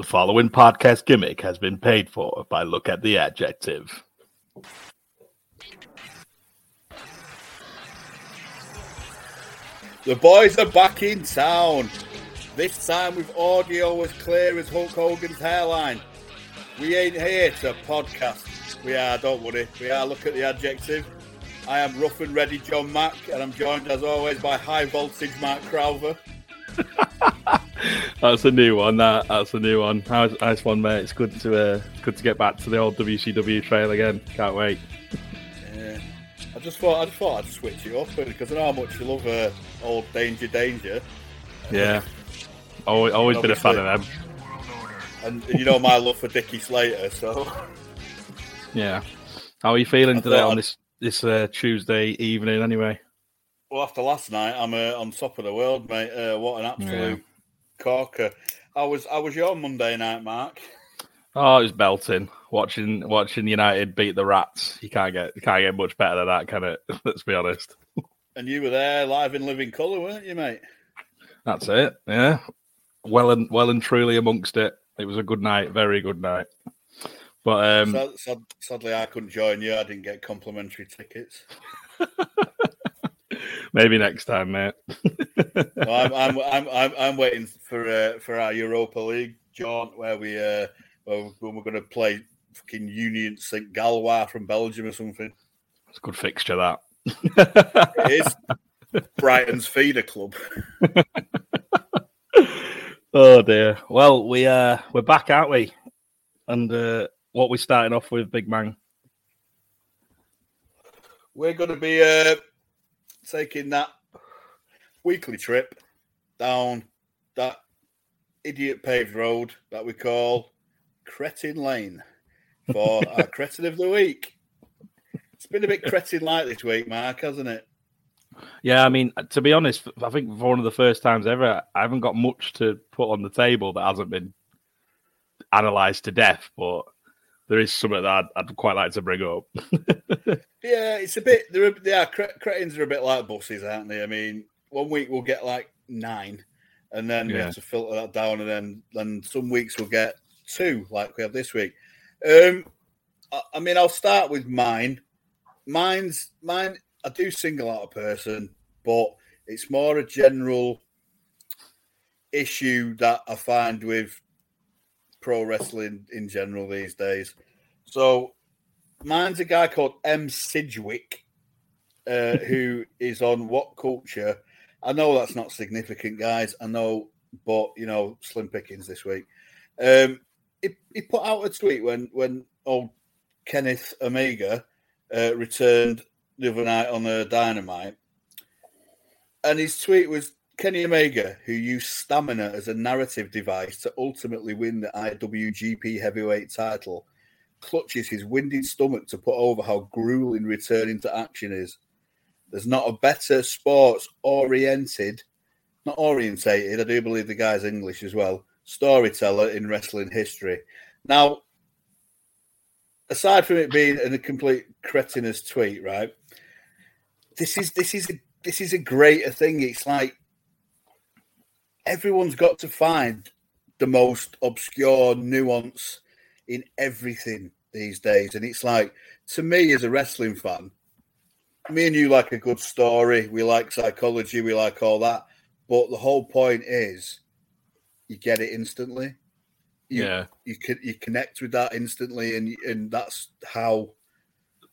The following podcast gimmick has been paid for by Look at the Adjective. The boys are back in town. This time with audio as clear as Hulk Hogan's hairline. We ain't here to podcast. We are, don't worry. We are Look at the Adjective. I am rough and ready John Mack, and I'm joined as always by high voltage Mark Crowther. That's a new one. That that's a new one. Nice, nice one, mate. It's good to uh, good to get back to the old WCW trail again. Can't wait. Yeah. I just thought I just thought I'd switch it up because I know how much you love uh, old Danger Danger. Yeah, always, always been a fan of them. And you know my love for Dickie Slater, so Yeah. How are you feeling I today on I'd- this this uh, Tuesday evening? Anyway. well after last night I'm uh, on top of the world, mate. Uh, what an absolute corker! I was I was your Monday night, Mark. Oh, it was belting. Watching watching United beat the Rats. You can't get you can't get much better than that, can it? Let's be honest. And you were there live in living colour, weren't you, mate? That's it. Yeah. Well and well and truly amongst it. It was a good night, very good night. But um Sad, sad, sadly, I couldn't join you. I didn't get complimentary tickets. maybe next time, mate. No, I'm, I'm, I'm, I'm, I'm waiting for uh, for our Europa League jaunt where we uh, when we're going to play fucking Union St Gallois from Belgium or something. It's a good fixture that. It is Brighton's feeder club. oh dear. Well, we uh we're back, aren't we? And uh what we starting off with, big man. We're going to be uh, taking that weekly trip down that idiot paved road that we call Cretin Lane for our Cretin of the Week. It's been a bit cretin like this week, Mark, hasn't it? Yeah, I mean, to be honest, I think for one of the first times ever, I haven't got much to put on the table that hasn't been analysed to death, but there is something that I'd, I'd quite like to bring up. Yeah, it's a bit. They're, a- yeah, cre- cretins are a bit like buses, aren't they? I mean, one week we'll get like nine, and then we have to filter that down, and then then some weeks we'll get two, like we have this week. Um, I, I mean, I'll start with mine. Mine's mine. I do single out a person, but it's more a general issue that I find with pro wrestling in general these days. So mine's a guy called M. Sidgwick, uh, who is on What Culture. I know that's not significant, guys. I know, but you know, slim pickings this week. Um, he, he put out a tweet when when old Kenneth Omega uh, returned the other night on the Dynamite, and his tweet was Kenny Omega, who used stamina as a narrative device to ultimately win the IWGP Heavyweight title, clutches his winded stomach to put over how grueling returning to action is. There's not a better sports oriented, not orientated, I do believe the guy's English as well, storyteller in wrestling history. Now, aside from it being a complete cretinous tweet, right? This is this is a this is a greater thing. It's like everyone's got to find the most obscure nuance in everything these days. And it's like, to me as a wrestling fan, me and you like a good story. We like psychology. We like all that. But the whole point is you get it instantly. You, Yeah. You can you connect with that instantly, and and that's how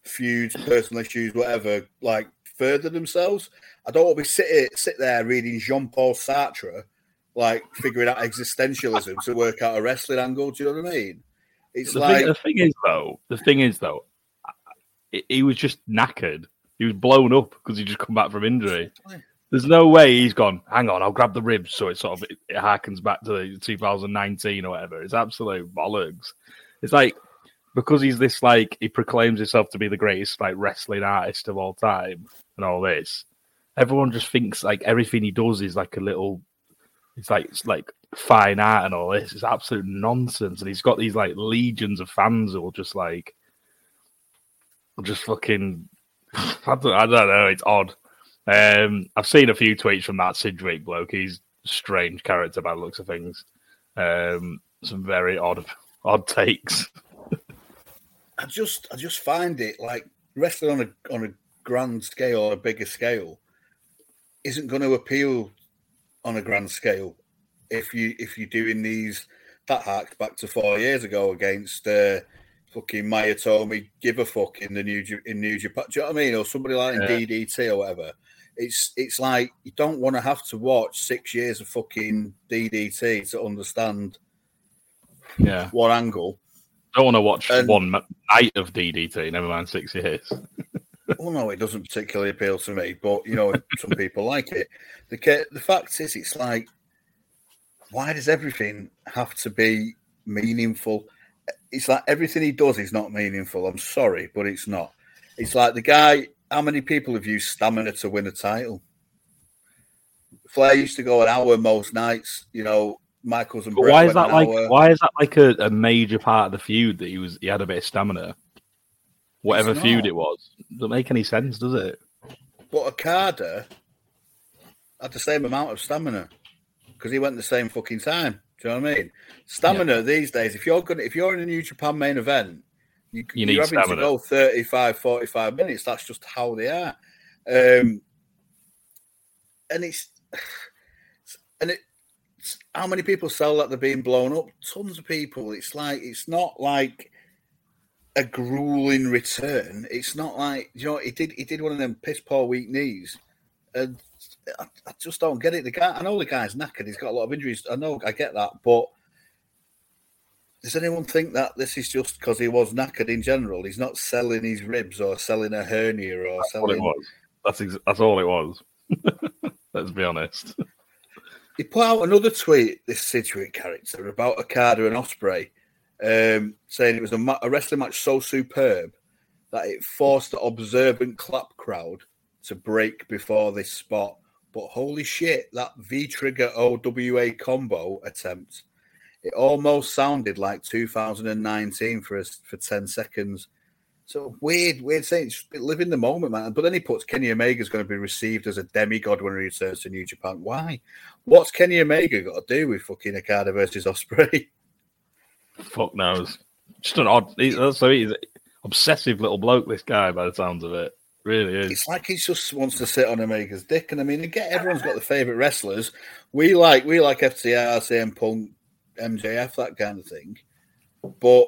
feuds, personal issues, whatever, like further themselves. I don't want to be sit sit there reading Jean Paul Sartre, like figuring out existentialism to work out a wrestling angle. Do you know what I mean? It's the, like thing, the thing is, though, the thing is, though, he, was just knackered. He was blown up because he just come back from injury. There's no way he's gone. Hang on, I'll grab the ribs so it sort of it, it harkens back to the 2019 or whatever. It's absolute bollocks. It's like because he's this like he proclaims himself to be the greatest like wrestling artist of all time and all this. Everyone just thinks like everything he does is like a little. It's like it's like fine art and all this. It's absolute nonsense, and he's got these like legions of fans who will just like, just fucking. I don't, I don't know. It's odd. Um, I've seen a few tweets from that Sidgwick bloke. He's strange character by the looks of things. Um, some very odd odd takes. I just I just find it like wrestling on a on a grand scale or a bigger scale isn't going to appeal on a grand scale if you if you're doing these that harked back to four years ago against uh, fucking Mayotomi give a fuck in the new in New Japan. Do you know what I mean? Or somebody like yeah. DDT or whatever. It's it's like you don't want to have to watch six years of fucking DDT to understand yeah One angle. Don't want to watch and, one night of DDT, never mind six years. well, no, it doesn't particularly appeal to me, but you know, some people like it. The the fact is, it's like, why does everything have to be meaningful? It's like everything he does is not meaningful. I'm sorry, but it's not. It's like the guy. How many people have used stamina to win a title? Flair used to go an hour most nights. You know, Michaels and but why is that like? Hour. Why is that like a, a major part of the feud that he was? He had a bit of stamina whatever feud it was. Doesn't make any sense, does it? But Okada had the same amount of stamina because he went the same fucking time. Do you know what I mean? Stamina yeah. these days, if you're going if you're in a New Japan main event, you, you are having stamina. to go 35, 45 minutes. That's just how they are. Um, and it's and it how many people sell that they're being blown up? Tons of people. It's like it's not like a grueling return. It's not like you know he did. He did one of them piss poor weak knees, and I, I, just don't get it. The guy, I know the guy's knackered. He's got a lot of injuries. I know. I get that, but does anyone think that this is just because he was knackered in general? He's not selling his ribs or selling a hernia or that's selling. Was. That's ex- that's all it was. Let's be honest. He put out another tweet. This Sidgwick character about Okada and Ospreay um, saying it was a, ma- a, wrestling match so superb that it forced the observant clap crowd to break before this spot. But holy shit, that V Trigger OWA combo attempt, it almost sounded like 2019 for us for 10 seconds. So weird, weird saying, live in the moment, man. But then he puts Kenny Omega is going to be received as a demigod when he returns to New Japan. Why? What's Kenny Omega got to do with fucking Okada versus Ospreay? Fuck knows. Just an odd. He's, so he's obsessive little bloke. This guy, by the sounds of it, really is. It's like he just wants to sit on Omega's dick. And I mean, again, everyone's got their favorite wrestlers. We like we like FTR, CM Punk, MJF, that kind of thing. But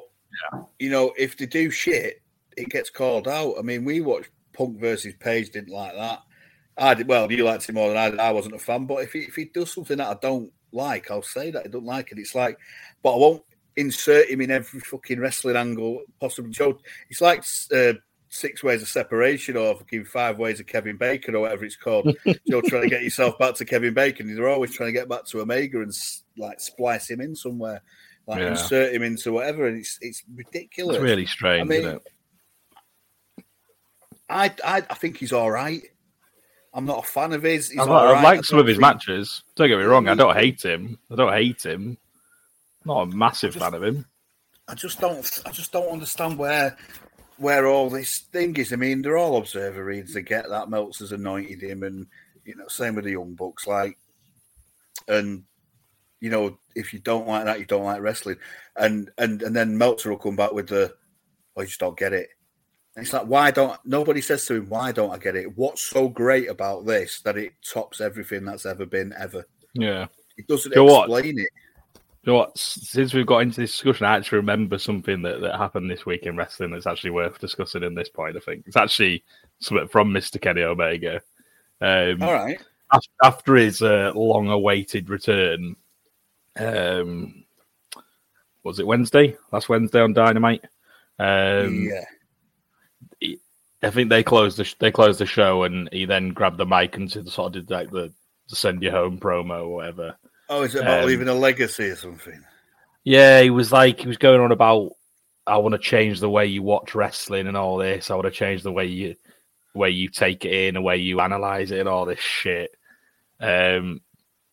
yeah. you know, if they do shit, it gets called out. I mean, we watched Punk versus Page, didn't like that. I did well. You liked him more than I did. I wasn't a fan, but if he if he does something that I don't like, I'll say that I don't like it. It's like, but I won't insert him in every fucking wrestling angle possible. Joe, it's like uh, six ways of separation or fucking five ways of Kevin Bacon or whatever it's called. Joe trying to get yourself back to Kevin Bacon. They're always trying to get back to Omega and like splice him in somewhere, like yeah. insert him into whatever. And it's it's ridiculous. It's really strange, I mean, I, I I think he's all right. I'm not a fan of his. I, I right. like some of his think... matches. Don't get me wrong. I don't hate him. I don't hate him. Not a massive just, fan of him. I just don't. I just don't understand where where all this thing is. I mean, they're all observer reads. They get that Meltzer's anointed him, and you know, same with the young bucks. Like, and you know, if you don't like that, you don't like wrestling. And and and then Meltzer will come back with the, "I oh, just don't get it." And it's like, why don't nobody says to him, "Why don't I get it?" What's so great about this that it tops everything that's ever been ever? Yeah, it doesn't explain what? it. You know what? Since we've got into this discussion, I actually remember something that, that happened this week in wrestling that's actually worth discussing in this point. I think it's actually something from Mister Kenny Omega. Um, All right. After his uh, long-awaited return, um, was it Wednesday? Last Wednesday on Dynamite. Um, yeah. I think they closed the they closed the show, and he then grabbed the mic and sort of did like the, the send you home promo or whatever. Oh, is it about um, leaving a legacy or something? Yeah, he was like he was going on about I want to change the way you watch wrestling and all this. I want to change the way you way you take it in, the way you analyze it, and all this shit. Um,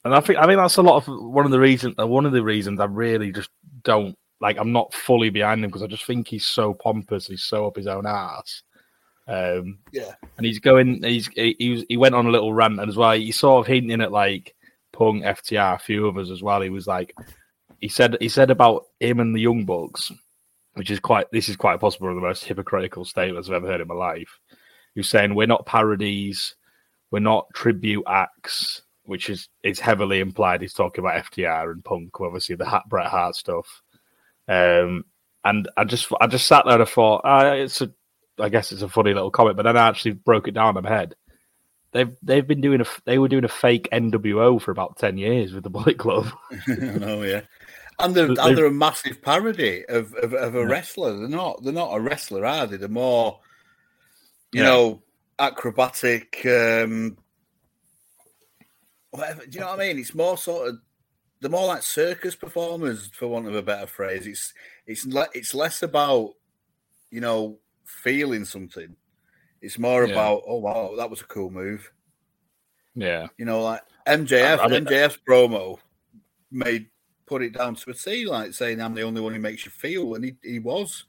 and I think I think that's a lot of one of the reasons. One of the reasons I really just don't like. I'm not fully behind him because I just think he's so pompous. He's so up his own ass. Um, yeah, and he's going. He's he, he, he went on a little rant as well. He's sort of hinting at like Punk, FTR, a few others as well. He was like, he said he said about him and the Young Bucks, which is quite this is quite possible one of the most hypocritical statements I've ever heard in my life. He's saying we're not parodies, we're not tribute acts, which is is heavily implied. He's talking about FTR and Punk, obviously the Hat Bret Hart stuff. Um, and I just I just sat there and I thought, ah, it's a I guess it's a funny little comment, but then I actually broke it down in my head. They've they've been doing a they were doing a fake NWO for about ten years with the Bullet Club. oh yeah, and they're, and they're a massive parody of, of, of a yeah. wrestler. They're not they're not a wrestler, are they? They're more, you yeah. know, acrobatic. Um, whatever. Do you know what I mean? It's more sort of they're more like circus performers, for want of a better phrase. It's it's le- it's less about you know feeling something. It's more yeah. about oh wow, that was a cool move. Yeah, you know, like MJF. I mean, MJF's promo made put it down to a T, like saying I'm the only one who makes you feel, and he, he was.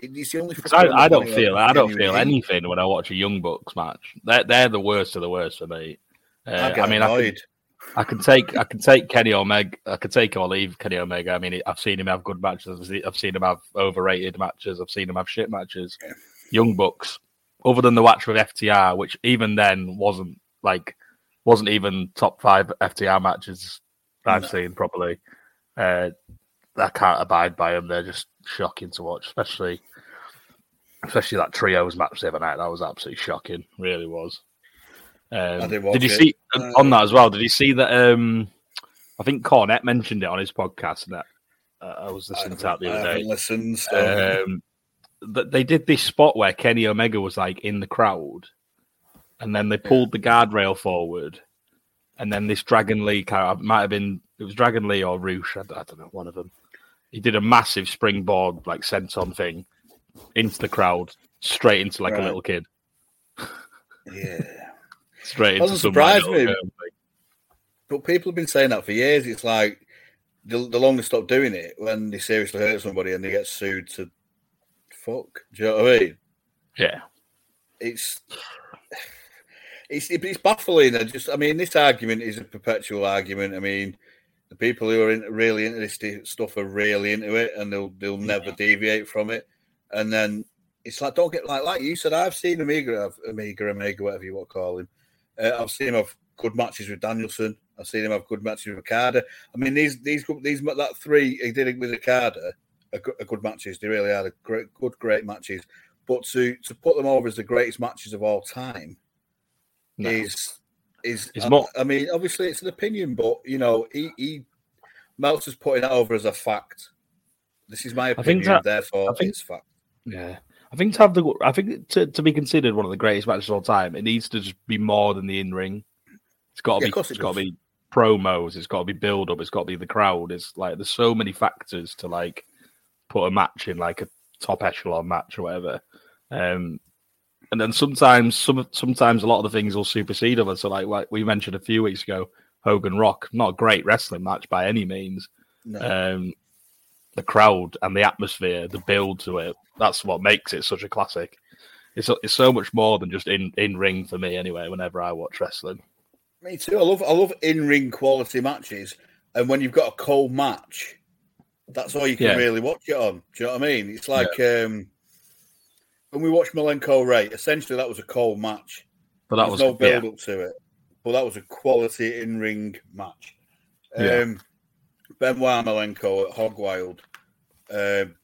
He's the only. I, I don't feel I don't feel anything when I watch a Young Bucks match. They're they're the worst of the worst for me. Uh, I, I, mean, I can, I can, take I can take Kenny Omega. I can take or leave Kenny Omega. I mean, I've seen him have good matches. I've seen him have overrated matches. I've seen him have shit matches. Yeah. Young Bucks, other than the match with FTR, which even then wasn't like wasn't even top five FTR matches I've no. seen properly. Uh, I can't abide by them. They're just shocking to watch, especially especially that trios match the other night. That was absolutely shocking. Really was. Um, did you it. see uh, on that as well? Did you see that? Um, I think Cornette mentioned it on his podcast, that uh, I was listening I to that the other day. Listened. So. Um, that they did this spot where Kenny Omega was like in the crowd, and then they pulled the guardrail forward, and then this Dragon Lee character might have been it was Dragon Lee or Rush, I, I don't know, one of them. He did a massive springboard like senton thing into the crowd, straight into like right. a little kid. Yeah, straight into some me. But people have been saying that for years. It's like the, the longer stop doing it when they seriously hurt somebody and they get sued to fuck. Do you know what I mean? Yeah. It's it's it's baffling. I just I mean this argument is a perpetual argument. I mean the people who are in, really into this stuff are really into it and they'll they'll never deviate from it. And then it's like don't get like like you said. I've seen Omega, Omega, Omega, whatever you want to call him. Uh, I've seen him have good matches with Danielson. I've seen him have good matches with Okada. I mean these these these that three he did it with Okada are good matches. They really are a great, good, great matches. But to to put them over as the greatest matches of all time no. is is I, more... I, mean, obviously it's an opinion, but you know, he, he Meltzer's putting it over as a fact. This is my opinion, that, therefore think, it's fact. Yeah. I think to have the I think to, to be considered one of the greatest matches of all time, it needs to just be more than the in ring. It's got to yeah, be it's got to be promos, it's got to be build up, it's got to be the crowd. It's like there's so many factors to like put a match in like a top echelon match or whatever. Um, and then sometimes, some sometimes a lot of the things will supersede others. So, like, like we mentioned a few weeks ago, Hogan Rock, not a great wrestling match by any means. No. Um, the crowd and the atmosphere, the build to it, that's what makes it such a classic. It's it's so much more than just in in ring for me anyway. Whenever I watch wrestling, me too. I love I love in ring quality matches, and when you've got a cold match, that's all you can yeah. really watch it on. Do you know what I mean? It's like yeah. um, when we watched Malenko Rey, essentially that was a cold match. But that was no build up to it. But that was a quality in ring match. Um, Benoit Malenko at Hog Wild. Um,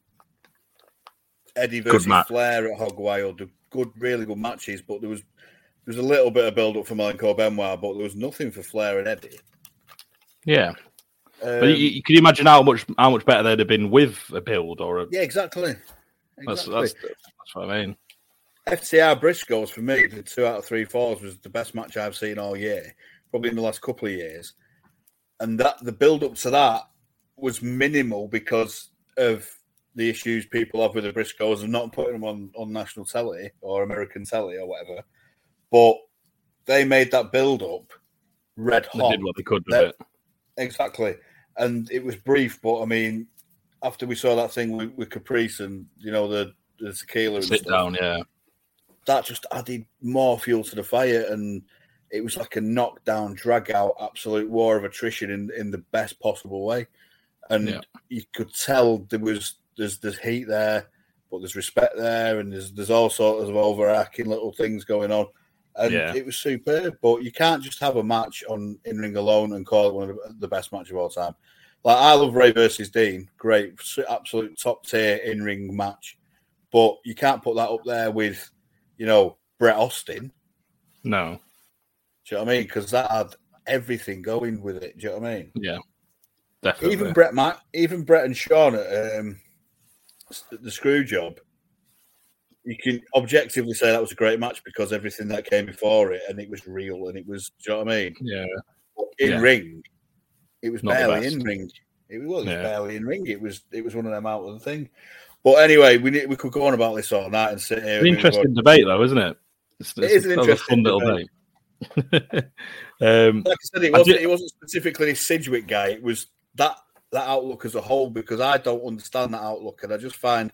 Eddie versus Flair at Hog Wild. Good, really good matches, but there was there was a little bit of build up for Malenko Benoit, but there was nothing for Flair and Eddie. Yeah. Um, but you, you, can you imagine how much how much better they'd have been with a build or a yeah exactly. exactly. That's, that's, that's what I mean. FTR Briscoes for me, the two out of three falls was the best match I've seen all year, probably in the last couple of years. And that the build up to that was minimal because of the issues people have with the Briscoes and not putting them on, on national telly or American telly or whatever. But they made that build up red hot. They did what they could with it. Exactly. And it was brief, but I mean, after we saw that thing with, with Caprice and you know the the tequila. Sit stuff, down, yeah. That just added more fuel to the fire, and it was like a knockdown, drag out, absolute war of attrition in in the best possible way. and Yeah. you could tell there was there's there's heat there, but there's respect there, and there's there's all sorts of overarching little things going on, and Yeah. it was superb. But you can't just have a match on in ring alone and call it one of the- best match of all time. Like I love Rey versus Dean, great, absolute top tier in ring match, but you can't put that up there with, you know, Bret Austin. No. Do you know what I mean? Because that had everything going with it. Do you know what I mean? Yeah. Definitely. Even Bret, Mac, even Bret and Shawn at um, the screw job. You can objectively say that was a great match because everything that came before it and it was real and it was. Do you know what I mean? yeah. In Yeah. ring, it was Not barely in ring. It was, Yeah. barely in ring. It was. It was one of them out of the thing. But anyway, we need, we could go on about this all night and sit here. An interesting debate, though, isn't it? It's, It it's an interesting a fun little debate. debate. um, like I said, it wasn't. It wasn't specifically a Sidgwick guy. It was that that outlook as a whole because I don't understand that outlook, and I just find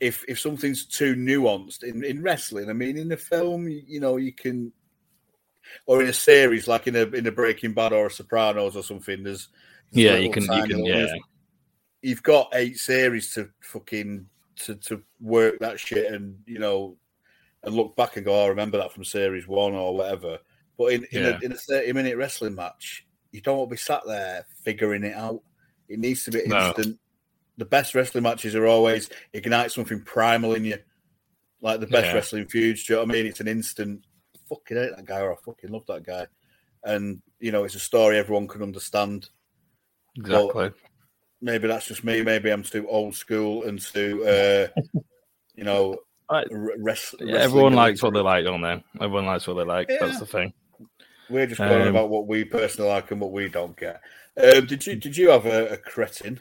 if if something's too nuanced in in wrestling, I mean, in a film, you, you know, you can, or in a series like in a in a Breaking Bad or a Sopranos or something. There's, there's yeah, you can, you can, yeah, You've got eight series to fucking to to work that shit, and you know, and look back and go, oh, I remember that from series one or whatever. But in, in, Yeah. a, in a 30 minute wrestling match, you don't want to be sat there figuring it out. It needs to be No. Instant. The best wrestling matches are always ignite something primal in you, like the best Yeah. wrestling feuds. Do you know what I mean? It's an instant. Fucking hate that guy, or I fucking love that guy. And you know, it's a story everyone can understand. exactly. Maybe that's just me. Maybe I'm too old school and too, uh, you know, I- r- wrest- Yeah, everyone likes what they like, don't they? Everyone likes what they like. Yeah. That's the thing. We're just going Um, about what we personally like and what we don't get. Um, did you did you have a, a cretin?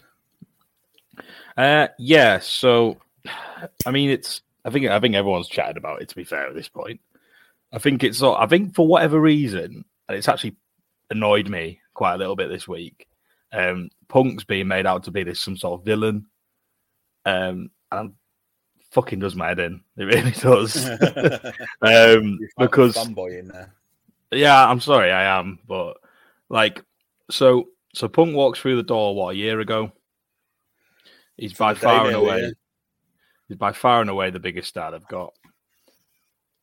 Uh, yeah. So, I mean, it's. I think. I think everyone's chatted about it. To be fair, at this point, I think it's. I think for whatever reason, and it's actually annoyed me quite a little bit this week. Um, Punk's being made out to be this some sort of villain. Um, and fucking does my head in. It really does. um, because fanboy in there. yeah, I'm sorry, I am, but like, so so Punk walks through the door what a year ago. He's by far and away, yeah. he's by far and away the biggest star they've got.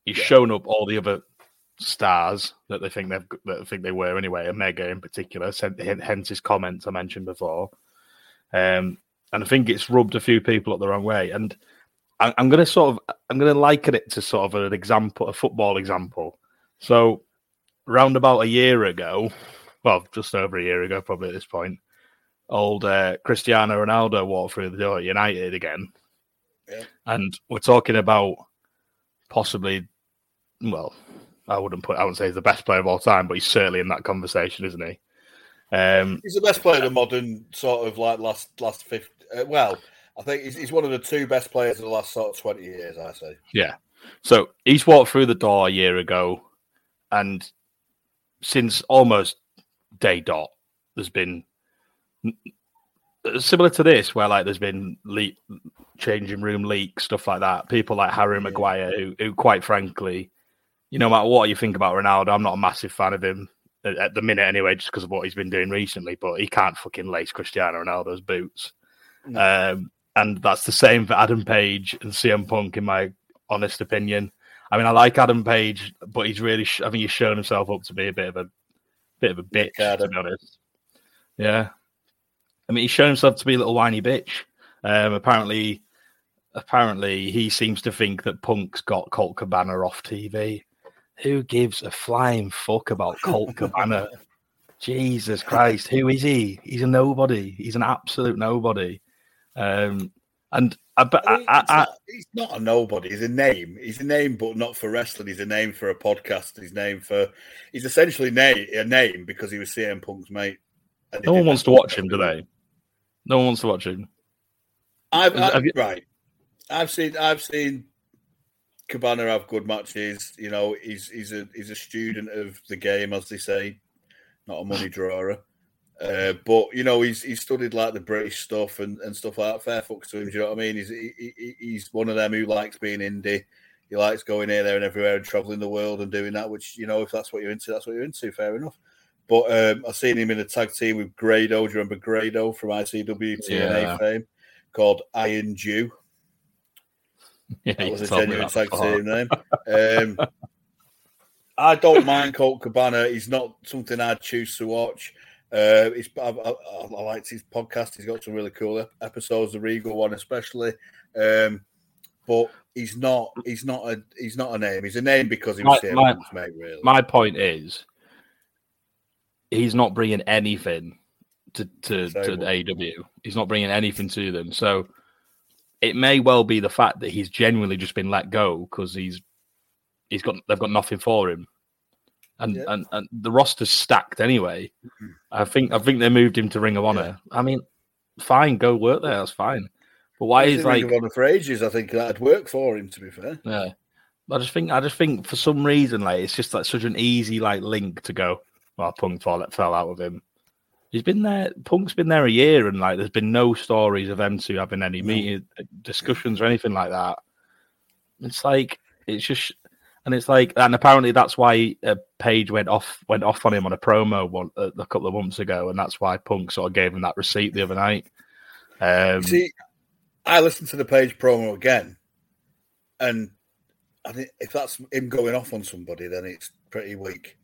He's Yeah. shown up all the other stars that they think they've that they think they were anyway. Omega in particular, hence his comments I mentioned before. Um, and I think it's rubbed a few people up the wrong way. And I, I'm going to sort of I'm going to liken it to sort of an example, a football example. So, round about a year ago, well, just over a year ago, probably at this point, old uh, Cristiano Ronaldo walked through the door at United again, Yeah. and we're talking about possibly, well, I wouldn't put, I wouldn't say he's the best player of all time, but he's certainly in that conversation, isn't he? Um, He's the best player of the modern sort of like last last fifty. Uh, well, I think he's, he's one of the two best players of the last sort of twenty years. I say. Yeah. So he's walked through the door a year ago, and since almost day dot, there's been similar to this, where like there's been leak, changing room leaks, stuff like that. People like Harry Yeah. Maguire, who, who quite frankly, you know, no matter what you think about Ronaldo, I'm not a massive fan of him at, at the minute anyway, just because of what he's been doing recently. But he can't fucking lace Cristiano Ronaldo's boots. Um, and that's the same for Adam Page and CM Punk, in my honest opinion. I mean, I like Adam Page, but he's really, sh- I think he's shown himself up to be a bit of a bit of a bitch, to be honest. Yeah, I mean, he's shown himself to be a little whiny bitch. Um, apparently, apparently, he seems to think that Punk's got Colt Cabana off TV. Who gives a flying fuck about Colt Cabana? Jesus Christ, who is he? He's a nobody. He's an absolute nobody. Um, and I, I I, I, it's I, not- he's not a nobody. He's a name. He's a name, but not for wrestling. He's a name for a podcast. He's name for. He's essentially name, a name because he was CM Punk's mate. no one wants to watch him, do they? No one wants to watch him. I've, Have I've you- right. I've seen. I've seen. Cabana have good matches. You know, he's he's a he's a student of the game, as they say, not a money drawer. Uh, but you know, he's he's studied like the British stuff and, and stuff like that. Fair fucks to him. Do you know what I mean? He's he, he- he's one of them who likes being indie. He likes going here, there, and everywhere and traveling the world and doing that. Which you know, if that's what you're into, that's what you're into. Fair enough. But um, I've seen him in a tag team with Grado. Do you remember Grado from ICW TNA Yeah. fame? Called Iron Jew. Yeah, That was a genuine tag team name. Um, I don't mind Colt Cabana. He's not something I'd choose to watch. Uh, he's, I, I, I liked his podcast. He's got some really cool ep- episodes, the Regal one especially. Um, but he's not. He's not a. He's not a name. He's a name because he was My- my- mate. Really. My point is, he's not bringing anything to to, to AEW. He's not bringing anything to them. So it may well be the fact that he's genuinely just been let go because he's he's got they've got nothing for him, and Yeah. and, and the roster's stacked anyway. Mhm. I think I think they moved him to Ring of Honor. I mean, fine, go work there. That's fine. But why is in Ring like of Honor for ages. I think that'd work for him. To be fair, yeah. I just think I just think for some reason like it's just like such an easy like link to go. Well, Punk fell, fell out with him. He's been there. Punk's been there a year, and like there's been no stories of them two having any meeting discussions or anything like that. It's like it's just, and it's like, and apparently that's why uh, Page went off went off on him on a promo one uh, a couple of months ago, and that's why Punk sort of gave him that receipt the other night. Um, see, I listened to the page promo again, and I think if that's him going off on somebody, then it's pretty weak.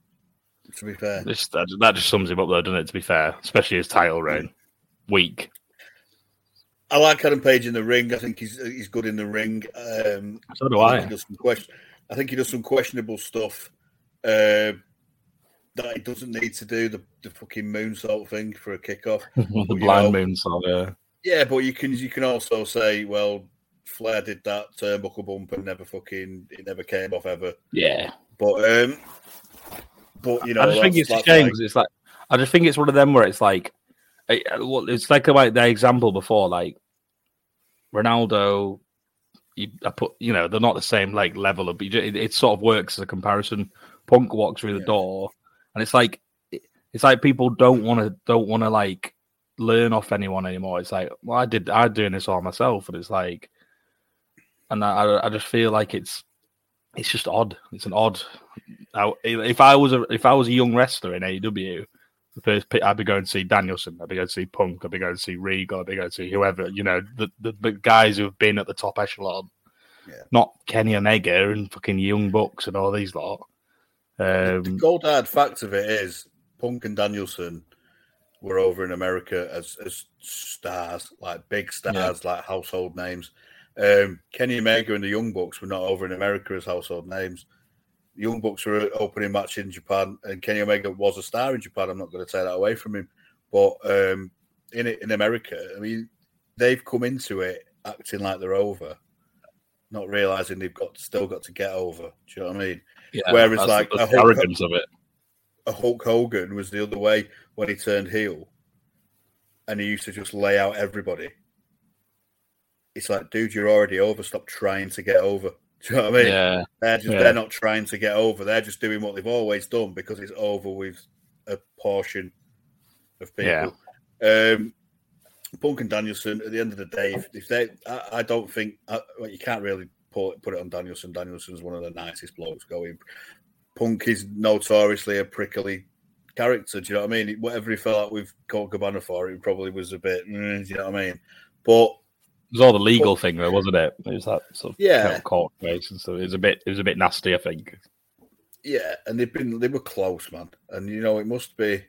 To be fair, This, that, that just sums him up, though, doesn't it? To be fair, especially his title reign, weak. I like Adam Page in the ring. I think he's he's good in the ring. Um, So do I I. think he does some question. I think he does some questionable stuff uh, that he doesn't need to do. The, the fucking moonsault thing for a kickoff. the blind know- moon song. Yeah, Yeah, but you can you can also say, well, Flair did that turnbuckle bump and never fucking it never came off ever. yeah. But um, but you know, I just think it's a shame because it's like I just think it's one of them where it's like, eh, eh, I- I- it's like about the example before, like Ronaldo. You, I put, you know, they're not the same like level of, but it, it sort of works as a comparison. Punk walks through the Yeah. door, and it's like, it's like people don't want to, don't want to like learn off anyone anymore. It's like, well, I did, I'm doing this all myself, and it's like, and I- I just feel like it's, it's just odd. It's an odd. If I was a, if I was a young wrestler in AEW, the first pick, I'd be going to see Danielson. I'd be going to see Punk. I'd be going to see Regal. I'd be going to see whoever. You know, the, the, the guys who have been at the top echelon. Yeah. Not Kenny Omega and fucking Young Bucks and all these lot. the Um, gold hard fact of it is Punk and Danielson were over in America as as stars, like big stars, like household names. Um, Kenny Omega and the Young Bucks were not over in America as household names. The Young Bucks were opening match in Japan, and Kenny Omega was a star in Japan. I'm not going to take that away from him, but um, in in America, I mean, they've come into it acting like they're over, not realizing they've got still got to get over. Do you know what I mean? yeah, whereas, like, the Hulk- arrogance of it. a Hulk Hogan was the other way when he turned heel, and he used to just lay out everybody. It's like, dude, you're already over. Stop trying to get over. Do you know what I mean? Yeah, They're just Yeah. they're not trying to get over. They're just doing what they've always done because it's over with a portion of people. Um, Punk and Danielson. At the end of the day, if, if they, I, I don't think I, well, you can't really put put it on Danielson. Danielson's one of the nicest blokes going. Punk is notoriously a prickly character. Do you know what I mean? Whatever he felt like with Colt Cabana for, it probably was a bit. mm, do you know what I mean? But it was all the legal thing, though, wasn't it? It was that sort of Yeah. court case, and so it was a bit, it was a bit nasty, I think. Yeah, and they've been they were close, man. And you know, it must be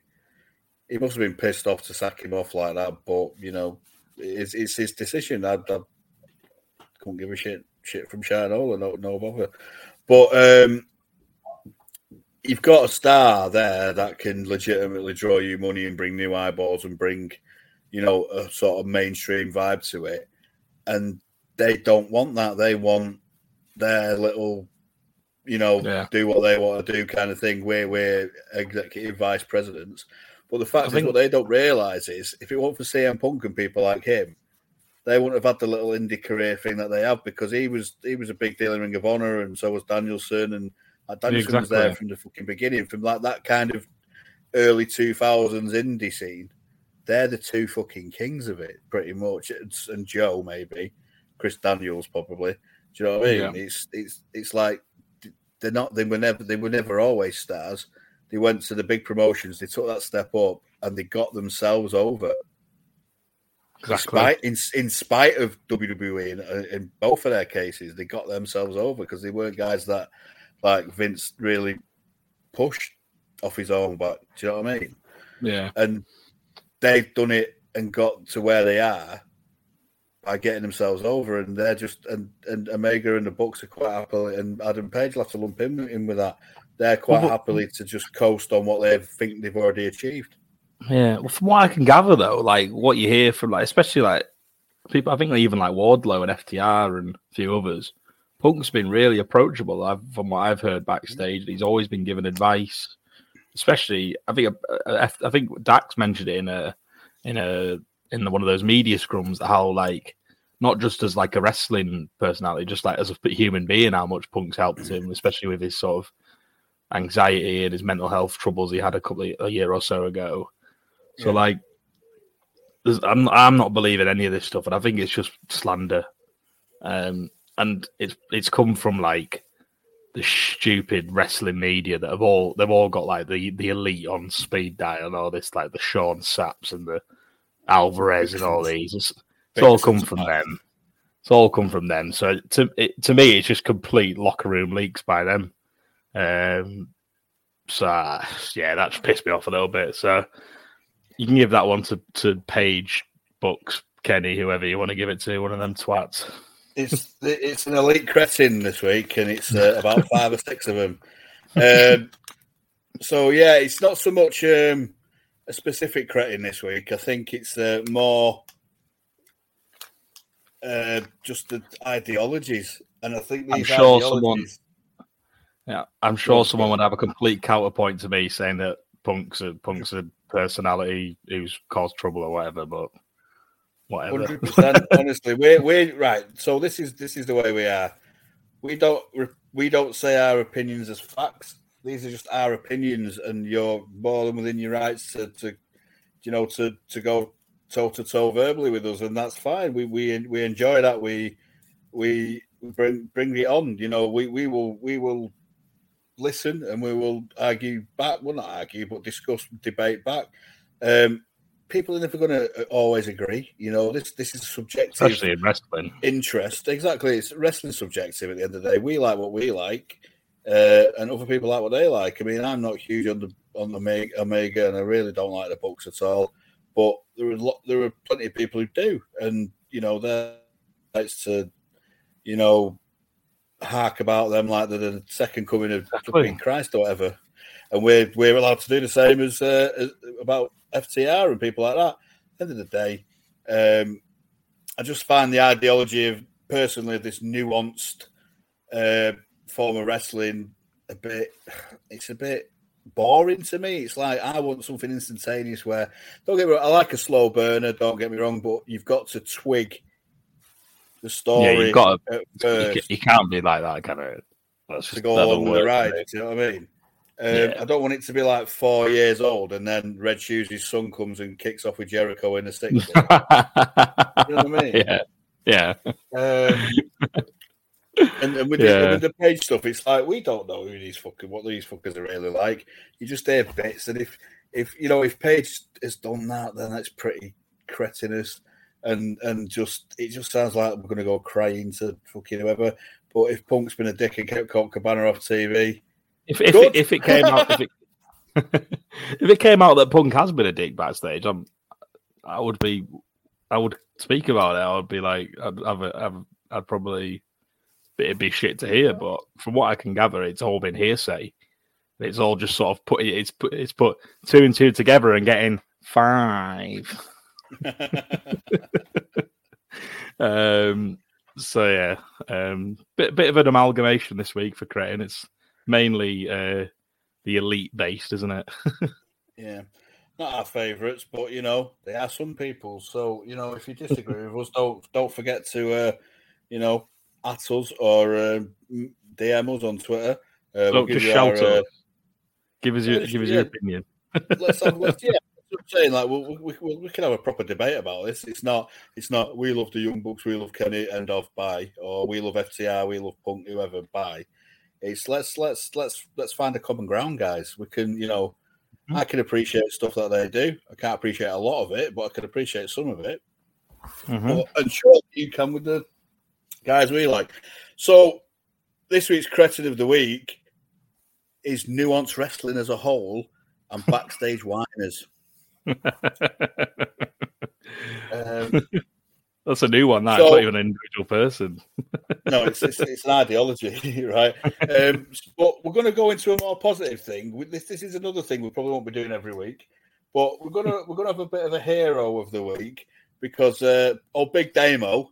he must have been pissed off to sack him off like that. But you know, it's, it's his decision. I, I couldn't give a shit shit from Shinola, no no bother. But um you've got a star there that can legitimately draw you money and bring new eyeballs and bring, you know, a sort of mainstream vibe to it. And they don't want that. They want their little you know, Yeah. do what they want to do kind of thing. We're we're executive vice presidents. But the fact I is, think- what they don't realise is, if it weren't for CM Punk and people like him, they wouldn't have had the little indie career thing that they have because he was he was a big deal in Ring of Honor, and so was Danielson, and Danielson was there from the fucking beginning, from like that kind of early two thousands indie scene. They're the two fucking kings of it, pretty much, It's- and Joe maybe, Chris Daniels probably. Do you know what I mean? Yeah. It's it's it's like they're not they were never they were never always stars. they went to the big promotions, they took that step up, and they got themselves over. Exactly. In spite, in, in spite of WWE, in, in both of their cases, they got themselves over because they weren't guys that like Vince really pushed off his own back. Do you know what I mean? Yeah. And they've done it and got to where they are by getting themselves over, and they're just and and Omega and the Bucks are quite happily, and Adam Page will have to lump him in with that. They're quite well, happily to just coast on what they think they've already achieved. Yeah, well, from what I can gather, though, like what you hear from like, especially like people, I think even like Wardlow and FTR and a few others, Punk's been really approachable. I've, from what I've heard backstage, he's always been given advice. Especially, I think uh, uh, I think Dax mentioned it in a in a in one of those media scrums how like not just as like a wrestling personality, just like as a human being, how much Punk's helped him, especially with his sort of anxiety and his mental health troubles he had a couple of, a year or so ago. So yeah. like, I'm I'm not believing any of this stuff, and I think it's just slander. Um, and it's it's come from like the stupid wrestling media that have all they've all got like the the elite on speed dial and all this like the Sean Sapps and the Alvarez and all these. It's, it's all come from them. It's all come from them. So to it, to me, it's just complete locker room leaks by them. Um, so yeah, that's pissed me off a little bit. So you can give that one to to Page, Bucks, Kenny, whoever you want to give it to, one of them twats. It's it's an elite cretin this week, and it's uh, about five or six of them. Um, so yeah, it's not so much um, a specific cretin this week. I think it's uh, more uh, just the ideologies, and I think I'm sure someone. Yeah, I'm sure someone would have a complete counterpoint to me saying that Punk's are Punk's a personality who's caused trouble or whatever, but whatever. 100%, honestly, we're we right. So this is this is the way we are. We don't we don't say our opinions as facts. These are just our opinions, and you're more than within your rights to, to you know, to to go toe to toe verbally with us, and that's fine. We we we enjoy that. We we bring bring it on. You know, we we will we will listen and we will argue back. Well, not argue, but discuss, debate back. Um, people are never going to uh, always agree. You know, this this is subjective, especially in wrestling. Interest, exactly. It's wrestling subjective. At the end of the day, we like what we like, uh, and other people like what they like. I mean, I'm not huge on the on the Omega, and I really don't like the Bucks at all. But there are lot, there are plenty of people who do, and you know, they're it's to, you know, hark about them like they're the second coming of exactly. Christ or whatever. And we're we're allowed to do the same as, uh, as about FTR and people like that. At the end of the day, um, I just find the ideology of personally this nuanced uh, form of wrestling a bit. It's a bit boring to me. It's like I want something instantaneous. Where don't get me wrong, I like a slow burner. Don't get me wrong, but you've got to twig the story. Yeah, you've got to, you, you, can't be like that, kind of. That's to go along the ride. Do you know what I mean? Um, yeah. I don't want it to be like four years old and then Red Shoes' his son comes and kicks off with Jericho in the 60s. you know what I mean? Yeah. Yeah. Um, and, and with, yeah. the, with, the, page stuff, it's like we don't know who these fucking what these fuckers are really like. You just hear bits, and if if you know if Page has done that, then that's pretty cretinous, and and just it just sounds like we're gonna go crying to fucking whoever. But if Punk's been a dick and kept Colt Cabana off TV, if if it, if it came out if it if it came out that Punk has been a dick backstage, I'm I would be I would speak about it. I would be like I'd I'd, I'd, I'd probably it'd be shit to hear. But from what I can gather, it's all been hearsay. It's all just sort of put it's put it's put two and two together and getting five. um. So yeah, um, bit bit of an amalgamation this week for Cretin. It's mainly uh, the elite based, isn't it? yeah, not our favourites, but you know they are some people. So you know if you disagree with us, don't don't forget to uh, you know at us or uh, DM us on Twitter. Uh, we'll just shout our, uh, Give us your give us yeah, your opinion. let's have let's, yeah. I'm saying like we, we, we, we, can have a proper debate about this. It's not it's not we love the young bucks, we love Kenny, end of buy, or we love FTR, we love Punk, whoever buy. It's let's let's let's let's find a common ground, guys. We can, you know, I can appreciate stuff that they do. I can't appreciate a lot of it, but I can appreciate some of it. Mhm. But, and sure, you come with the guys we like. So this week's credit of the week is nuance wrestling as a whole and backstage whiners. Um, That's a new one. That's So- not even an individual person. no, it's, it's, it's an ideology, right? Um, but we're going to go into a more positive thing. This, this is another thing we probably won't be doing every week, but we're gonna we're gonna have a bit of a hero of the week because uh, old Big Damo,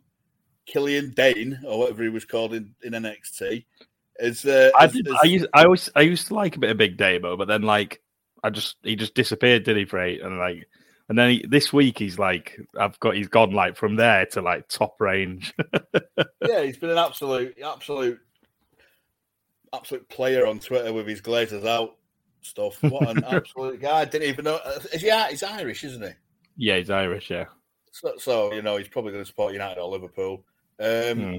Killian Dain or whatever he was called in, in NXT, is. Uh, I, did, is- I used I always I used to like a bit of Big Damo, but then like I just he just disappeared, did he? For eight and like and then he, this week he's like I've got he's gone like from there to like top range. yeah, he's been an absolute, absolute, absolute player on Twitter with his glazers out stuff. What an absolute guy! I didn't even know. Is he? He's Irish, isn't he? yeah, he's Irish. Yeah, So, so you know, he's probably going to support United or Liverpool. Um, Hmm.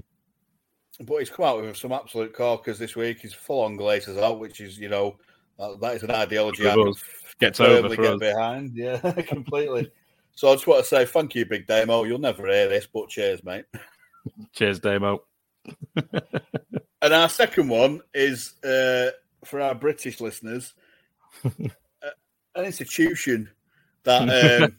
But he's come out with some absolute corkers this week. He's full on glazers out, which is, you know, that, that is an ideology I can us. Gets over for get behind. Yeah, completely. so I just want to say thank you, Big Damo. You'll never hear this, but cheers, mate. Cheers, Damo. And our second one is uh, for our British listeners, uh, an institution that um,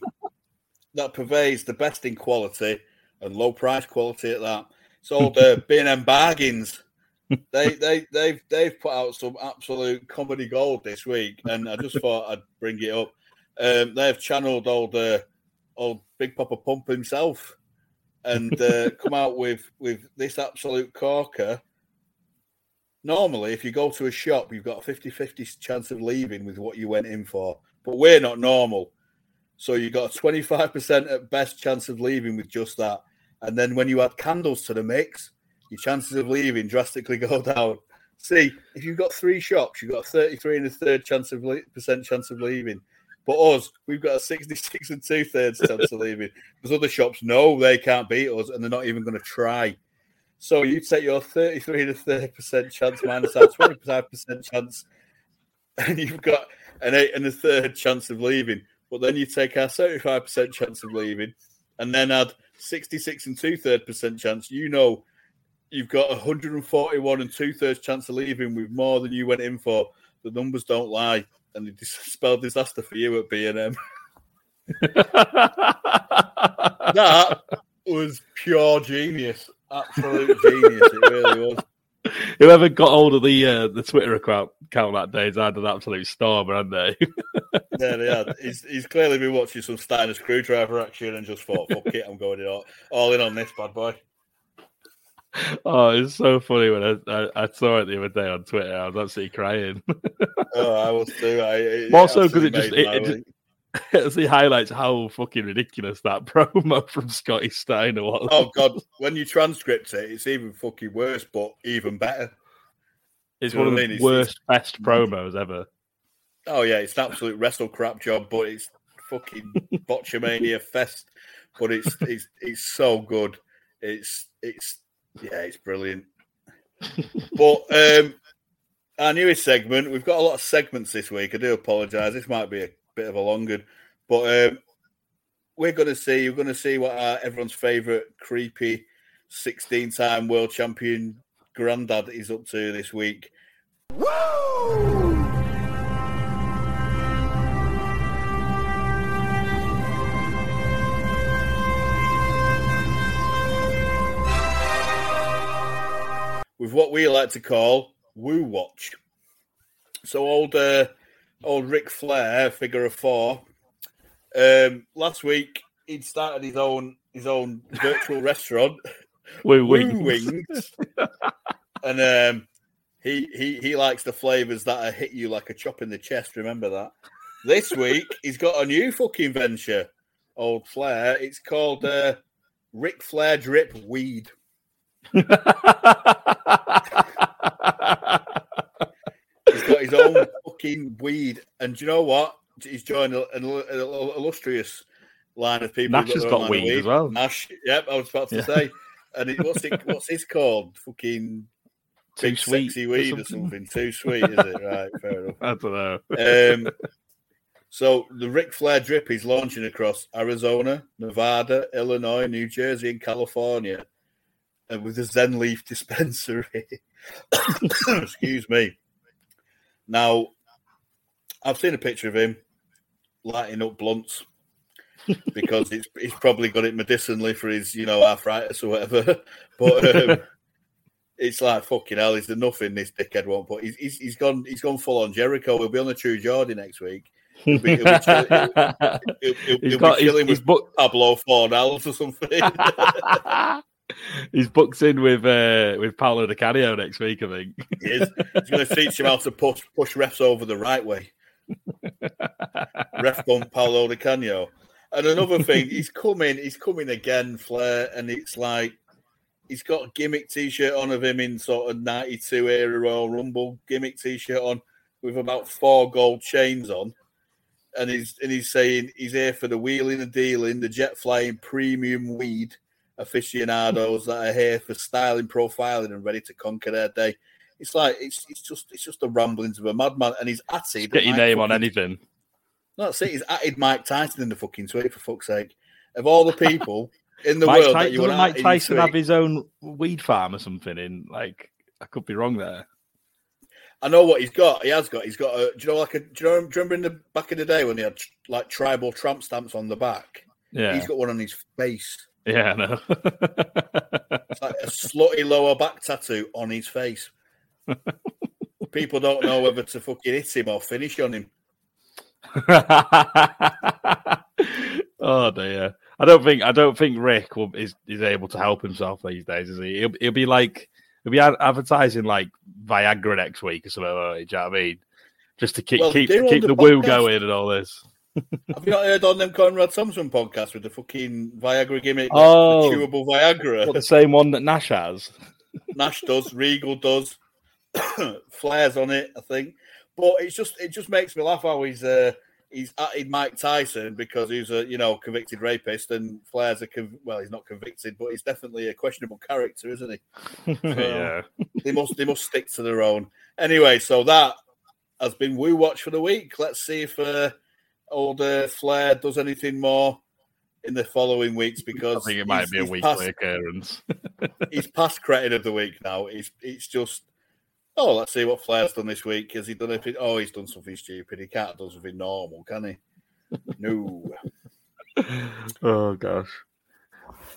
that pervades the best in quality and low price quality at that. It's called uh, B&M Bargains. They they they've they've put out some absolute comedy gold this week, and I just thought I'd bring it up. Um, they've channeled old uh, old Big Papa Pump himself, and uh, come out with with this absolute corker. Normally if you go to a shop you've got a 50-50 chance of leaving with what you went in for but we're not normal. So you got a 25% at best chance of leaving with just that. And then when you add candles to the mix your chances of leaving drastically go down see if you've got three shops you've got a 33 and a third chance of le- percent chance of leaving but us we've got a 66 and two thirds chance of leaving because other shops know they can't beat us and they're not even going to try so you take your 33 and a third percent chance minus our 25 percent chance, and you've got an eight and a third chance of leaving. But then you take our 75 percent chance of leaving, and then add 66 and two third percent chance. You know, you've got 141 and two thirds chance of leaving with more than you went in for. The numbers don't lie, and it spelled disaster for you at B and M. That was pure genius, absolute genius. It really was. Whoever got hold of the uh, the Twitter account, account that day has had an absolute storm, haven't they? Yeah, they had. He's, he's clearly been watching some Steiner screwdriver action and just thought, "Fuck it, I'm going in all, all in on this bad boy." oh, it's so funny when I, I, I saw it the other day on Twitter. I was absolutely crying. Oh, I was too. I, it More so 'cause it just- it- it week. As he highlights how fucking ridiculous that promo from Scotty Steiner was. Oh god, when you transcript it, it's even fucking worse, but even better. it's one of the mean? It's- worst, best promos ever. Oh yeah, it's an absolute wrestle crap job, but it's fucking botchamania fest. But it's it's it's so good. It's it's yeah, it's brilliant. But um our newest segment, we've got a lot of segments this week. I do apologise. This might be a bit of a longer, but um we're gonna see we're gonna see what our, everyone's favourite creepy 16-time world champion granddad is up to this week. With what we like to call Woo Watch. So old uh, old Ric Flair, figure of four. Um, last week he'd started his own his own virtual restaurant, Woo Woo wings. Wings, and um, he he he likes the flavors that are hit you like a chop in the chest. Remember that. This week he's got a new fucking venture, old Flair. It's called uh, Ric Flair Drip Weed. He's got his own fucking weed, and do you know what? He's joined an, an illustrious line of people. Nash has got of weed as well. Nash, yep, I was about to Yeah. say. And it, what's it? What's this called? Fucking too big sweet. sexy or weed or something. Too sweet, is it? Right, fair enough. I don't know. Um, so the Ric Flair drip is launching across Arizona, Nevada, Illinois, New Jersey, and California, and with a Zen Leaf dispensary. Excuse me. Now, I've seen a picture of him lighting up blunts because it's he's probably got it medicinally for his you know arthritis or whatever. But um, it's like fucking hell. Is there nothing this dickhead won't put? He's, he's, he's gone he's gone full on Jericho. He'll be on the True Jordan next week. He'll be, he'll be, chill- he'll, he'll, he'll, got be he's, chilling he's, with book, Pablo Fornals or something. he's booked in with uh, with Paolo Di Canio next week, I think. he is. He's going to teach him how to push push refs over the right way. Ref bump Paolo Di Canio. And another thing, he's coming, he's coming again, Flair, and it's like he's got a gimmick t-shirt on of him in sort of 92 era Royal Rumble gimmick t-shirt on with about four gold chains on. And he's and he's saying he's here for the wheeling and dealing, the jet flying premium weed aficionados that are here for styling, profiling, and ready to conquer their day. It's like it's it's just it's just the ramblings of a madman, and he's atted. Get your name on anything. No, That's it. He's atted Mike Tyson in the fucking tweet for fuck's sake. Of all the people in the Mike, world that you Mike Tyson have his own weed farm or something? In like, I could be wrong there. I know what he's got. He has got. He's got a. Do you know like a? Do you, know, do you remember in the back in the day when he had like tribal tramp stamps on the back? Yeah, He's got one on his face. Yeah, I know. It's like a slutty lower back tattoo on his face. People don't know whether to fucking hit him or finish on him. oh dear. I don't think I don't think Rick will, is is able to help himself these days, is he? He'll, he'll be like he'll be ad- advertising like Viagra next week or something. Like that, do you know what I mean? Just to keep Well, keep keep the the woo going and all this. Have you not heard on them Conrad Thompson podcast with the fucking Viagra gimmick? Oh. the chewable Viagra. What, the same one that Nash has. Nash does, Regal does, Flair's on it, I think. But it's just it just makes me laugh how he's uh, he's atted Mike Tyson because he's a you know convicted rapist and Flair's a conv- well he's not convicted but he's definitely a questionable character, isn't he? yeah. They must they must stick to their own. Anyway, so that has been Woo Watch for the week. Let's see if uh, old uh, Flair does anything more in the following weeks because I think it might be a weekly past- occurrence. he's past credit of the week now. It's it's just oh, let's see what Flair's done this week. Has he done anything? Oh, he's done something stupid. He can't do something normal, can he? No. oh gosh.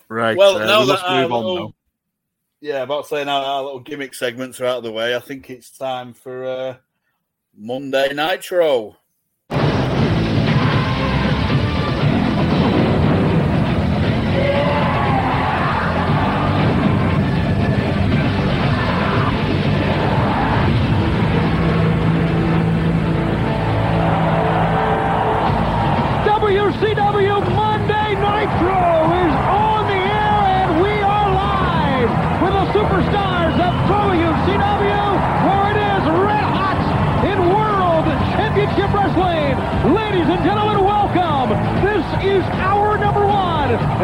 Right. well, uh, now we that move on little, yeah, about saying our, our little gimmick segments are out of the way, I think it's time for uh, Monday Nitro.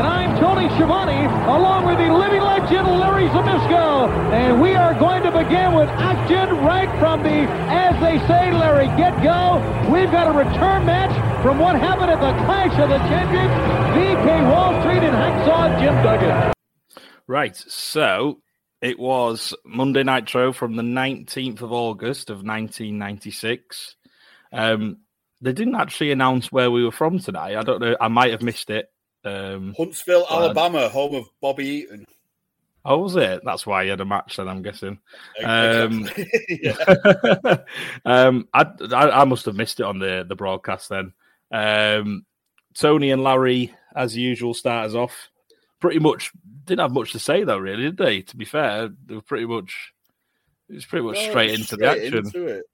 And I'm Tony Schiavone along with the living legend Larry Zbyszko and we are going to begin with action right from the, as they say, Larry, get-go. We've got a return match from what happened at the Clash of the Champions, VK Wall Street and Hacksaw Jim Duggan. Right. So it was Monday Nitro from the 19th of August of 1996. Um, they didn't actually announce where we were from today. I don't know. I might have missed it. Um, Huntsville, Alabama, home of Bobby Eaton. oh, was it? That's why you had a match then, I'm guessing. Um, Exactly. um, I, I I must have missed it on the the broadcast then. Um, Tony and Larry, as usual, start us off. Pretty much didn't have much to say though, really, did they? To be fair, they were pretty much it was pretty much No, straight into the action. into it.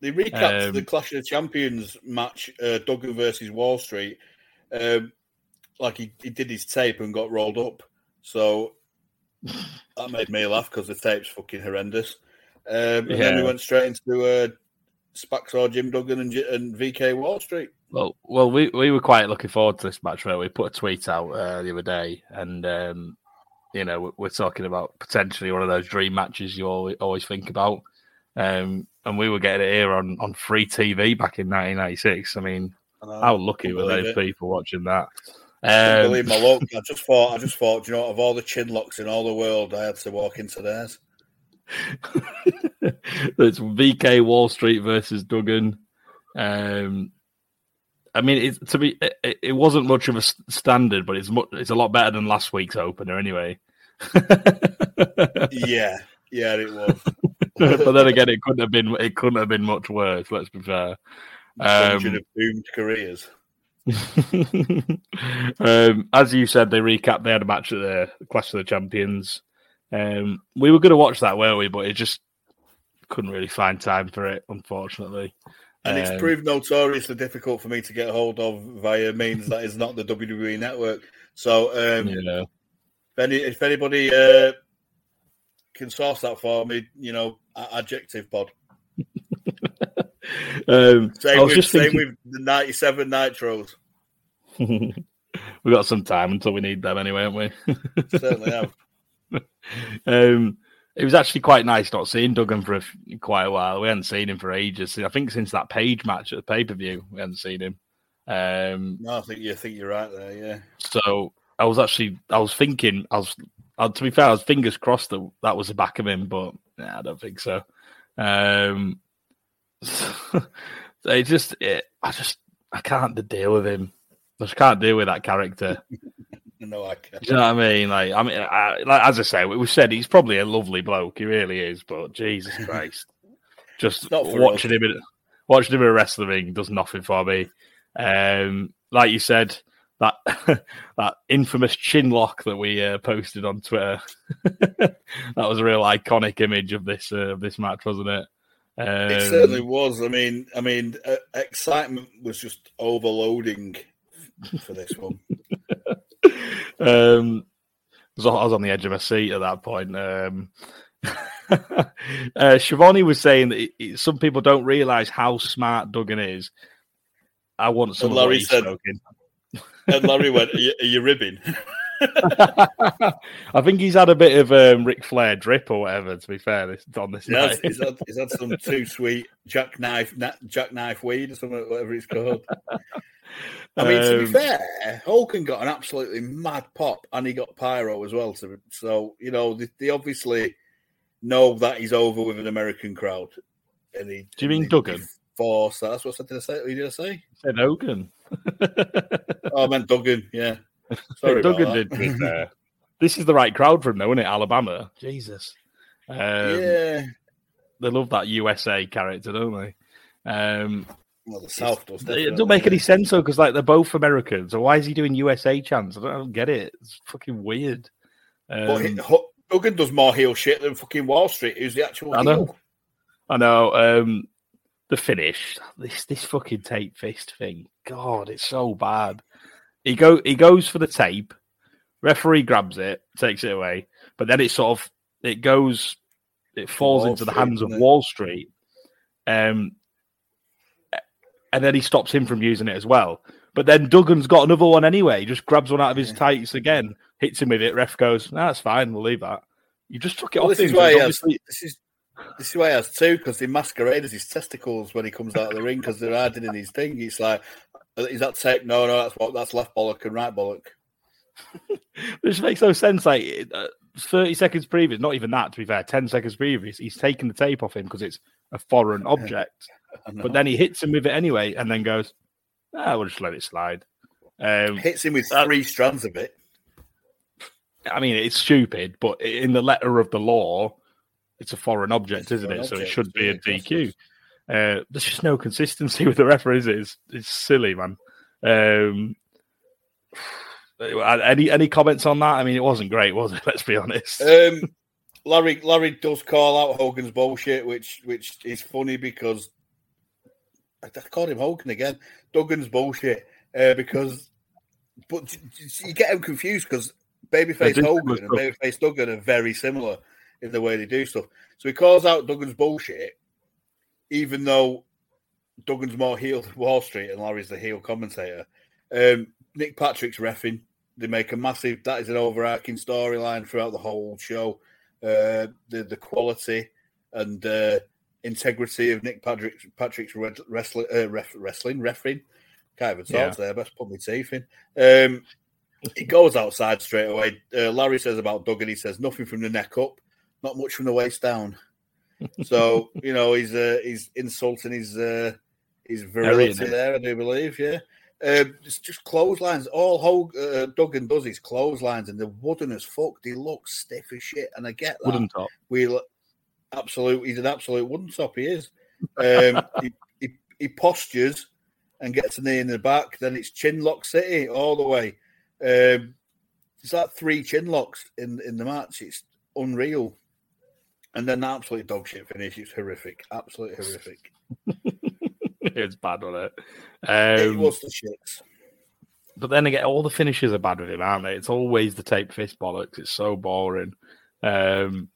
They recapped Um, the Clash of the Champions match, uh, Duggan versus Wall Street. Um, like he, he did his tape and got rolled up. So that made me laugh because the tape's fucking horrendous. Um, and then we went straight into uh, Hacksaw, Jim Duggan, and, and VK Wall Street. Well, well, we, we were quite looking forward to this match. Where we put a tweet out uh, the other day, and um, you know, we're talking about potentially one of those dream matches you always, always think about. Um, and we were getting it here on, on free TV back in 1996. I mean, I how lucky were those it. people watching that? Um, believe my luck. I just thought, I just thought, you know, of all the chin locks in all the world, I had to walk into theirs. it's VK Wall Street versus Duggan. Um, I mean, it, to be, it, it, wasn't much of a standard, but it's much, it's a lot better than last week's opener, anyway. yeah, yeah, it was. but then again, it couldn't have been it couldn't have been much worse. Let's be fair. Um, doomed careers. um, as you said, they recapped. They had a match at the Clash of the Champions. Um, we were going to watch that, weren't we? But it just couldn't really find time for it, unfortunately. And um, it's proved notoriously difficult for me to get hold of via means that is not the WWE network. So, um, yeah. if, any, if anybody uh, can source that for me, you know, adjective pod. um, same, with, same thinking... with the 97 Nitros. We've got some time until we need them anyway, haven't we? Certainly have. um, it was actually quite nice not seeing Duggan for a, quite a while. We hadn't seen him for ages. I think since that Page match at the pay per view, we hadn't seen him. Um, no, I think you think you're right there. Yeah. So I was actually I was thinking I was to be fair I was fingers crossed that that was the back of him, but nah, I don't think so. Um, it just it, I just I can't deal with him. I just can't deal with that character. no, I can't. you know what I mean? Like, I mean, I, like, as I say, we said he's probably a lovely bloke. He really is. But Jesus Christ, just watching him, in, watching him in a wrestling ring does nothing for me. Um, like you said, that that infamous chin lock that we uh, posted on Twitter. that was a real iconic image of this uh, of this match, wasn't it? Um, it certainly was. I mean, I mean, uh, excitement was just overloading for this one. um, I was on the edge of my seat at that point. Um, uh, Schiavone was saying that it, it, some people don't realize how smart Duggan is. I want some. And Larry said, smoking. and Larry went, "Are you, are you ribbing?" I think he's had a bit of um, Ric Flair drip or whatever. To be fair, this, on this has, he's, had, he's had some too sweet jackknife jackknife weed or something, whatever it's called. I mean, to be um, fair, Hogan got an absolutely mad pop, and he got pyro as well. So, so you know, they, they obviously know that he's over with an American crowd. And he, Do you mean Duggan? Force. That's what I did I say. What did I say? I said Hogan. oh, I meant Duggan. Yeah. Sorry, Duggan did good there. This is the right crowd for him, though, isn't it? Alabama. Jesus. Um, yeah. They love that USA character, don't they? Um, well, the South does. It don't make any sense though, because like they're both Americans. So why is he doing USA chants? I don't, I don't get it. It's fucking weird. Um, but Hogan does more heel shit than fucking Wall Street. Who's the actual? I know. I know. Um, the finish. This this fucking tape fist thing. God, it's so bad. He go he goes for the tape. Referee grabs it, takes it away, but then it sort of it goes, it falls Wall into Street, the hands of Wall Street. Um, and then he stops him from using it as well. But then Duggan's got another one anyway. He just grabs one out of his tights again, hits him with it. Ref goes, "No, that's fine. We'll leave that." You just took it well, off. This him, is why has, this is this is why he has two because they masquerade as his testicles when he comes out of the ring because they're hiding in his thing. It's like, is that tape? No, no, that's what that's left bollock and right bollock. Which makes no sense. Like uh, thirty seconds previous, not even that. To be fair, ten seconds previous, he's taken the tape off him because it's a foreign object. But then he hits him with it anyway, and then goes, "Ah, we'll just let it slide." Um, Hits him with three strands of it. I mean, it's stupid, but in the letter of the law, it's a foreign object, it's isn't it? Object, so it should be a DQ. Uh, there's just no consistency with the referees. It's it's silly, man. Um, any any comments on that? I mean, it wasn't great, was it? Let's be honest. Um, Larry Larry does call out Hogan's bullshit, which which is funny because I called him Hogan again. Duggan's bullshit uh, because, but you get him confused because babyface Hogan and babyface Duggan are very similar in the way they do stuff. So he calls out Duggan's bullshit, even though Duggan's more heel than Wall Street and Larry's the heel commentator. Um, Nick Patrick's refing they make a massive. That is an overarching storyline throughout the whole show. Uh, the the quality and uh, integrity of Nick Patrick's Patrick's wrestling uh, ref, wrestling refereeing. Can't even talk yeah. there. Best put my teeth in. Um, he goes outside straight away. Uh, Larry says about Duggan. He says nothing from the neck up, not much from the waist down. So you know he's uh, he's insulting his uh, his virility there. I do believe, yeah. Um, it's just clotheslines. All Hog, uh, Duggan does his clotheslines, and the wooden as fuck. He looks stiff as shit, and I get that. Wooden top. We absolute. He's an absolute wooden top. He is. Um, he, he, he postures and gets a knee in the back. Then it's chin lock city all the way. Um, it's like three chin locks in in the match. It's unreal. And then the absolute dog shit finish. It's horrific. Absolutely horrific. it's bad on it. Um, it was the shits. But then again, all the finishes are bad with him, aren't they? It's always the tape fist bollocks. It's so boring. Um,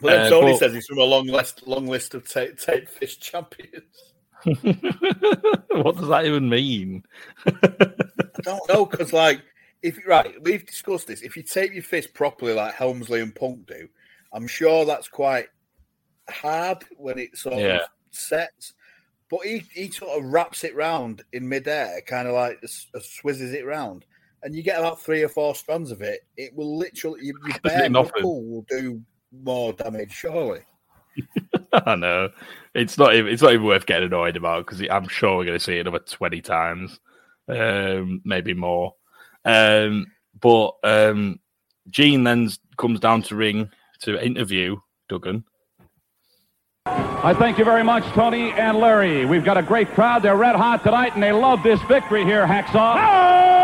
well, then uh, Tony but... says he's from a long list, long list of tape, tape fist champions. what does that even mean? I don't know because, like, if right, we've discussed this. If you tape your fist properly, like Helmsley and Punk do, I'm sure that's quite hard when it sort yeah. of sets. But he, he sort of wraps it round in midair, kind of like uh, swizzes it round, and you get about three or four strands of it. It will literally your, your bare knuckle will do more damage, surely. I know it's not even it's not even worth getting annoyed about because I'm sure we're going to see it another twenty times, um, maybe more. Um, but um, Gene then comes down to ring to interview Duggan. I thank you very much, Tony and Larry. We've got a great crowd. They're red hot tonight, and they love this victory here, Hacksaw. Oh!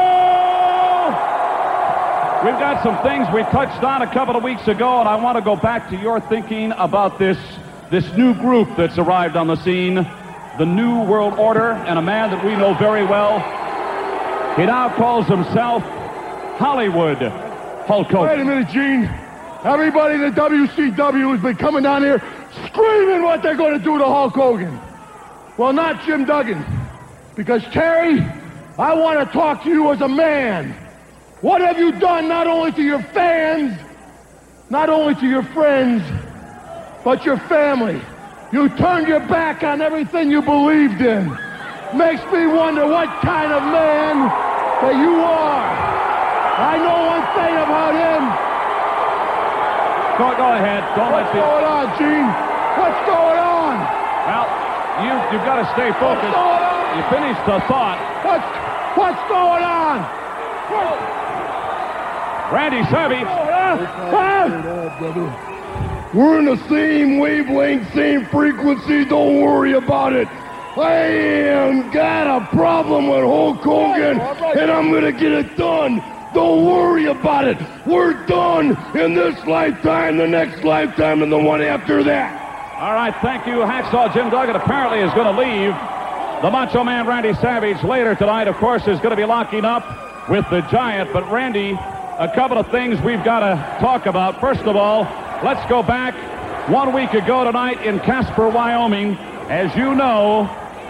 We've got some things we touched on a couple of weeks ago, and I want to go back to your thinking about this, this new group that's arrived on the scene, the New World Order, and a man that we know very well. He now calls himself Hollywood Hulk Hogan. Wait a minute, Gene. Everybody in the WCW has been coming down here screaming what they're going to do to Hulk Hogan. Well, not Jim Duggan. Because, Terry, I want to talk to you as a man. What have you done not only to your fans, not only to your friends, but your family? You turned your back on everything you believed in. Makes me wonder what kind of man that you are. I know one thing about him. Go, go ahead. Don't What's going on, Gene? What's going on? Well, you, you've got to stay focused. What's going on? You finished the thought. What's, what's going on? What? Randy Savage. Oh, ah! We're in the same wavelength, same frequency. Don't worry about it. I am got a problem with Hulk Hogan, oh, and I'm going to get it done. Don't worry about it. We're done in this lifetime, the next lifetime, and the one after that. All right, thank you, Hacksaw Jim Duggan. Apparently is going to leave. The Macho Man Randy Savage later tonight, of course, is going to be locking up with the Giant. But Randy, a couple of things we've got to talk about. First of all, let's go back one week ago tonight in Casper, Wyoming. As you know,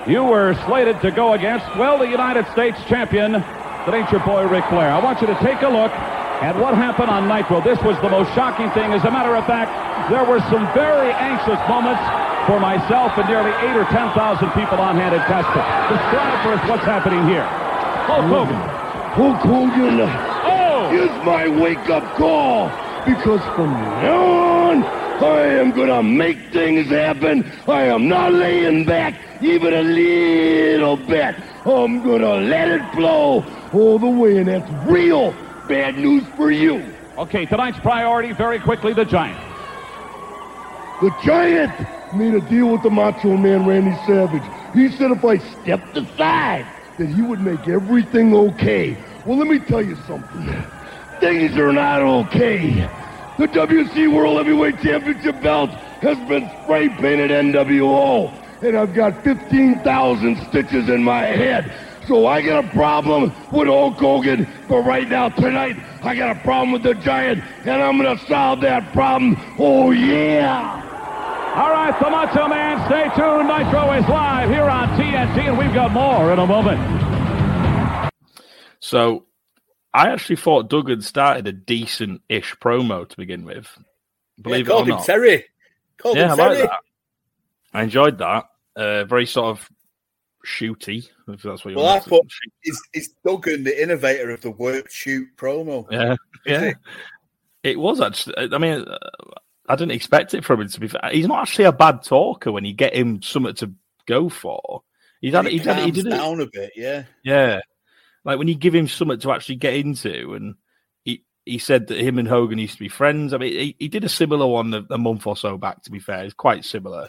you were slated to go against, well, the United States champion, that ain't your boy Ric Flair. I want you to take a look at what happened on Nitro. This was the most shocking thing. As a matter of fact, there were some very anxious moments for myself and nearly eight or 10,000 people on hand at Casper. Describe for us what's happening here. Hulk Hogan. Hulk Hogan! Is my wake-up call because from now on, I am gonna make things happen. I am not laying back even a little bit. I'm gonna let it blow all the way, and that's real bad news for you. Okay, tonight's priority, very quickly, the Giant. The Giant made a deal with the Macho Man Randy Savage. He said if I stepped aside, that he would make everything okay. Well, let me tell you something. Things are not okay. The WC World Heavyweight Championship belt has been spray painted NWO, and I've got 15,000 stitches in my head. So I got a problem with Hulk Hogan, but right now, tonight, I got a problem with the Giant, and I'm going to solve that problem. Oh, yeah! All right, the Macho Man, stay tuned. Nitro is live here on TNT, and we've got more in a moment. So, I actually thought Duggan started a decent-ish promo to begin with. Believe yeah, it or not. Terry. Called yeah, I him like Terry. that. I enjoyed that. Uh, very sort of shooty, if that's what you Well, want. I thought is is Duggan the innovator of the work shoot promo? Yeah, yeah. it? It was actually. I mean, uh, I didn't expect it from him. To be fair, he's not actually a bad talker when you get him something to go for. He's had, He he's had, he did it. down a bit, yeah. Yeah, like when you give him something to actually get into, and he he said that him and Hogan used to be friends. I mean, he, he did a similar one a, a month or so back. To be fair, it's quite similar.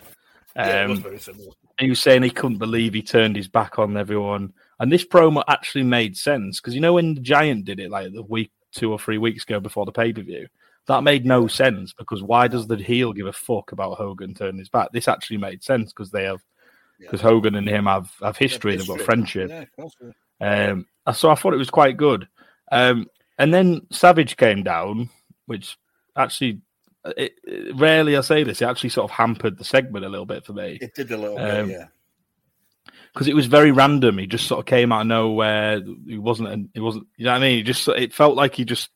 yeah it was Um, very similar. he was saying he couldn't believe he turned his back on everyone. And this promo actually made sense because you know when the Giant did it like the week, two or three weeks ago before the pay per view, that made no sense because why does the heel give a fuck about Hogan turning his back? This actually made sense because they have Yeah. because Hogan and him have have history, they've got friendship. Yeah, yeah. Um, so I thought it was quite good. Um, and then Savage came down, which actually, it, it- rarely I say this, it actually sort of hampered the segment a little bit for me It did a little Um, bit, yeah. because it was very random. He just sort of came out of nowhere. He wasn't. He wasn't. You know what I mean? He just. It felt like he just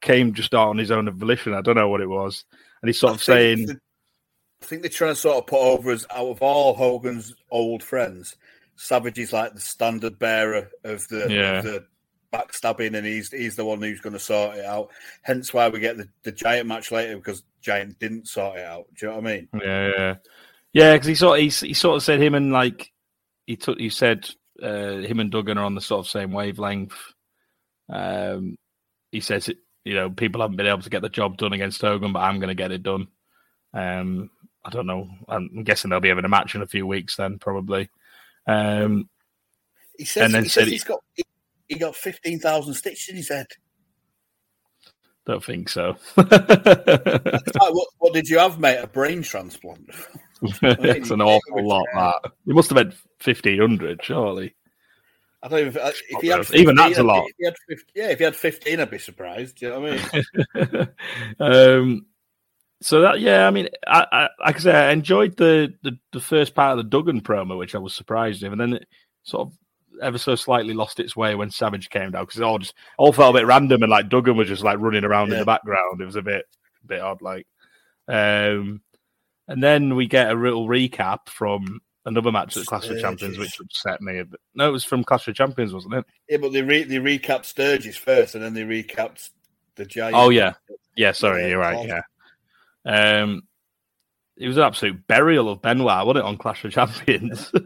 came just out on his own volition. I don't know what it was, and he's sort I of saying, the- I think they're trying to sort of put over as out of all Hogan's old friends, Savage is like the standard bearer of the, Yeah. of the backstabbing, and he's he's the one who's going to sort it out. Hence why we get the, the Giant match later because Giant didn't sort it out. Do you know what I mean? Yeah, yeah, yeah. Because he sort he, he sort of said him and like he took he said uh, him and Duggan are on the sort of same wavelength. Um, he says it, you know people haven't been able to get the job done against Hogan, but I'm going to get it done. Um, I don't know. I'm guessing they'll be having a match in a few weeks then, probably. Um, He says, And then he said he's got he, got fifteen thousand stitches in his head. don't think so. What, what did you have, mate? A brain transplant? it's an awful lot. That it must have had fifteen hundred, surely. I don't even. If he had Even that's 15, a lot. If he had 15, yeah, if he had fifteen, I'd be surprised. Do you know what I mean? um, so that yeah, I mean, I, I like I said, I enjoyed the, the the first part of the Duggan promo, which I was surprised with, and then it sort of ever so slightly lost its way when Savage came down because it all just all felt a bit random, and like Duggan was just like running around in the background. It was a bit a bit odd, like. Um, and then we get a little recap from another match at the Clash of Champions, which upset me a bit. No, it was from Clash of Champions, wasn't it? Yeah, but they re- they recapped Sturgis first, and then they recapped the Giant. Oh yeah, yeah. Sorry, Yeah, you're right. Yeah. Um, it was an absolute burial of Benoit, wasn't it, on Clash of Champions?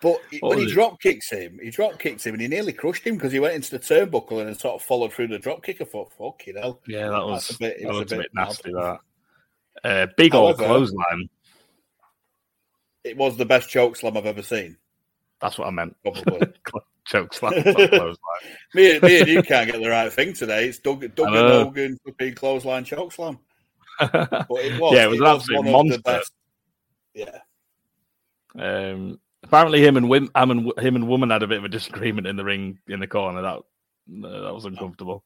But What when he it? drop kicks him, he drop kicks him, and he nearly crushed him because he went into the turnbuckle and then sort of followed through the drop kick. I thought, you know, yeah, that was, a bit- it that was was a bit nasty. That uh, big old clothesline. It was the best choke slam I've ever seen. That's what I meant. Probably. Choke slam, clothesline. me, and- me and you can't get the right thing today. It's Doug, Doug and. Hogan flipping clothesline choke slam. But it was, yeah, it was an absolute of the monster. best. Yeah, Um, apparently, him and Wim, him and him and Woman had a bit of a disagreement in the ring in the corner. That that was uncomfortable.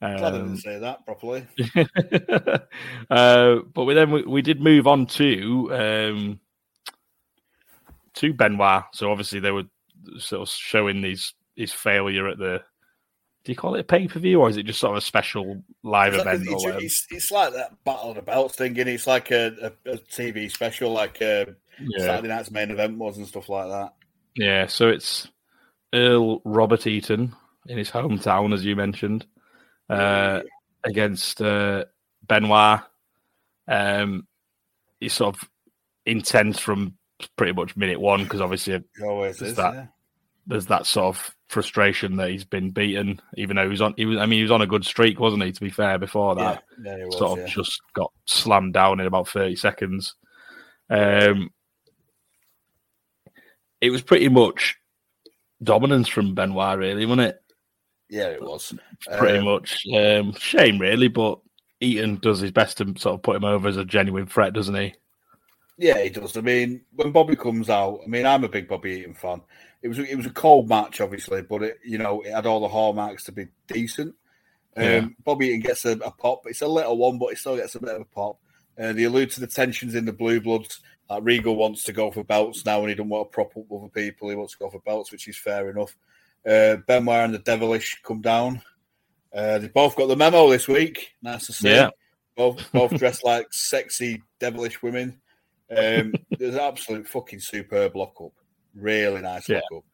glad I Um, didn't say that properly. uh, but we then we, we did move on to um, to Benoit. So obviously they were sort of showing these his failure at the. Do you call it a pay per view or is it just sort of a special live It's event? a- or it's, it's, it's like that Battle of the Belts thing, and it's like a, a, a TV special, like uh, yeah, Saturday Night's main event was and stuff like that. yeah. So it's Earl Robert Eaton in his hometown, as you mentioned, uh, against uh, Benoit. Um, he's sort of intense from pretty much minute one because obviously Is is. that- yeah. there's that sort of frustration that he's been beaten, even though he was on. He was, I mean, he was on a good streak, wasn't he? To be fair, before that, yeah, it was, sort of yeah. just got slammed down in about thirty seconds. Um, it was pretty much dominance from Benoit, really, wasn't it? yeah, it was. Pretty Um, much. Um, shame, really, but Eaton does his best to sort of put him over as a genuine threat, doesn't he? Yeah, he does. I mean, when Bobby comes out, I mean, I'm a big Bobby Eaton fan. It was it was a cold match, obviously, but it you know it had all the hallmarks to be decent. Um, Yeah. Bobby Eaton gets a, a pop. It's a little one, but it still gets a bit of a pop. Uh, they allude to the tensions in the Blue Bloods. Like Regal wants to go for belts now, and he doesn't want to prop up other people. He wants to go for belts, which is fair enough. Uh, Benoit and the Devilish come down. Uh, they both got the memo this week. Nice to see. Yeah. Both both dressed like sexy, devilish women. Um, there's an absolute fucking superb lockup. Really nice Yeah. lockup.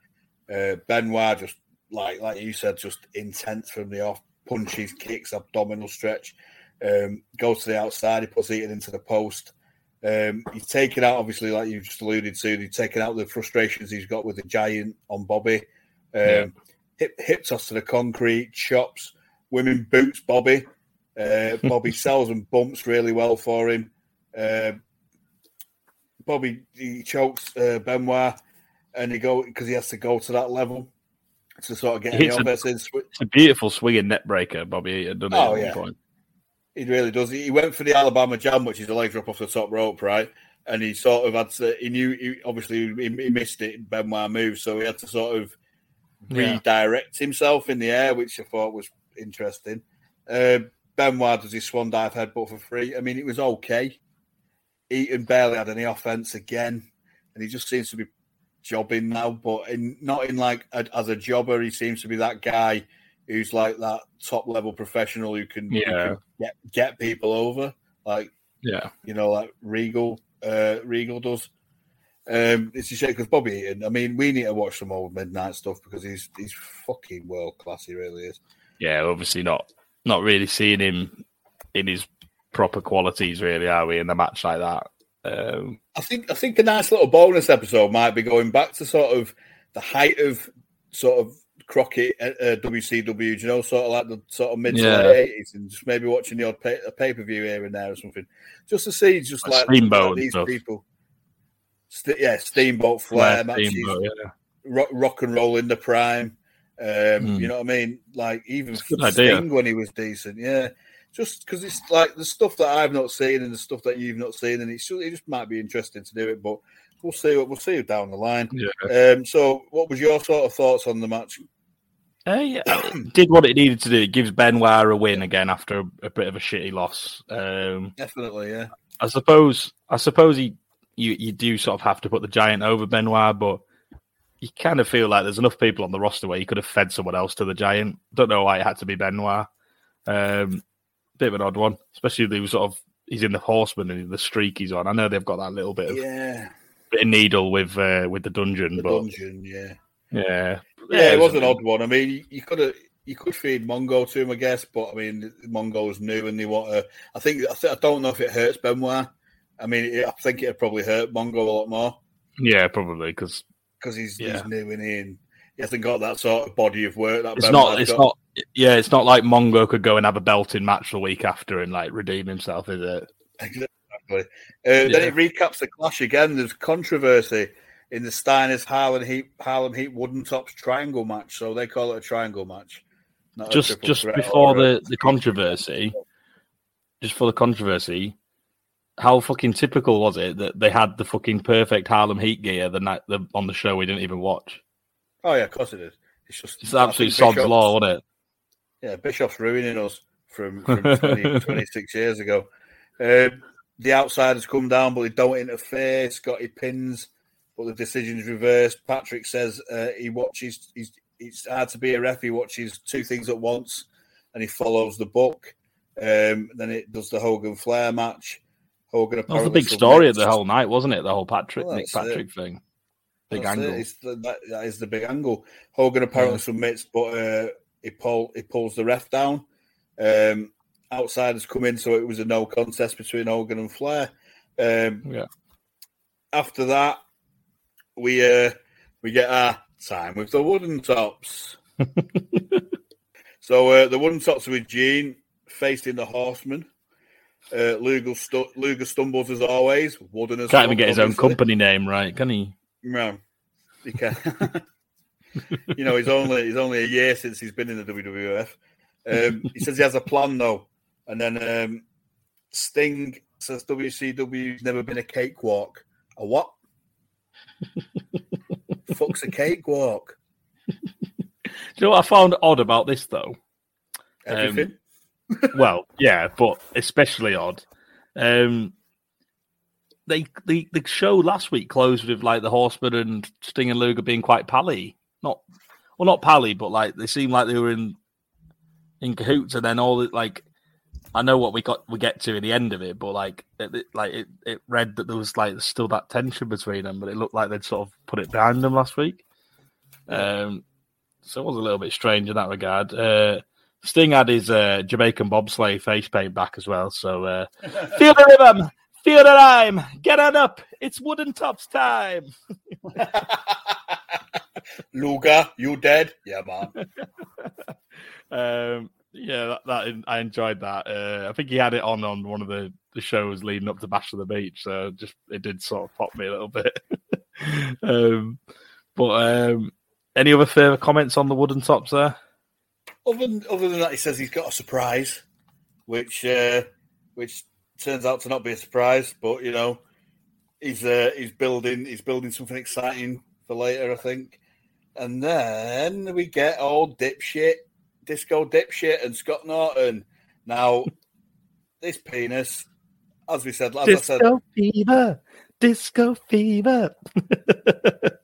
Uh, Benoit just like like you said, just intense from the off, punches, kicks, abdominal stretch. Um, goes to the outside, he puts Eaton into the post. Um, he's taken out, obviously, like you just alluded to, he's taken out the frustrations he's got with the giant on Bobby. Um, Yeah. hip, hip toss to the concrete, chops, women boots Bobby. Uh, Bobby sells and bumps really well for him. Uh, Bobby he chokes uh, Benoit, and he go because he has to go to that level to sort of get a- offense in. It's a beautiful swinging neckbreaker, Bobby Eaton, doesn't it? Oh, at yeah. point? He really does. He went for the Alabama jam, which is a leg drop off the top rope, right? And he sort of had to. He knew, he, obviously, he, he missed it. Benoit moved, so he had to sort of Yeah. redirect himself in the air, which I thought was interesting. Uh, Benoit does his swan dive headbutt for free. I mean, it was okay. Eaton barely had any offense again, and he just seems to be jobbing now, but in, not in like a, as a jobber. He seems to be that guy who's like that top level professional who can, who Yeah. can get get people over, like Yeah. you know, like Regal, uh, Regal does. Um, it's a shame because Bobby Eaton. I mean, we need to watch some old midnight stuff because he's he's fucking world class. He really is. Yeah, obviously not not really seeing him in his proper qualities, really, are we, in a match like that? Um, I think I think a nice little bonus episode might be going back to sort of the height of sort of Crockett uh, uh, WCW. You know, sort of like the sort of mid to Yeah. late eighties, and just maybe watching the odd pay, a pay per view here and there or something, just to see just Like like, these people. St- yeah, Steamboat Flair matches. Steamboat, yeah. rock, rock and roll in the prime. Um, Mm. You know what I mean? Like even good idea. Sting when he was decent, yeah. Just because it's like the stuff that I've not seen and the stuff that you've not seen, and it's just, it just might be interesting to do it. But we'll see. What we'll see down the line. Yeah. Um, so, what was your sort of thoughts on the match? Uh, yeah, did what it needed to do. It gives Benoit a win again after a, a bit of a shitty loss. Um, Definitely, yeah. I suppose. I suppose he, you, you do sort of have to put the giant over Benoit, but you kind of feel like there's enough people on the roster where you could have fed someone else to the giant. Don't know why it had to be Benoit. Um, bit of an odd one, especially the sort of he's in the Horseman and the streak he's on. I know they've got that little bit of, Yeah, bit of needle with uh, with the dungeon, the but dungeon, yeah. yeah, Yeah, it was an odd one. I mean, you- you could have you could feed Mongo to him, I guess, but I mean, Mongo's new and they want to. I think I, th- I don't know if it hurts Benoit. I mean, it, I think it'd probably hurt Mongo a lot more Yeah, probably because because he's, Yeah. he's new and in. He hasn't got that sort of body of work. That it's not. It's got. not. Yeah, it's not like Mongo could go and have a belting match the week after and like redeem himself, is it? Exactly. Uh, Then it recaps the clash again. There's controversy in the Steiners Harlem Heat Harlem Heat Wooden Tops triangle match, so they call it a triangle match. not Just just before the the controversy, just for the controversy, how fucking typical was it that they had the fucking perfect Harlem Heat gear the night the, on the show we didn't even watch? Oh yeah, of course it is. It's just It's absolute sod's law, isn't it? Yeah, Bischoff's ruining us from, from 20, 26 years ago. Um, the outsiders come down, but they don't interfere. Scotty pins, but the decision's reversed. Patrick says uh, he watches. He's it's hard to be a ref. He watches two things at once, and he follows the book. Um, then it does the Hogan Flair match. Hogan That was the big story of the whole night, wasn't it? The whole Patrick Well, Nick that's it. Patrick thing, big That's it. It's the, that, that is the big angle. Hogan apparently Yeah. submits, but uh, he pull he pulls the ref down. Um, outsiders come in, so it was a no contest between Hogan and Flair. Um, Yeah. After that, we uh, we get our time with the wooden tops. so uh, the wooden tops with Gene facing the Horseman. Uh, Luger, stu- Luger stumbles as always. Wooden as Can't even get his own company name right, can he? No, he can. you know, he's only he's only a year since he's been in the WWF. Um, he says he has a plan though, and then um, Sting says WCW's never been a cakewalk. A what? Fuck's a cakewalk. Do you know what I found odd about this though? Everything. well, yeah, but especially odd. Um, they the the show last week closed with like the Horseman and Sting and Luger being quite pally. Not well, not pally, but like they seemed like they were in in cahoots, and then all it like. I know what we got we get to in the end of it, but like it, it- like it, it read that there was like still that tension between them, but it looked like they'd sort of put it behind them last week. Um, so it was a little bit strange in that regard. Uh, Sting had his uh, Jamaican bobsleigh face paint back as well. So uh, feel the rhythm, feel the rhyme, get on up. It's wooden tops time. Luga, you dead? Yeah, man. Um, yeah, that, that I enjoyed that. Uh, I think he had it on on one of the, the shows leading up to Bash of the Beach, so just it did sort of pop me a little bit. um, but um, any other further comments on the wooden tops there? Other than, other than that, he says he's got a surprise, which uh, which turns out to not be a surprise. But you know, he's uh, he's building he's building something exciting for later, I think. And then we get old dipshit, disco dipshit, and Scott Norton. Now, this penis, as we said, as I said, Disco fever, disco fever.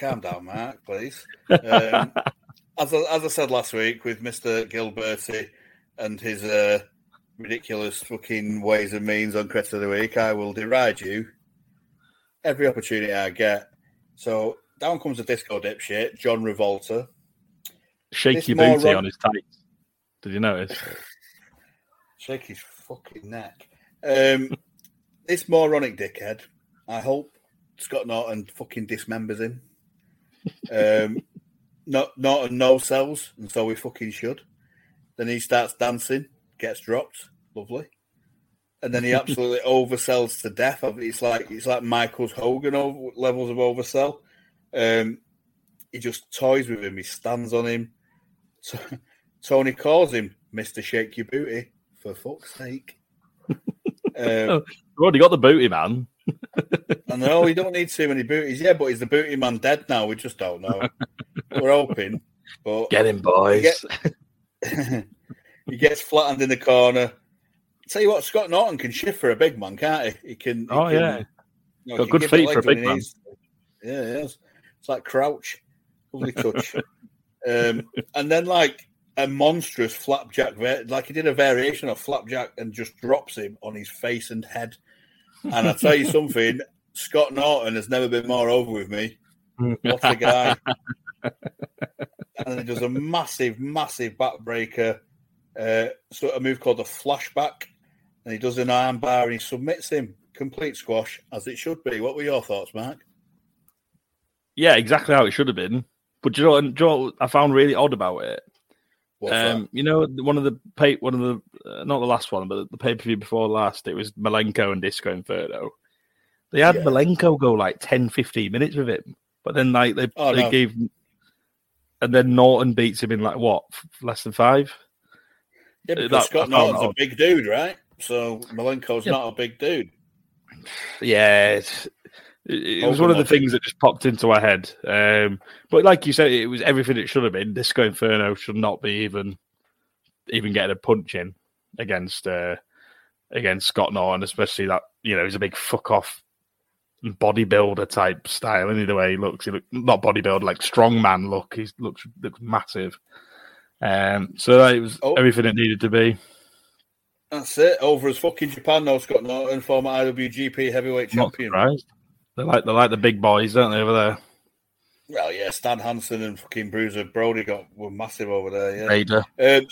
calm down, Mark, please. Um, as, I, as I said last week with Mr. Gilberti and his uh, ridiculous fucking ways and means on Cretin of the Week, I will deride you every opportunity I get. So down comes the disco dipshit, John Revolta. Shaky This moron- booty on his tights. Did you notice? Shake his fucking neck. Um, this moronic dickhead, I hope Scott Norton fucking dismembers him. Um, not Norton no sells, and so we fucking should. Then he starts dancing, gets dropped, lovely, and then he absolutely oversells to death. Of It's like it's like Michael's Hogan over, levels of oversell. Um, he just toys with him. He stands on him. So, Tony calls him Mister Shake Your Booty for fuck's sake. um, We've already got the booty man. I know we don't need too many booties. Yeah, but is the booty man dead now? We just don't know. We're hoping, but Get him, boys. get- he gets flattened in the corner. Tell you what, Scott Norton can shift for a big man, can't he? He can. he Oh, can- yeah. you know, Got good feet for a big man. needs. Yeah. It's like crouch, lovely touch. um, and then like a monstrous flapjack, like he did a variation of flapjack and just drops him on his face and head. And I tell you something, Scott Norton has never been more over with me. What a guy! and then he does a massive, massive backbreaker. Uh, so a move called the flashback, and he does an armbar and he submits him. Complete squash, as it should be. What were your thoughts, Mark? yeah, exactly how it should have been. But you know, do you know what I found really odd about it? Um, you know, one of the pay, one of the uh, not the last one, but the pay per view before last, it was Malenko and Disco Inferno. They had Yeah. Malenko go like 10, 15 minutes with him, but then like they Oh, they no. gave, and then Norton beats him in like what less than five. that? Yeah, that- because I Scott Norton's a big dude, right? So Malenko's Yeah. not a big dude. Yeah, it, was one of the things that just popped into our head. Um, but like you said, it was everything it should have been. Disco Inferno should not be even even getting a punch in against uh, against Scott Norton, especially that you know he's a big fuck off bodybuilder type style. And the way he looks, he look not bodybuilder like strongman look. He looks looks massive. Um, so it was Oh. everything it needed to be. That's it. Over as fucking Japan, though. Scott Norton, former IWGP heavyweight Not champion. surprised. They like they like the big boys, don't they, over there? Well, yeah, Stan Hansen and fucking Bruiser Brody got were massive over there. Yeah, Vader. Um,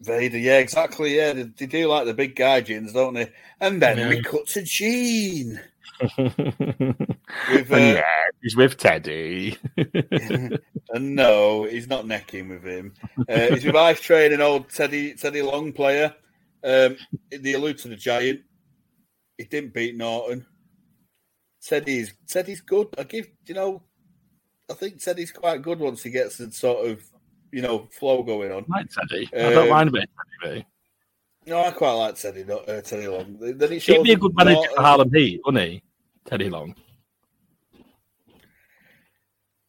Vader, yeah, exactly. Yeah, they, they do like the big guy jeans, don't they? And then we cut to Gene with, uh, yeah, he's with Teddy. and no, he's not necking with him. Uh, he's with ice training old Teddy Teddy Long player. Um, they allude to the giant. He didn't beat Norton. Teddy's Teddy's good. I give you know, I think Teddy's quite good once he gets the sort of you know flow going on. like Teddy. I don't Um, mind a bit Teddy. No, I quite like Teddy. not- Uh, Teddy Long. Then he He'd be a good manager Norton- for Harlem Heat, wouldn't he? Teddy Long.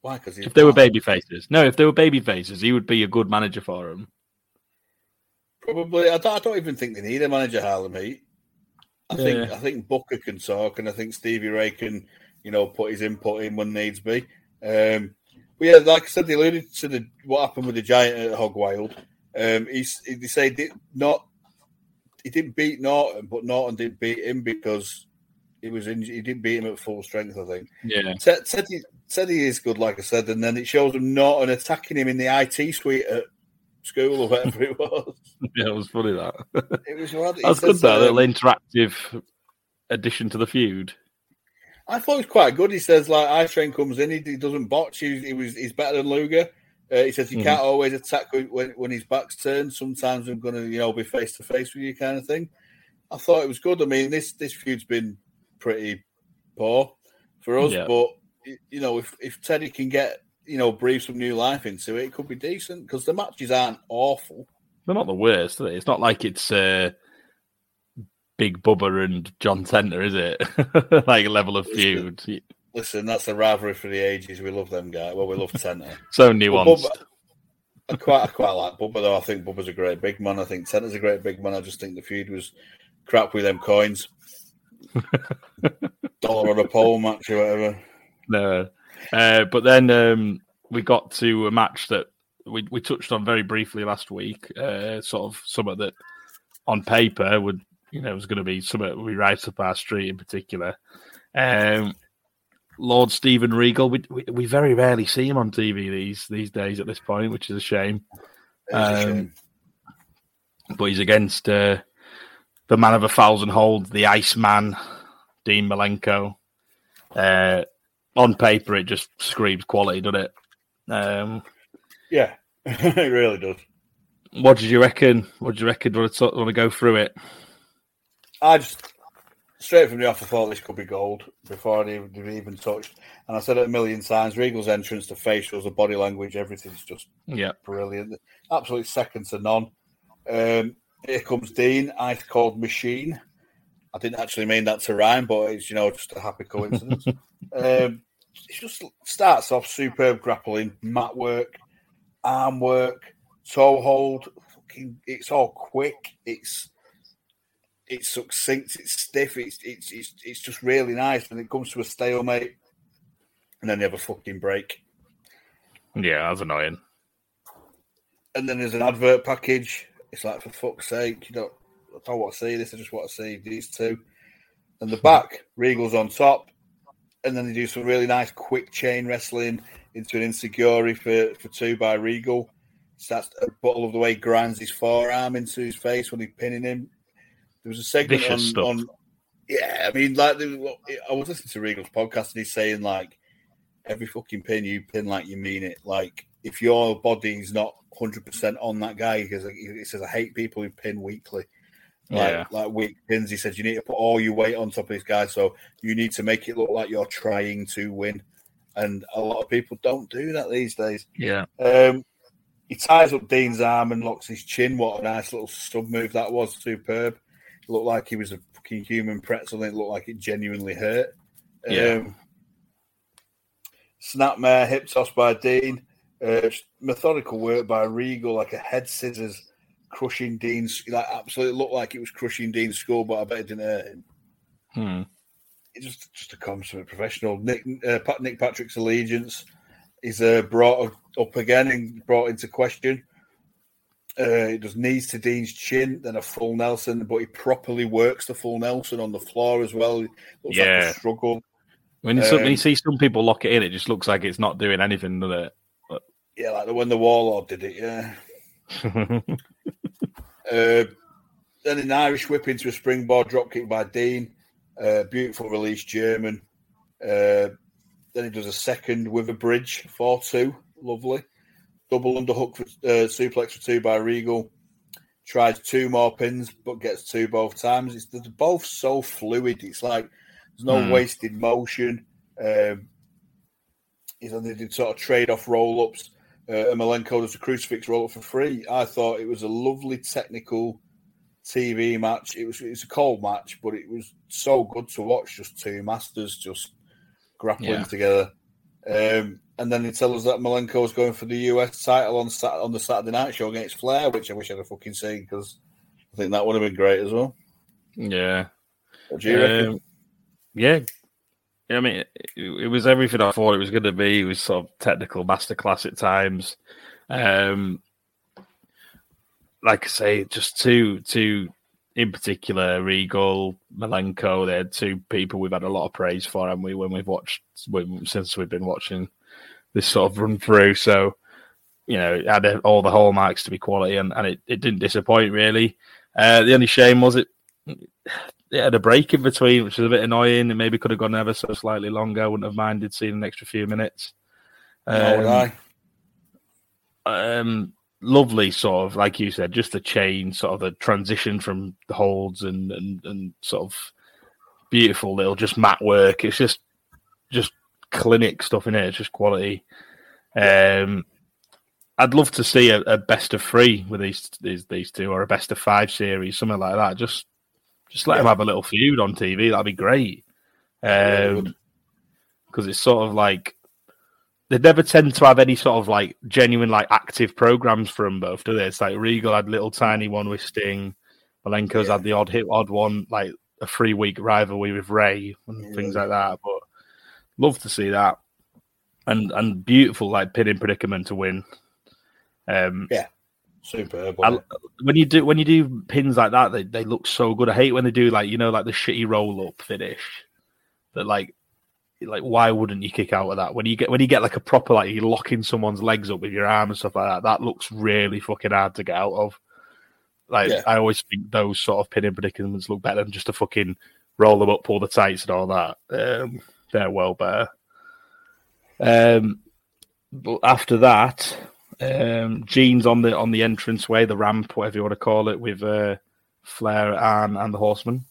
Why? Because If they were baby faces. No, if they were baby faces, he would be a good manager for them. Probably, I don't, I don't even think they need a manager, Harlem Heat. I think I think Booker can talk, and I think Stevie Ray can, you know, put his input in when needs be. Um, but yeah, like I said, they alluded to the what happened with the Giant at Hog Wild. Um, he's he said he not he didn't beat Norton, but Norton didn't beat him because he was in. He didn't beat him at full strength. I think. Yeah. Said, said he said he is good, like I said, and then it shows him Norton attacking him in the IT suite at school or whatever it was. Yeah, it was funny that. It was rather. That's good though. um, Little interactive addition to the feud. I thought it was quite good. He says like Ice Train comes in, he, he doesn't botch. He, he was he's better than Luger. Uh, he says you Mhm. can't always attack when, when when his back's turned. Sometimes I'm going to you know be face to face with you, kind of thing. I thought it was good. I mean, this this feud's been pretty poor for us, Yeah. but you know if if Teddy can get you know breathe some new life into it, it could be decent because the matches aren't awful. They're not the worst, are they? It's not like it's uh, Big Bubba and John Tenta, is it? like a level of feud. Listen, that's a rivalry for the ages. We love them guys. Well, we love Tenta. So nuanced. Bubba- I quite, I quite like Bubba though. I think Bubba's a great big man. I think Tenta's a great big man. I just think the feud was crap with them coins. Dollar on a pole match or whatever. No. Uh, but then um, we got to a match that we, we touched on very briefly last week. Uh, sort of something that on paper would, you know, was going to be something be right up our street in particular. Um, Lord Steven Regal. We, we we very rarely see him on TV these these days at this point, which is a shame. A Um, shame. But he's against uh, the man of a thousand holds, the Iceman, Dean Malenko. Uh, on paper, it just screams quality, doesn't it? Um, Yeah, it really does. what did you reckon? What did you reckon? Want to, want to go through it? I just straight from the off, I thought this could be gold before I even, even touched. And I said it a million times: Regal's entrance, the facials, the body language, everything's just Yeah, brilliant. Absolutely second to none. Um, here comes Dean, ice cold machine. I didn't actually mean that to rhyme, but it's you know just a happy coincidence. um, it just starts off superb grappling, mat work, arm work, toe hold. Fucking, it's all quick. It's it's succinct. It's stiff. It's it's it's it's just really nice. And it comes to a stalemate, and then they have a fucking break. yeah, that's annoying. and then there's an advert package. It's like for fuck's sake, you don't. I don't want to see this. I just want to see these two. And the back, Regal's on top, and then they do some really nice quick chain wrestling into an insecurity for for two by Regal. Starts a bottle of the way grinds his forearm into his face when he's pinning him. There was a segment on, on yeah, I mean, like I was listening to Regal's podcast and he's saying like every fucking pin you pin like you mean it. Like if your body's not hundred percent on that guy, because he says I hate people who pin weekly. Like, Yeah. like weak pins. He says you need to put all your weight on top of this guy, so you need to make it look like you're trying to win. And a lot of people don't do that these days. Yeah, Um, he ties up Dean's arm and locks his chin. What a nice little sub move that was. Superb. It looked like he was a fucking human pretzel. And it looked like it genuinely hurt. Yeah. Um, snapmare, hip toss by Dean. Uh, methodical work by Regal, like a head scissors crushing Dean's. Like absolutely looked like it was crushing Dean's skull, but I bet it didn't hurt him Hmm. it's just just a consummate professional. Nick uh, Pat- Nick Patrick's allegiance is uh, brought up again and brought into question. Uh, he does knees to Dean's chin, then a full Nelson, but he properly works the full Nelson on the floor as well. It looks like Yeah. a struggle. When, you some, when you Um, see some people lock it in, it just looks like it's not doing anything, does it? Yeah, like when the Warlord did it. Yeah. Uh, then an Irish whip into a springboard dropkick by Dean. Uh, beautiful release, German. Uh, then he does a second with a bridge, 4 2. Lovely. Double underhook for uh, suplex for two by Regal. Tries two more pins, but gets two both times. It's they're both so fluid. It's like there's no Hmm. wasted motion. Um, he's on the sort of trade off roll ups. Uh, and Malenko does a crucifix roll up for free. I thought it was a lovely technical TV match. It was it was a cold match, but it was so good to watch. Just two masters just grappling Yeah. together. Um, and then they tell us that Malenko is going for the US title on Sat- on the Saturday night show against Flair, which I wish I'd have fucking seen because I think that would have been great as well. yeah. What do you reckon? Um, yeah. Yeah, I mean, it, it was everything I thought it was going to be. It was sort of technical masterclass at times. Um, like I say, just two two in particular, Regal, Malenko. They're two people we've had a lot of praise for, and we when we've watched when, since we've been watching this sort of run through. So you know, it had all the hallmarks to be quality, and, and it, it didn't disappoint really. Uh, the only shame was it it had a break in between, which was a bit annoying. It maybe could have gone ever so slightly longer. I wouldn't have minded seeing an extra few minutes. Um, um, lovely sort of like you said, just the change, sort of the transition from the holds and and, and sort of beautiful little just mat work. It's just just clinic stuff in it. It's just quality. Um, I'd love to see a, a, best of three with these these these two, or a best of five series, something like that. Just just let yeah. them have a little feud on TV. That'd be great. Um, because it's sort of like they never tend to have any sort of like genuine like active programs for them both, do they? It's like Regal had little tiny one with Sting, Malenko's yeah. had the odd hit, odd one like a three week rivalry with Rey and yeah. things like that. But love to see that, and and beautiful like pinning predicament to win. Um, yeah, superb. I, when you do when you do pins like that, they, they look so good. I hate when they do like you know like the shitty roll up finish that like like why wouldn't you kick out of that when you get when you get like a proper like you're locking someone's legs up with your arm and stuff like that that looks really fucking hard to get out of like yeah. i always think those sort of pinning predicaments look better than just to fucking roll them up pull the tights and all that um, they're well better um but after that um gene's on the on the entrance way the ramp whatever you want to call it with uh flair and and the horseman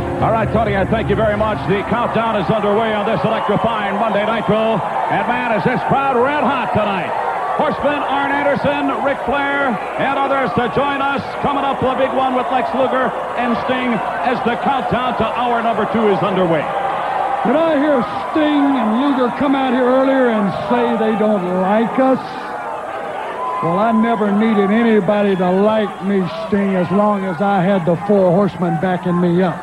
all right, Tony, I thank you very much. The countdown is underway on this electrifying Monday Nitro. And man, is this crowd red hot tonight. Horseman, Arn Anderson, Ric Flair, and others to join us. Coming up, the big one with Lex Luger and Sting as the countdown to hour number two is underway. Did I hear Sting and Luger come out here earlier and say they don't like us? Well, I never needed anybody to like me, Sting, as long as I had the four horsemen backing me up.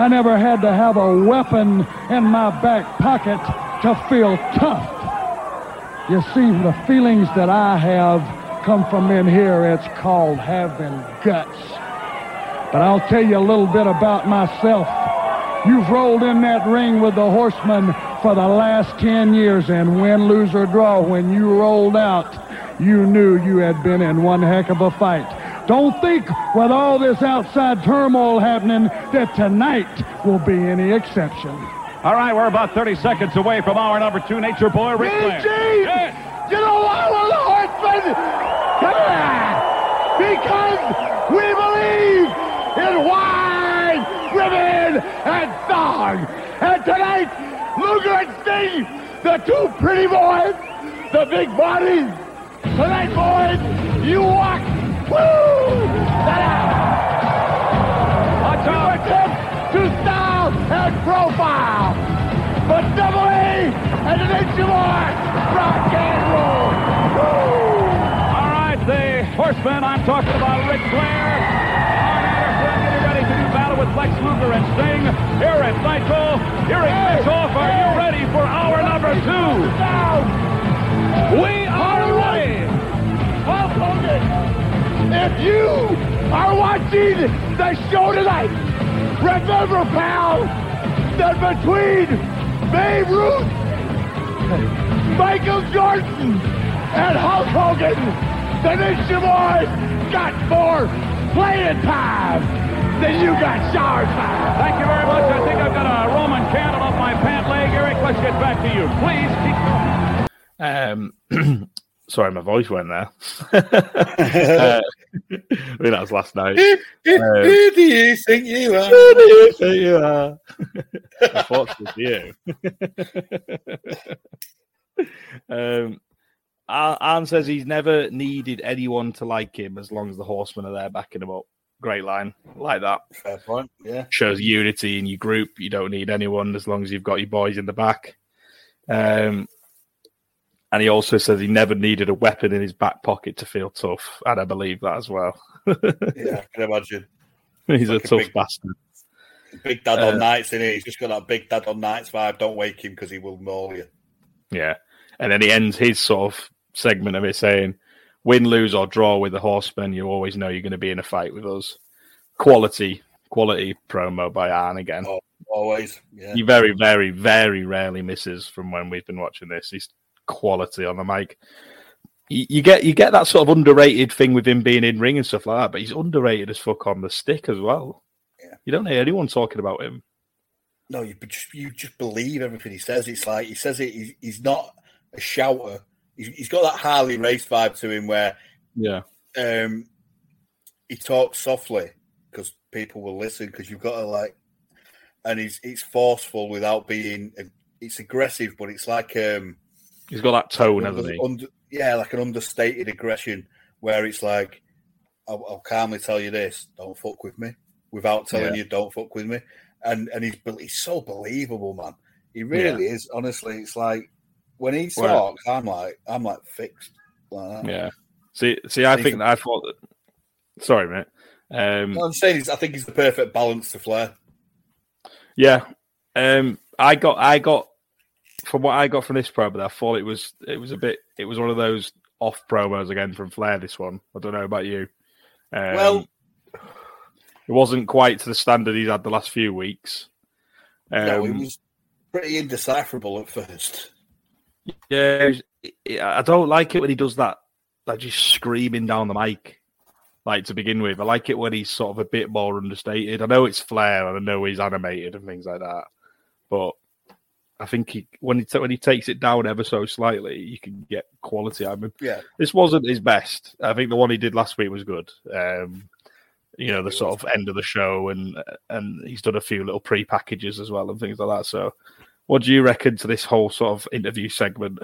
I never had to have a weapon in my back pocket to feel tough. You see, the feelings that I have come from in here. It's called having guts. But I'll tell you a little bit about myself. You've rolled in that ring with the horsemen for the last 10 years, and win, lose, or draw, when you rolled out, you knew you had been in one heck of a fight. Don't think with all this outside turmoil happening that tonight will be any exception. All right, we're about 30 seconds away from hour number two. Nature Boy, Ric Flair. Yes. You know why we're the horsemen? Come ah! on! Because we believe in wine, women, and song. And tonight, Luger and Sting, the two pretty boys, the big bodies. Tonight, boys, you walk Woo! Watch out! to style and profile. But double A and an inch more rock and roll. Woo! All right, the horsemen, I'm talking about Ric Flair. getting ready to do battle with Lex Luger and Sting here at Nitro. Hearing hey, this off, are hey. you ready for hour number two? We. Hulk If you are watching the show tonight, remember, pal, that between Babe Ruth, Michael Jordan, and Hulk Hogan, the Nature Boy's got more playing time than you got shower time. Thank you very much. I think I've got a Roman candle up my pant leg. Eric, let's get back to you. Please keep going. Um, Sorry, my voice went there. uh, I mean, that was last night. Who, um, who do you think you are? Who do you think you are? Unfortunately, you. um, Arn says he's never needed anyone to like him as long as the horsemen are there backing him up. Great line. Like that. Fair point. Yeah. Shows unity in your group. You don't need anyone as long as you've got your boys in the back. Um, and he also says he never needed a weapon in his back pocket to feel tough. And I believe that as well. yeah, I can imagine. He's like a, a, tough big, bastard. Big dad on uh, nights, in it. He's just got that big dad on nights vibe. Don't wake him because he will maul you. Yeah. And then he ends his sort of segment of it saying, win, lose, or draw with the Horsemen, you always know you're going to be in a fight with us. Quality, quality promo by Arn again. Oh, always. Yeah. He very, very, very rarely misses from when we've been watching this. He's quality on the mic. You, you get you get that sort of underrated thing with him being in ring and stuff like that, but he's underrated as fuck on the stick as well. Yeah. You don't hear anyone talking about him. No, you just you just believe everything he says. It's like he says it. He's, he's not a shouter. He's, he's got that Harley Race vibe to him where Yeah. um, he talks softly because people will listen because you've got to like, and he's it's forceful without being. It's aggressive, but it's like um, He's got that tone, under- hasn't he? under- yeah, like an understated aggression where it's like, I'll, I'll calmly tell you this: don't fuck with me, without telling Yeah. you don't fuck with me. And and he's he's so believable, man. He really is. Honestly, it's like when he Well- talks, I'm like I'm like fixed. Like. Yeah. See, see, I think that I thought that. Sorry, mate. Um, What I'm saying is, I think he's the perfect balance to Flair. Yeah. Um I got I got from what I got from this promo, I thought it was it was a bit it was one of those off promos again from Flair this one. I don't know about you. Um, Well- it wasn't quite to the standard he's had the last few weeks. Um, no, he was pretty indecipherable at first. Yeah, I don't like it when he does that, like just screaming down the mic, like to begin with. I like it when he's sort of a bit more understated. I know it's Flair, and I know he's animated and things like that, but I think he when he ta- when he takes it down ever so slightly, you can get quality of him. Yeah, This wasn't his best. I think the one he did last week was good. Um, you know, the sort of end of the show, and and he's done a few little pre packages as well and things like that. So, what do you reckon to this whole sort of interview segment?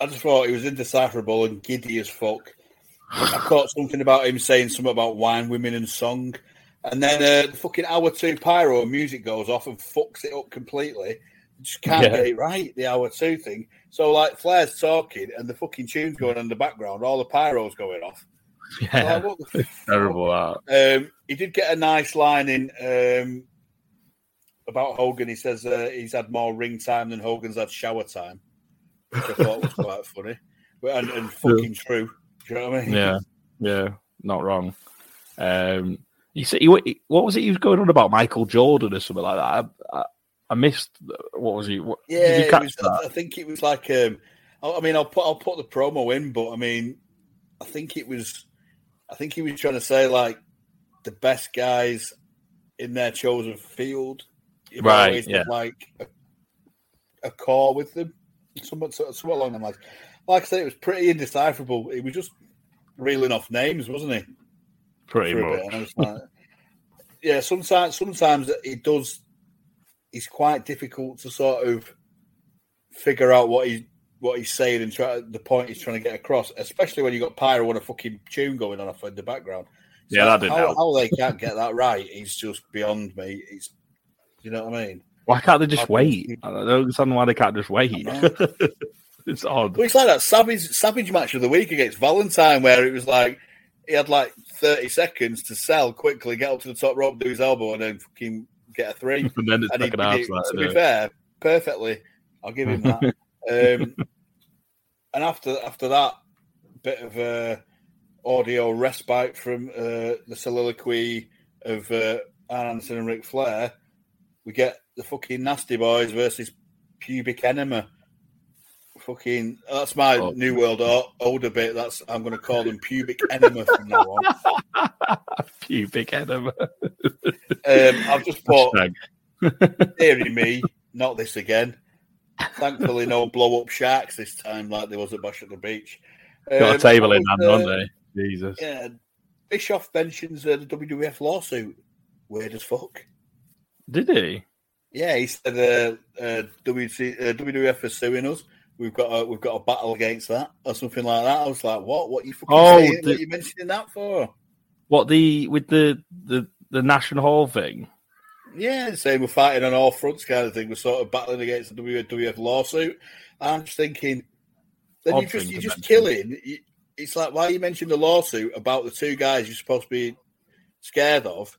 I just thought he was indecipherable and giddy as fuck. I caught something about him saying something about wine, women, and song, and then uh, the fucking hour two pyro music goes off and fucks it up completely. Just can't Yeah. get it right. The hour two thing. So like Flair's talking and the fucking tune's going on in the background, all the pyros going off. I'm like, what the fuck? Terrible that. Um, he did get a nice line in um, about Hogan. He says uh, he's had more ring time than Hogan's had shower time, which I thought was quite funny but, and, and fucking true. Do you know what I mean? Yeah, yeah, not wrong. Um, he said, he, what was it he was going on about Michael Jordan or something like that? I, I, I missed. What was he? What, Yeah, you was? I think it was like. Um, I I mean, I'll put I'll put the promo in, but I mean, I think it was. I think he was trying to say like the best guys in their chosen field. You've Right, always yeah. like a, a core with them, somewhat somewhat along them lines. Like I said, it was pretty indecipherable. He was just reeling off names, wasn't he? Pretty much. and I was like, yeah, sometimes sometimes it does. It's quite difficult to sort of figure out what he what he's saying and try the point he's trying to get across, especially when you got Pyro and a fucking tune going on off in the background. It's Yeah, that didn't how, help. how they can't get that right is just beyond me. It's you know what I mean. Why can't they just I wait? think- I don't understand why they can't just wait. It's odd. Well, it's like that savage savage match of the week against Valentine, where it was like he had like thirty seconds to sell quickly, get up to the top rope, do his elbow, and then fucking get a three. And then it's and second half. to be it? fair, perfectly. I'll give him that. um, and after after that bit of uh, audio respite from uh, the soliloquy of uh, Anderson and Ric Flair, we get the fucking Nasty Boys versus Pubic Enema. Fucking, that's my Oh. new world o- older bit. That's I'm going to call them Pubic Enema from now on. Pubic enema. Um, I've just put Hashtag. Deary me, not this again. Thankfully, no blow up sharks this time, like there was at Bash at the Beach. Got a Um, table in hand, was, don't uh, they? Jesus. Yeah, Bischoff mentions uh, the WWF lawsuit. Weird as fuck. Did he? Yeah, he said uh, uh, WC, uh, WWF is suing us. We've got a, we've got a battle against that or something like that. I was like, what? What you fucking Oh, saying? the- what you mentioning that for? What the with the the the Nash and Hall thing? Yeah, saying we're fighting on all fronts, kind of thing. We're sort of battling against the WWF lawsuit. I'm just thinking, then Odd you just you're just killing. It's like why you mentioned the lawsuit about the two guys you're supposed to be scared of.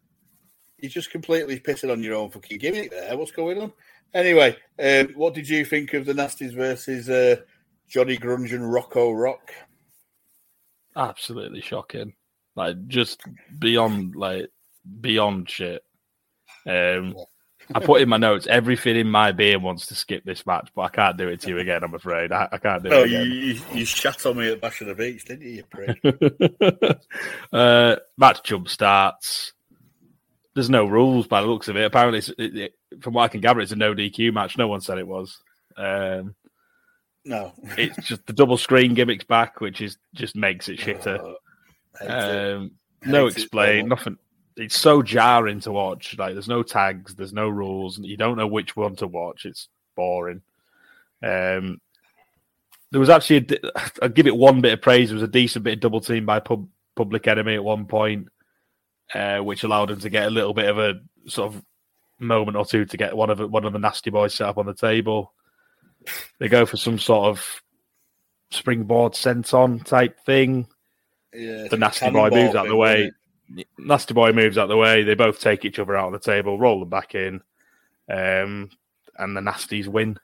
You're just completely pissing on your own fucking gimmick there. What's going on? Anyway, um, what did you think of the Nasties versus uh, Johnny Grunge and Rocco Rock? Absolutely shocking. Like just beyond like beyond shit. Um I put in my notes everything in my being wants to skip this match, but I can't do it to you again. I'm afraid I, I can't do No, it you, again. you, you shat on me at Bash of the Beach, didn't you, you prick? uh, match jump starts. There's no rules by the looks of it. Apparently, it's, it, it, from what I can gather, it's a no DQ match. No one said it was. Um, no. it's just the double screen gimmicks back, which is just makes it shitter. Uh, hate it. Um, no explain, nothing. It's so jarring to watch. Like, there's no tags, there's no rules, and you don't know which one to watch. It's boring. Um, there was actually, a di- I'll give it one bit of praise. There was a decent bit of double team by pub, Public Enemy at one point, uh, which allowed him to get a little bit of a sort of moment or two to get one of the, one of the nasty boys set up on the table. They go for some sort of springboard senton type thing Yeah, the nasty boy moves out the way. Nasty boy moves out the way. They both take each other out on the table, roll them back in, um, and the nasties win.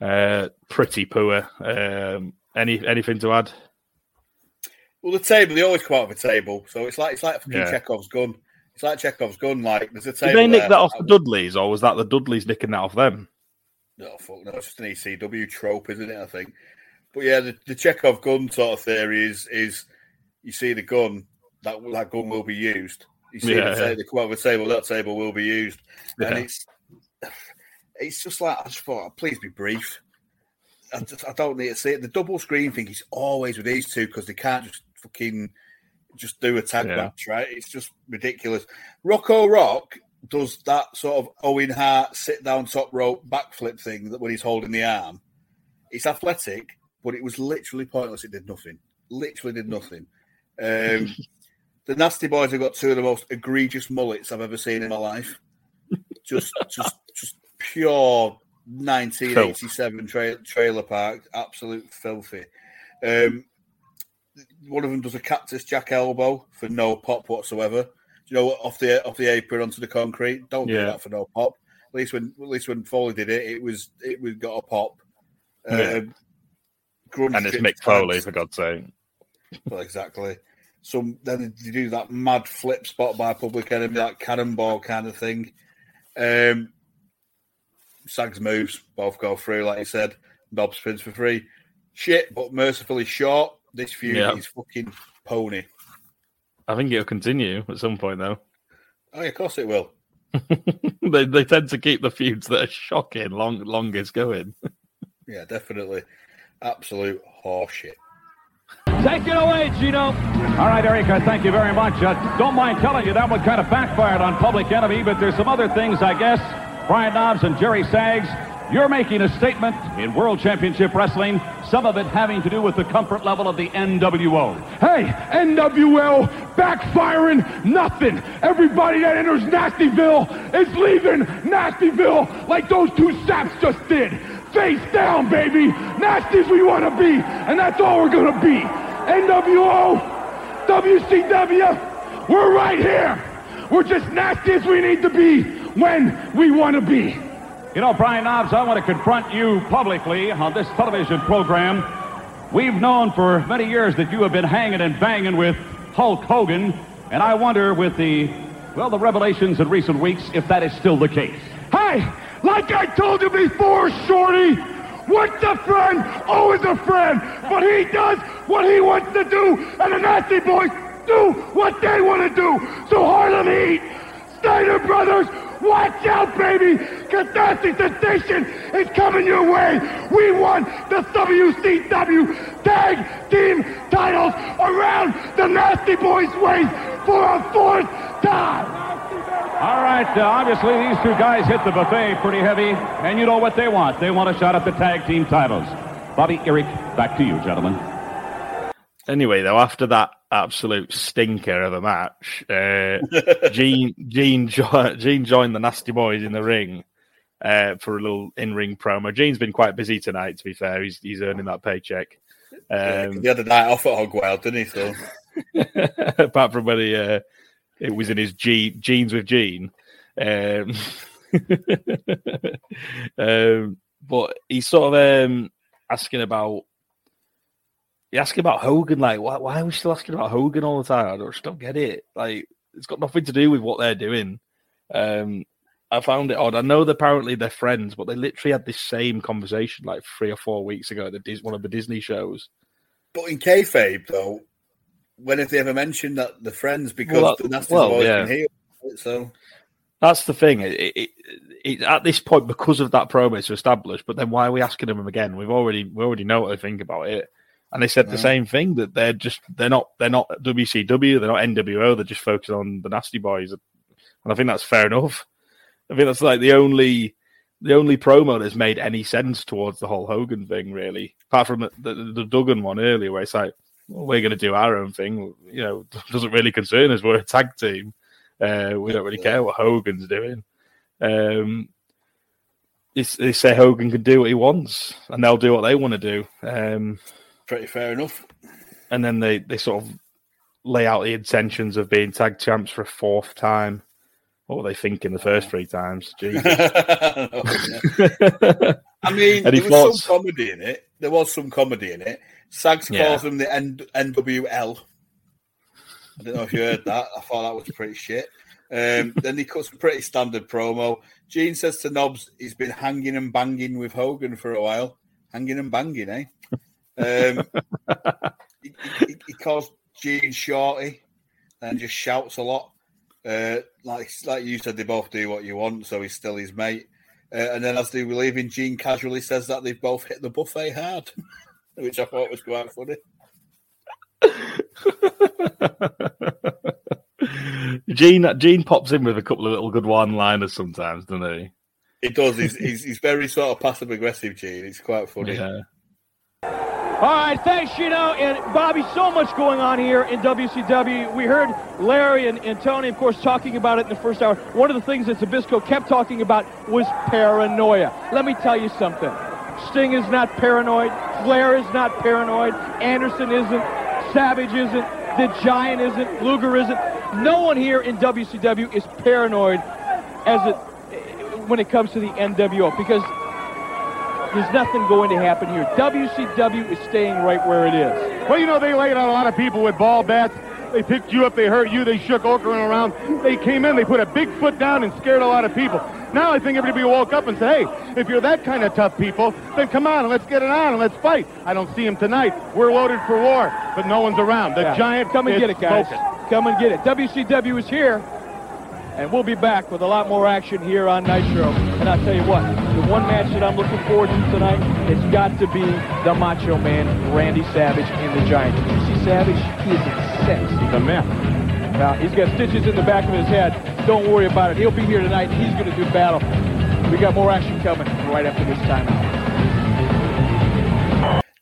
Uh, pretty poor. Um, any anything to add? Well, the table they always come out of a table, so it's like it's like fucking Yeah. Chekhov's gun. It's like Chekhov's gun. Like there's a table. Did they nick there. that off the Dudleys, or was that the Dudleys nicking that off them? No, fuck no, it's just an ECW trope, isn't it? I think. But yeah, the, the Chekhov gun sort of theory is is you see the gun that that gun will be used. You see Yeah, the, ta- yeah. the come out of a table, that table will be used, and it's it's just like I just thought, please be brief. I, just, I don't need to see it. The double screen thing is always with these two because they can't just fucking just do a tag Yeah. match, right? It's just ridiculous. Rocco Rock does that sort of Owen Hart sit down top rope backflip thing that when he's holding the arm. It's athletic, but it was literally pointless. It did nothing. Literally did nothing. Um, the Nasty Boys have got two of the most egregious mullets I've ever seen in my life. Just, just, just pure 1987 tra- trailer park, absolute filthy. Um, one of them does a Cactus Jack elbow for no pop whatsoever. You know? Off the off the apron onto the concrete. Don't do that for no pop. At least when at least when Foley did it, it was it was got a pop. Yeah. Um, And it's Mick Foley, for God's sake. Well, exactly. So then you do that mad flip spot by a Public Enemy, that cannonball kind of thing. Um, Sags moves both go through, like you said. Bob spins for free. Shit, but mercifully short. This feud Yeah. is fucking pony. I think it'll continue at some point, though. Oh, yeah, of course it will. they they tend to keep the feuds that are shocking long longest going. Yeah, definitely. Absolute horseshit. Take it away, Gino. All right, Eric, uh, thank you very much. Uh, don't mind telling you that one kind of backfired on Public Enemy, but there's some other things, I guess. Brian Knobbs and Jerry Sags, you're making a statement in World Championship Wrestling, some of it having to do with the comfort level of the NWO. Hey, NWO backfiring nothing. Everybody that enters Nastyville is leaving Nastyville like those two saps just did. Face down, baby. Nasty as we want to be, and that's all we're going to be. NWO, WCW, we're right here. We're just nasty as we need to be when we want to be. You know, Brian Knobbs, I want to confront you publicly on this television program. We've known for many years that you have been hanging and banging with Hulk Hogan, and I wonder with the, well, the revelations in recent weeks if that is still the case. Hey, like I told you before, Shorty, what's a friend? Always a friend. But he does what he wants to do, and the Nasty Boys do what they want to do. So Harlem Heat, Steiner Brothers, watch out, baby, because Nasty Sensation is coming your way. We won the WCW Tag Team titles around the Nasty Boys' waist for a fourth time. All right, uh, obviously these two guys hit the buffet pretty heavy, and you know what they want. They want a shot at the tag team titles. Bobby, Eric, back to you, gentlemen. Anyway, though, after that absolute stinker of a match, uh, Gene Gene jo- Gene joined the Nasty Boys in the ring uh, for a little in-ring promo. Gene's been quite busy tonight. To be fair, he's he's earning that paycheck. Um, he had a night off at Hogwild, didn't he? So apart from when he uh, it was in his G jeans with Gene. Um, um, but he's sort of um, asking about you ask about Hogan, like, why, why are we still asking about Hogan all the time? I don't, just don't get it. Like, it's got nothing to do with what they're doing. Um, I found it odd. I know that apparently they're friends, but they literally had this same conversation like three or four weeks ago at the Dis- one of the Disney shows. But in kayfabe, though, when have they ever mentioned that they're friends? Because Well, the Nasty's well, yeah. here. So That's the thing. It, it, it, at this point, because of that promo, it's established. But then why are we asking them again? We've already we already know what they think about it, and they said the same thing that they're just they're not they're not WCW, they're not NWO, they're just focused on the Nasty Boys, and I think that's fair enough. I think that's like the only the only promo that's made any sense towards the whole Hogan thing, really, apart from the, the, the Duggan one earlier, where it's like well, we're going to do our own thing. You know, doesn't really concern us. We're a tag team. Uh, we don't really care what Hogan's doing. Um, they say Hogan can do what he wants, and they'll do what they want to do. Um, pretty fair enough. and then they, they sort of lay out the intentions of being tag champs for a fourth time. What were they thinking the first three times? Jesus. I mean, Any there was some comedy in it. There was some comedy in it. Sags Yeah. calls them the N- NWL. I don't know if you heard that. I thought that was pretty shit. Um, then he cuts a pretty standard promo. Gene says to Knobbs he's been hanging and banging with Hogan for a while. Hanging and banging, eh? Um, he, he, he calls Gene Shorty and just shouts a lot. Uh, like like you said, they both do what you want, so he's still his mate. Uh, and then as they were leaving, Gene casually says that they've both hit the buffet hard, which I thought was quite funny. Gene Gene pops in with a couple of little good one liners sometimes, doesn't he? He does. He's, he's, he's very sort of passive aggressive, Gene. It's quite funny. Yeah. All right, thanks, Shino. And Bobby, so much going on here in WCW. We heard Larry and, and Tony, of course, talking about it in the first hour. One of the things that Zbyszko kept talking about was paranoia. Let me tell you something. Sting is not paranoid. Flair is not paranoid. Anderson isn't. Savage isn't. The Giant isn't. Luger isn't. No one here in WCW is paranoid as it when it comes to the NWO because there's nothing going to happen here. WCW is staying right where it is. Well, you know, they laid out a lot of people with ball bats. They picked you up, they hurt you, they shook Okran around. They came in, they put a big foot down and scared a lot of people. Now I think everybody woke up and said, hey, if you're that kind of tough people, then come on and let's get it on and let's fight. I don't see him tonight. We're loaded for war, but no one's around. The Yeah. giant Come and get it, guys. smoking. Come and get it. WCW is here, and we'll be back with a lot more action here on Nitro. And I'll tell you what, one match that I'm looking forward to tonight it's got to be the Macho Man, Randy Savage, and the Giant. Did you see Savage? He is incensed. He's a mess. Now, he's got stitches in the back of his head. Don't worry about it. He'll be here tonight. He's going to do battle. We got more action coming right after this timeout.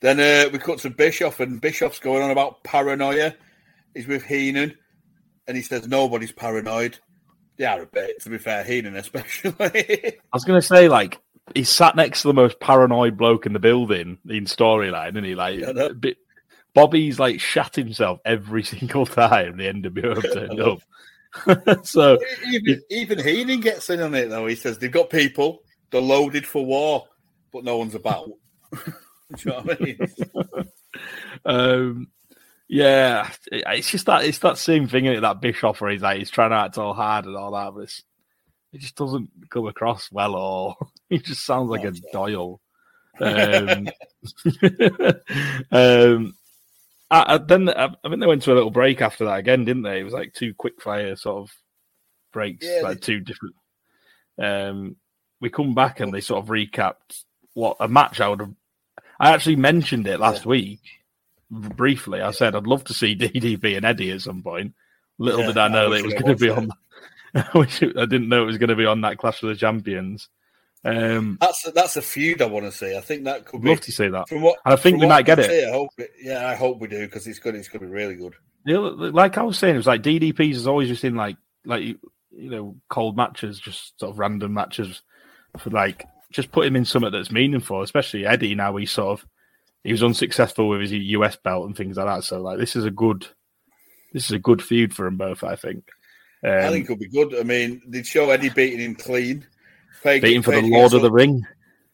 Then uh, we cut to Bischoff, and Bischoff's going on about paranoia. He's with Heenan, and he says nobody's paranoid. They are a bit, to be fair, Heenan especially. I was going to say, like, he's sat next to the most paranoid bloke in the building in storyline, and he like, Yeah, bit, Bobby's like shat himself every single time the NWO have turned up. so even, even Heenan gets in on it, though. He says they've got people, they're loaded for war, but no one's about. Do you know what I mean? um, yeah, it's just that it's that same thing in that Bischoff where he's like he's trying to act all hard and all that, but it's, it just doesn't come across well. Or he just sounds like a Doyle. Um, um, I, I, then I, I think they went to a little break after that again, didn't they? It was like two quick fire sort of breaks, Yeah, like they- two different. Um, we come back and they sort of recapped what a match I would have. I actually mentioned it last week briefly. I said I'd love to see DDP and Eddie at some point. Little Yeah, did I know that it was going to be on. I wish it, I didn't know it was going to be on that Clash of the Champions. Um, That's a, that's a feud I want to see. I think that could be. love to see that. From what And I think we might get it. see, I hope it. Yeah, I hope we do because it's good. It's going to be really good. Know, like I was saying, it was like DDPs is always just in like like you know cold matches, just sort of random matches for like just put him in something that's meaningful. Especially Eddie now he sort of he was unsuccessful with his US belt and things like that. So like this is a good this is a good feud for them both. I think. Um, I think it'll be good. I mean, they'd show Eddie beating him clean. Page, beating for the Lord of the Ring.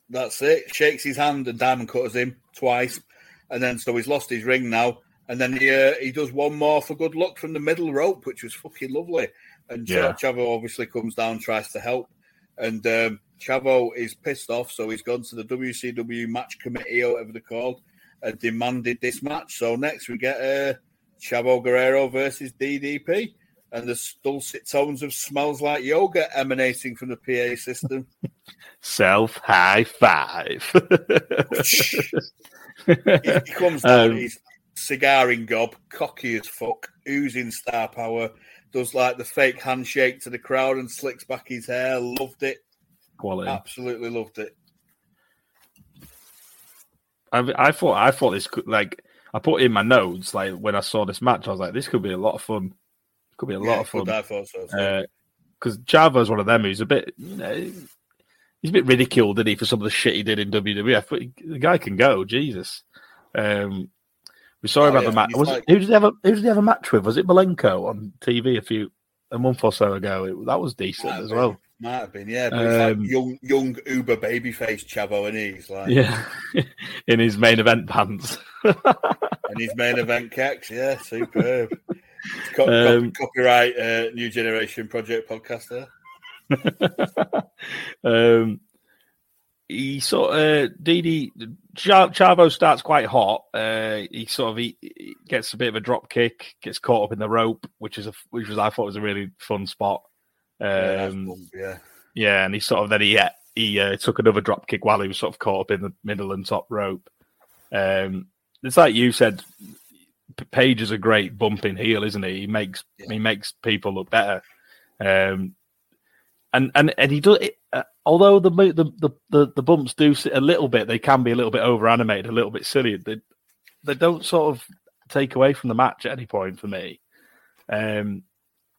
That's it. Shakes his hand and Diamond cutters him twice. and then so he's lost his ring now, and then he uh, he does one more for good luck from the middle rope, which was fucking lovely. And Yeah. Chavo obviously comes down, tries to help, and um, Chavo is pissed off, so he's gone to the WCW match committee or whatever they're called, and demanded this match. So next we get uh, Chavo Guerrero versus DDP. And the dulcet tones of "Smells Like Yoga" emanating from the PA system. Self high five. he, he comes down, Um, he's cigaring gob, cocky as fuck, oozing star power, does like the fake handshake to the crowd and slicks back his hair. Loved it. Quality. Absolutely loved it. I, I thought I thought this could like I put in my notes like when I saw this match I was like this could be a lot of fun. Could be a lot Yeah, of fun. Because I thought so. too. because Chavo's one of them who's a bit, you know, he's a bit ridiculed, did he, for some of the shit he did in WWF? But he- the guy can go, Jesus. Um, we saw him Oh, the yeah, match. Was like- it, who did he have? A, who did he have a match with? Was it Malenko on TV a few a month or so ago? It, that was decent as been. well. Might have been, yeah. But he's like Um, young, young Uber babyface Chavo, and he's like, Yeah, in his main event pants. and his main event kicks, yeah, superb. Co- Um, copyright uh, New Generation Project podcast there. um, he sort of DD Cha- Chavo starts quite hot. Uh, he sort of he, he gets a bit of a drop kick, gets caught up in the rope, which is a which was I thought was a really fun spot. Yeah, Um, bump, yeah. yeah, and he sort of then he he uh, took another drop kick while he was sort of caught up in the middle and top rope. Um, it's like you said, Page is a great bumping heel, isn't he? He makes he makes people look better. Um, and and and he does. It, uh, although the, the the the bumps do sit a little bit, they can be a little bit over animated, a little bit silly. They they don't sort of take away from the match at any point for me. Um,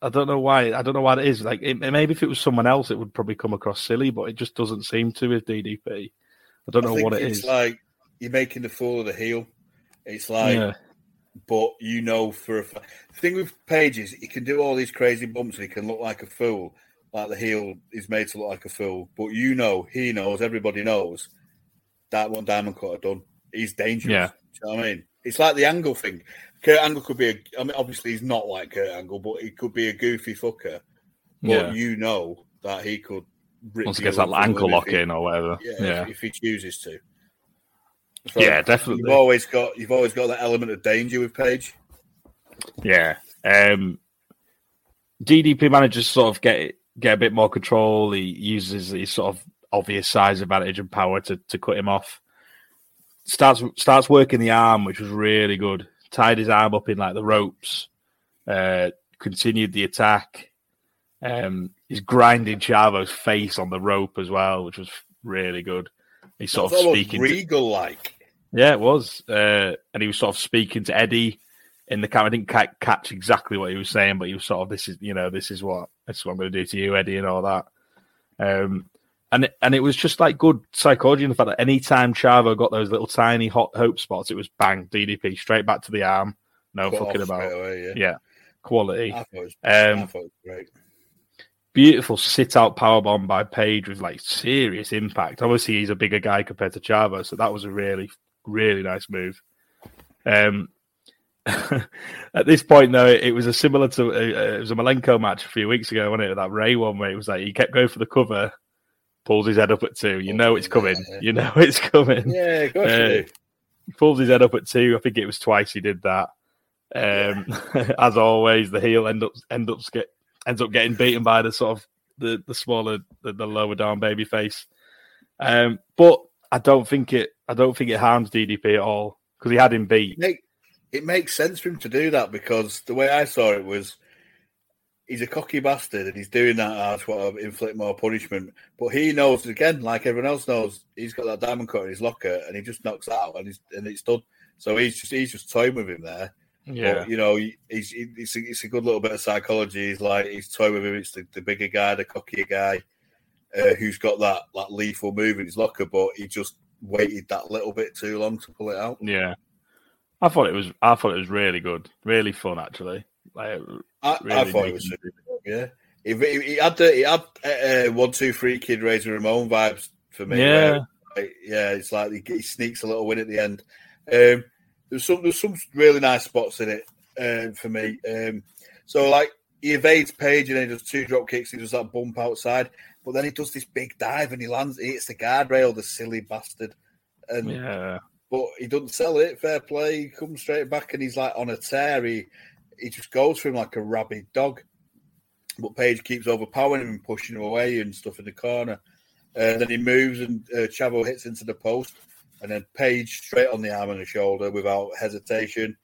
I don't know why. I don't know why it is. Like it, maybe if it was someone else, it would probably come across silly, but it just doesn't seem to with DDP. I don't I know what it it's is. like you're making the fool of the heel. It's like, yeah, but you know for a the thing with Page is he can do all these crazy bumps. and He can look like a fool, like the heel is made to look like a fool. But you know, he knows, everybody knows that one Diamond Cut have done. He's dangerous. Yeah. Do you know what I mean? It's like the Angle thing. Kurt Angle could be a. I mean, obviously he's not like Kurt Angle, but he could be a goofy fucker. But yeah. you know that he could. rip Once he gets that ankle lock in or whatever. yeah, Yeah, If, if he chooses to. So yeah, definitely. You've always got you've always got that element of danger with Page. Yeah. Um, DDP manages to sort of get get a bit more control. He uses his sort of obvious size advantage and power to, to cut him off. Starts starts working the arm, which was really good. Tied his arm up in like the ropes. Uh, continued the attack. Um, he's grinding Chavo's face on the rope as well, which was really good. He's sort It's of speaking. regal like. Yeah, it was. Uh, and he was sort of speaking to Eddie in the camera. I didn't ca- catch exactly what he was saying, but he was sort of, "This is, you know, this is what this is what I'm going to do to you, Eddie," and all that. Um, and it, and it was just like good psychology in the fact that any time Chavo got those little tiny hot hope spots, it was bang DDP straight back to the arm. No cut fucking about. away, yeah. Yeah, quality. I thought it was, I Um, was great. beautiful sit out power bomb by Page with like serious impact. Obviously, he's a bigger guy compared to Chavo, so that was a really, really nice move. Um, at this point, though, it was a similar to uh, it was a Malenko match a few weeks ago, wasn't it? That Rey one where it was like he kept going for the cover, pulls his head up at two. You know it's coming. Yeah. You know it's coming. Yeah, you uh. He pulls his head up at two. I think it was twice he did that. Um, as always, the heel end up end up get ends up getting beaten by the sort of the the smaller the, the lower down baby face. Um, but I don't think it I don't think it harms DDP at all because he had him beat. Make, it makes sense for him to do that because the way I saw it was he's a cocky bastard and he's doing that as what inflict more punishment. But he knows again, like everyone else knows, he's got that diamond cut in his locker and he just knocks that out and he's and it's done. So he's just he's just toying with him there. Yeah, But, you know, he- he's it's a, it's a good little bit of psychology. He's like he's toying with him. It's the, the bigger guy, the cockier guy, uh, who's got that that lethal move in his locker, but he just waited that little bit too long to pull it out. yeah. I thought it was I thought it was really good, really fun actually. Like, I, I really thought it was super good, yeah. He, had the he had uh, uh, one two three kid Razor Ramon vibes for me. yeah, where, like, yeah. It's like he, he sneaks a little win at the end. Um, there's some there's some really nice spots in it um, for me. Um, so like he evades Page and then he does two drop kicks. He does that bump outside, but then he does this big dive and he lands. He hits the guardrail. The silly bastard. And Yeah. but he doesn't sell it. Fair play. He comes straight back and he's like on a tear. He he just goes for him like a rabid dog. But Page keeps overpowering him and pushing him away and stuff in the corner. And then he moves and uh, Chavo hits into the post. And then Page straight on the arm and the shoulder without hesitation.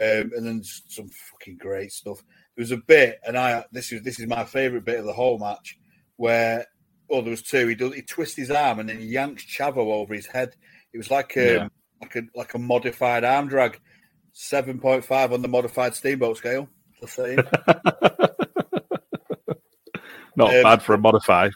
Um, and then some fucking great stuff. There was a bit, and I this is this is my favorite bit of the whole match, where oh there was two. He does he twists his arm and then he yanks Chavo over his head. It was like a Yeah. like a like a modified arm drag, seven point five on the modified steamboat scale. Just saying. Not Um, bad for a modified.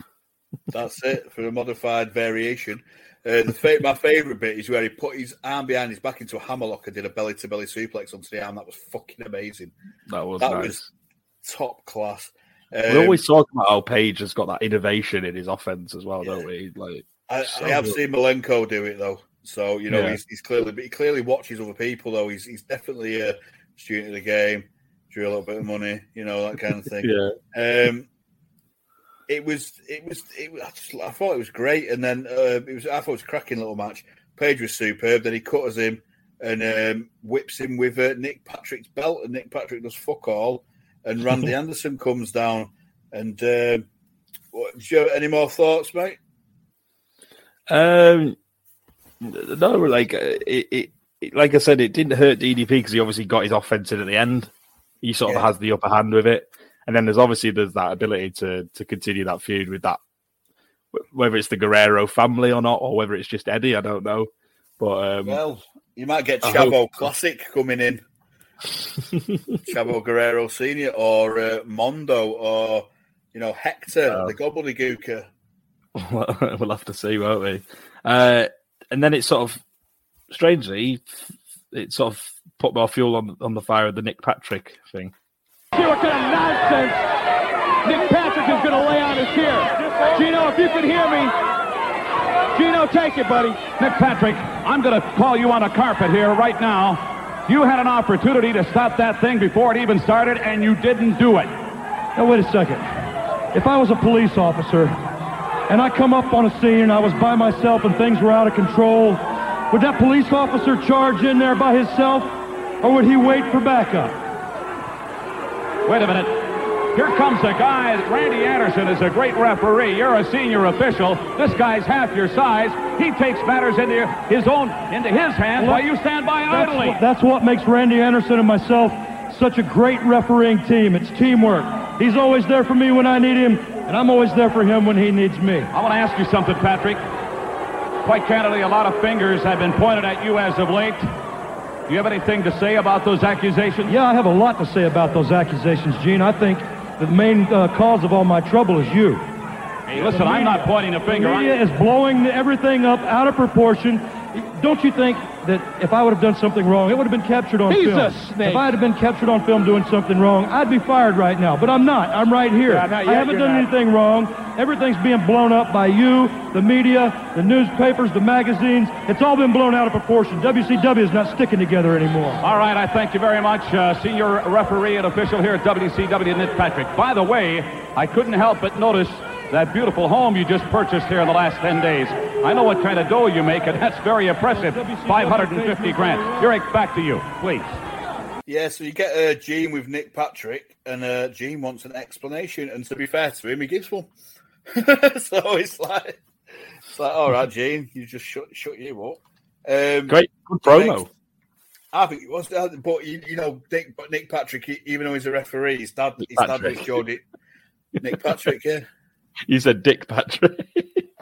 That's it for a modified variation. Uh, the my favourite bit is where he put his arm behind his back into a hammerlock and did a belly to belly suplex onto the arm. That was fucking amazing. That was that nice. was top class. We Um, always talk about how Page has got that innovation in his offense as well, don't we? Like, I, so I have good. seen Malenko do it though, so you know Yeah. he's, he's clearly, but he clearly watches other people though. He's he's definitely a student of the game, drew a little bit of money, you know that kind of thing. yeah, Um, it was, it was, it. I, just, I thought it was great, and then uh, it was. I thought it was a cracking little match. Page was superb. Then he cutters him and um, whips him with uh, Nick Patrick's belt, and Nick Patrick does fuck all. And Randy Anderson comes down. And um, what, do you have any more thoughts, mate? Um, no, like uh, it, it, it, like I said, it didn't hurt DDP because he obviously got his offense in at the end. He sort of has the upper hand with it, and then there's obviously there's that ability to to continue that feud with that, whether it's the Guerrero family or not, or whether it's just Eddie, I don't know. But um, Well, you might get Chavo Classic coming in. Chavo Guerrero Senior or uh, Mando or you know Hector, Oh. the gobbledygooker. we'll have to see, won't we? Uh, and then it sort of strangely, it sort of put more fuel on on the fire of the Nick Patrick thing. See what kind of nonsense Nick Patrick is going to lay on us here. Gino, if you can hear me, Gino, take it, buddy. Nick Patrick, I'm going to call you on a carpet here right now. You had an opportunity to stop that thing before it even started, and you didn't do it. Now, wait a second. If I was a police officer and I come up on a scene and I was by myself and things were out of control, would that police officer charge in there by himself or would he wait for backup? Wait a minute. Here comes a guy. Randy Anderson is a great referee. You're a senior official. This guy's half your size. He takes matters into his own into his hands while you stand by That's idly. what, that's what makes Randy Anderson and myself such a great refereeing team. It's teamwork. He's always there for me when I need him, and I'm always there for him when he needs me. I want to ask you something, Patrick. Quite candidly, a lot of fingers have been pointed at you as of late. Do you have anything to say about those accusations? Yeah, I have a lot to say about those accusations, Gene. I think the main uh, cause of all my trouble is you. Hey, listen, I'm not pointing a finger. The I'm- is blowing everything up out of proportion. Don't you think that if I would have done something wrong, it would have been captured on He's film? a snake. If I had been captured on film doing something wrong, I'd be fired right now. But I'm not. I'm right here. Yeah, not I haven't done not. anything wrong. Everything's being blown up by you, the media, the newspapers, the magazines. It's all been blown out of proportion. WCW is not sticking together anymore. All right, I thank you very much, uh, senior referee and official here at WCW, Nick Patrick. By the way, I couldn't help but notice that beautiful home you just purchased here in the last 10 days. I know what kind of dough you make, and that's very impressive. 550 grand. Eric, back to you, please. Yeah, so you get uh, Gene with Nick Patrick, and uh, Gene wants an explanation. And to be fair to him, he gives one. so it's like, it's like, all right, Gene, you just shut shut you up. Um, Great, good promo. I think it was, uh, but you, you know, Nick, but Nick Patrick, he- even though he's a referee, his dad, Nick his dad Patrick. was Jody. Nick Patrick, yeah, You said Dick Patrick.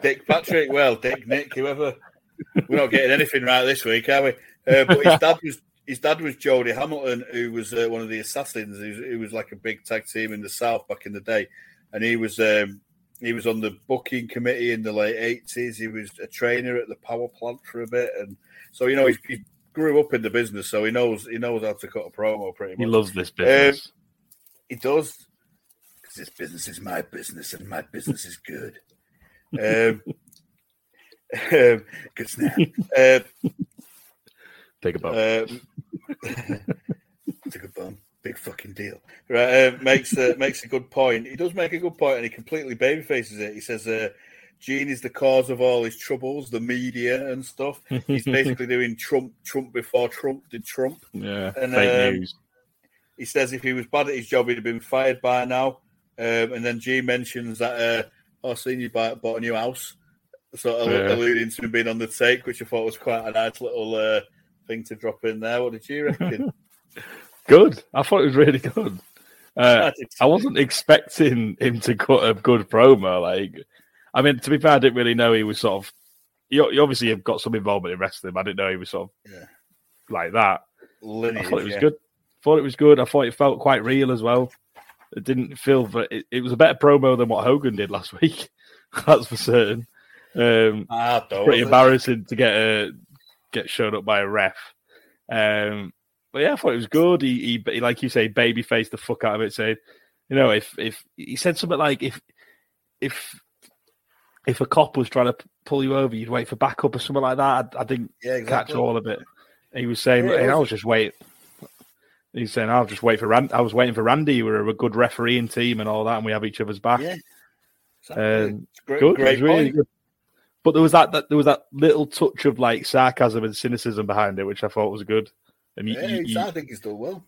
Dick Patrick. Well, Dick, Nick, whoever. We're not getting anything right this week, are we? Uh, but his dad was his dad was Jody Hamilton, who was uh, one of the assassins. He was, he was like a big tag team in the South back in the day, and he was um, he was on the booking committee in the late eighties. He was a trainer at the power plant for a bit, and so you know he, he grew up in the business, so he knows he knows how to cut a promo pretty much, he loves this business. He does. This business is my business and my business is good. Um, um, good snap. Uh, Take a boat. Um, it's a bone. Big fucking deal. Right, uh, makes uh, makes a good point. He does make a good point, and he completely baby faces it. He says, uh, "Gene is the cause of all his troubles, the media and stuff." He's basically doing Trump, Trump before Trump did Trump. yeah, and, fake um, news. He says if he was bad at his job, he'd have been fired by now. Um, and then Gene mentions that, uh, "Oh, seen you buy, bought a new house," sort of Yeah. alluding to him being on the take, which I thought was quite a nice little uh, thing to drop in there. What did you reckon? Good. I thought it was really good. Uh, I wasn't expecting him to cut a good promo. Like, I mean, to be fair, I didn't really know he was sort of. You, you obviously have got some involvement in wrestling. But I didn't know he was sort of Yeah. like that. I thought it was yeah. good. Thought it was good. I thought it felt quite real as well. It didn't feel, that it, it was a better promo than what Hogan did last week. That's for certain. Um, Ah, pretty embarrassing to get a get shown up by a ref. Um, but yeah, I thought it was good. He, he, like you say, baby faced the fuck out of it, saying, you know, if if he said something like if if if a cop was trying to pull you over, you'd wait for backup or something like that. I, I didn't Yeah, catch all of it. He was saying, Yeah, it "Hey, I was- was just wait. He's saying, "I'll just wait for Randy. I was waiting for Randy. We're a good refereeing team and all that, and we have each other's back." Yeah, exactly. Um, great, good, great really good. But there was that, that there was that little touch of like sarcasm and cynicism behind it, which I thought was good. And Yeah, you- he's- you- I think he's done well.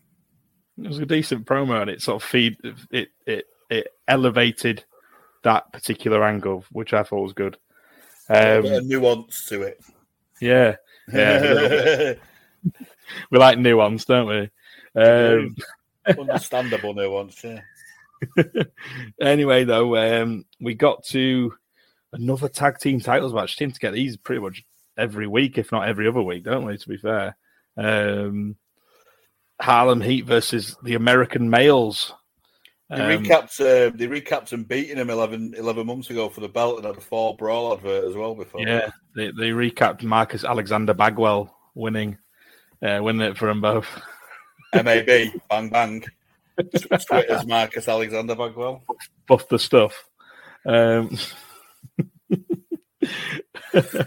it was a decent promo, and it sort of feed it it it elevated that particular angle, which I thought was good. a Um, of nuance to it. yeah, yeah, a we like nuance, don't we? Um, Understandable nuance. Yeah. anyway, though, um, we got to another tag team titles match. Seem to get these pretty much every week, if not every other week, don't we? To be fair, um, Harlem Heat versus the American Males. They Um, recapped. Uh, they recapped and beating him 11, 11 months ago for the belt and had a Fall Brawl advert as well before. yeah, they, they recapped Marcus Alexander Bagwell winning, uh, winning it for them both. MAB, bang bang. Twitter's Marcus Alexander Bagwell. Buff the stuff. Um, Do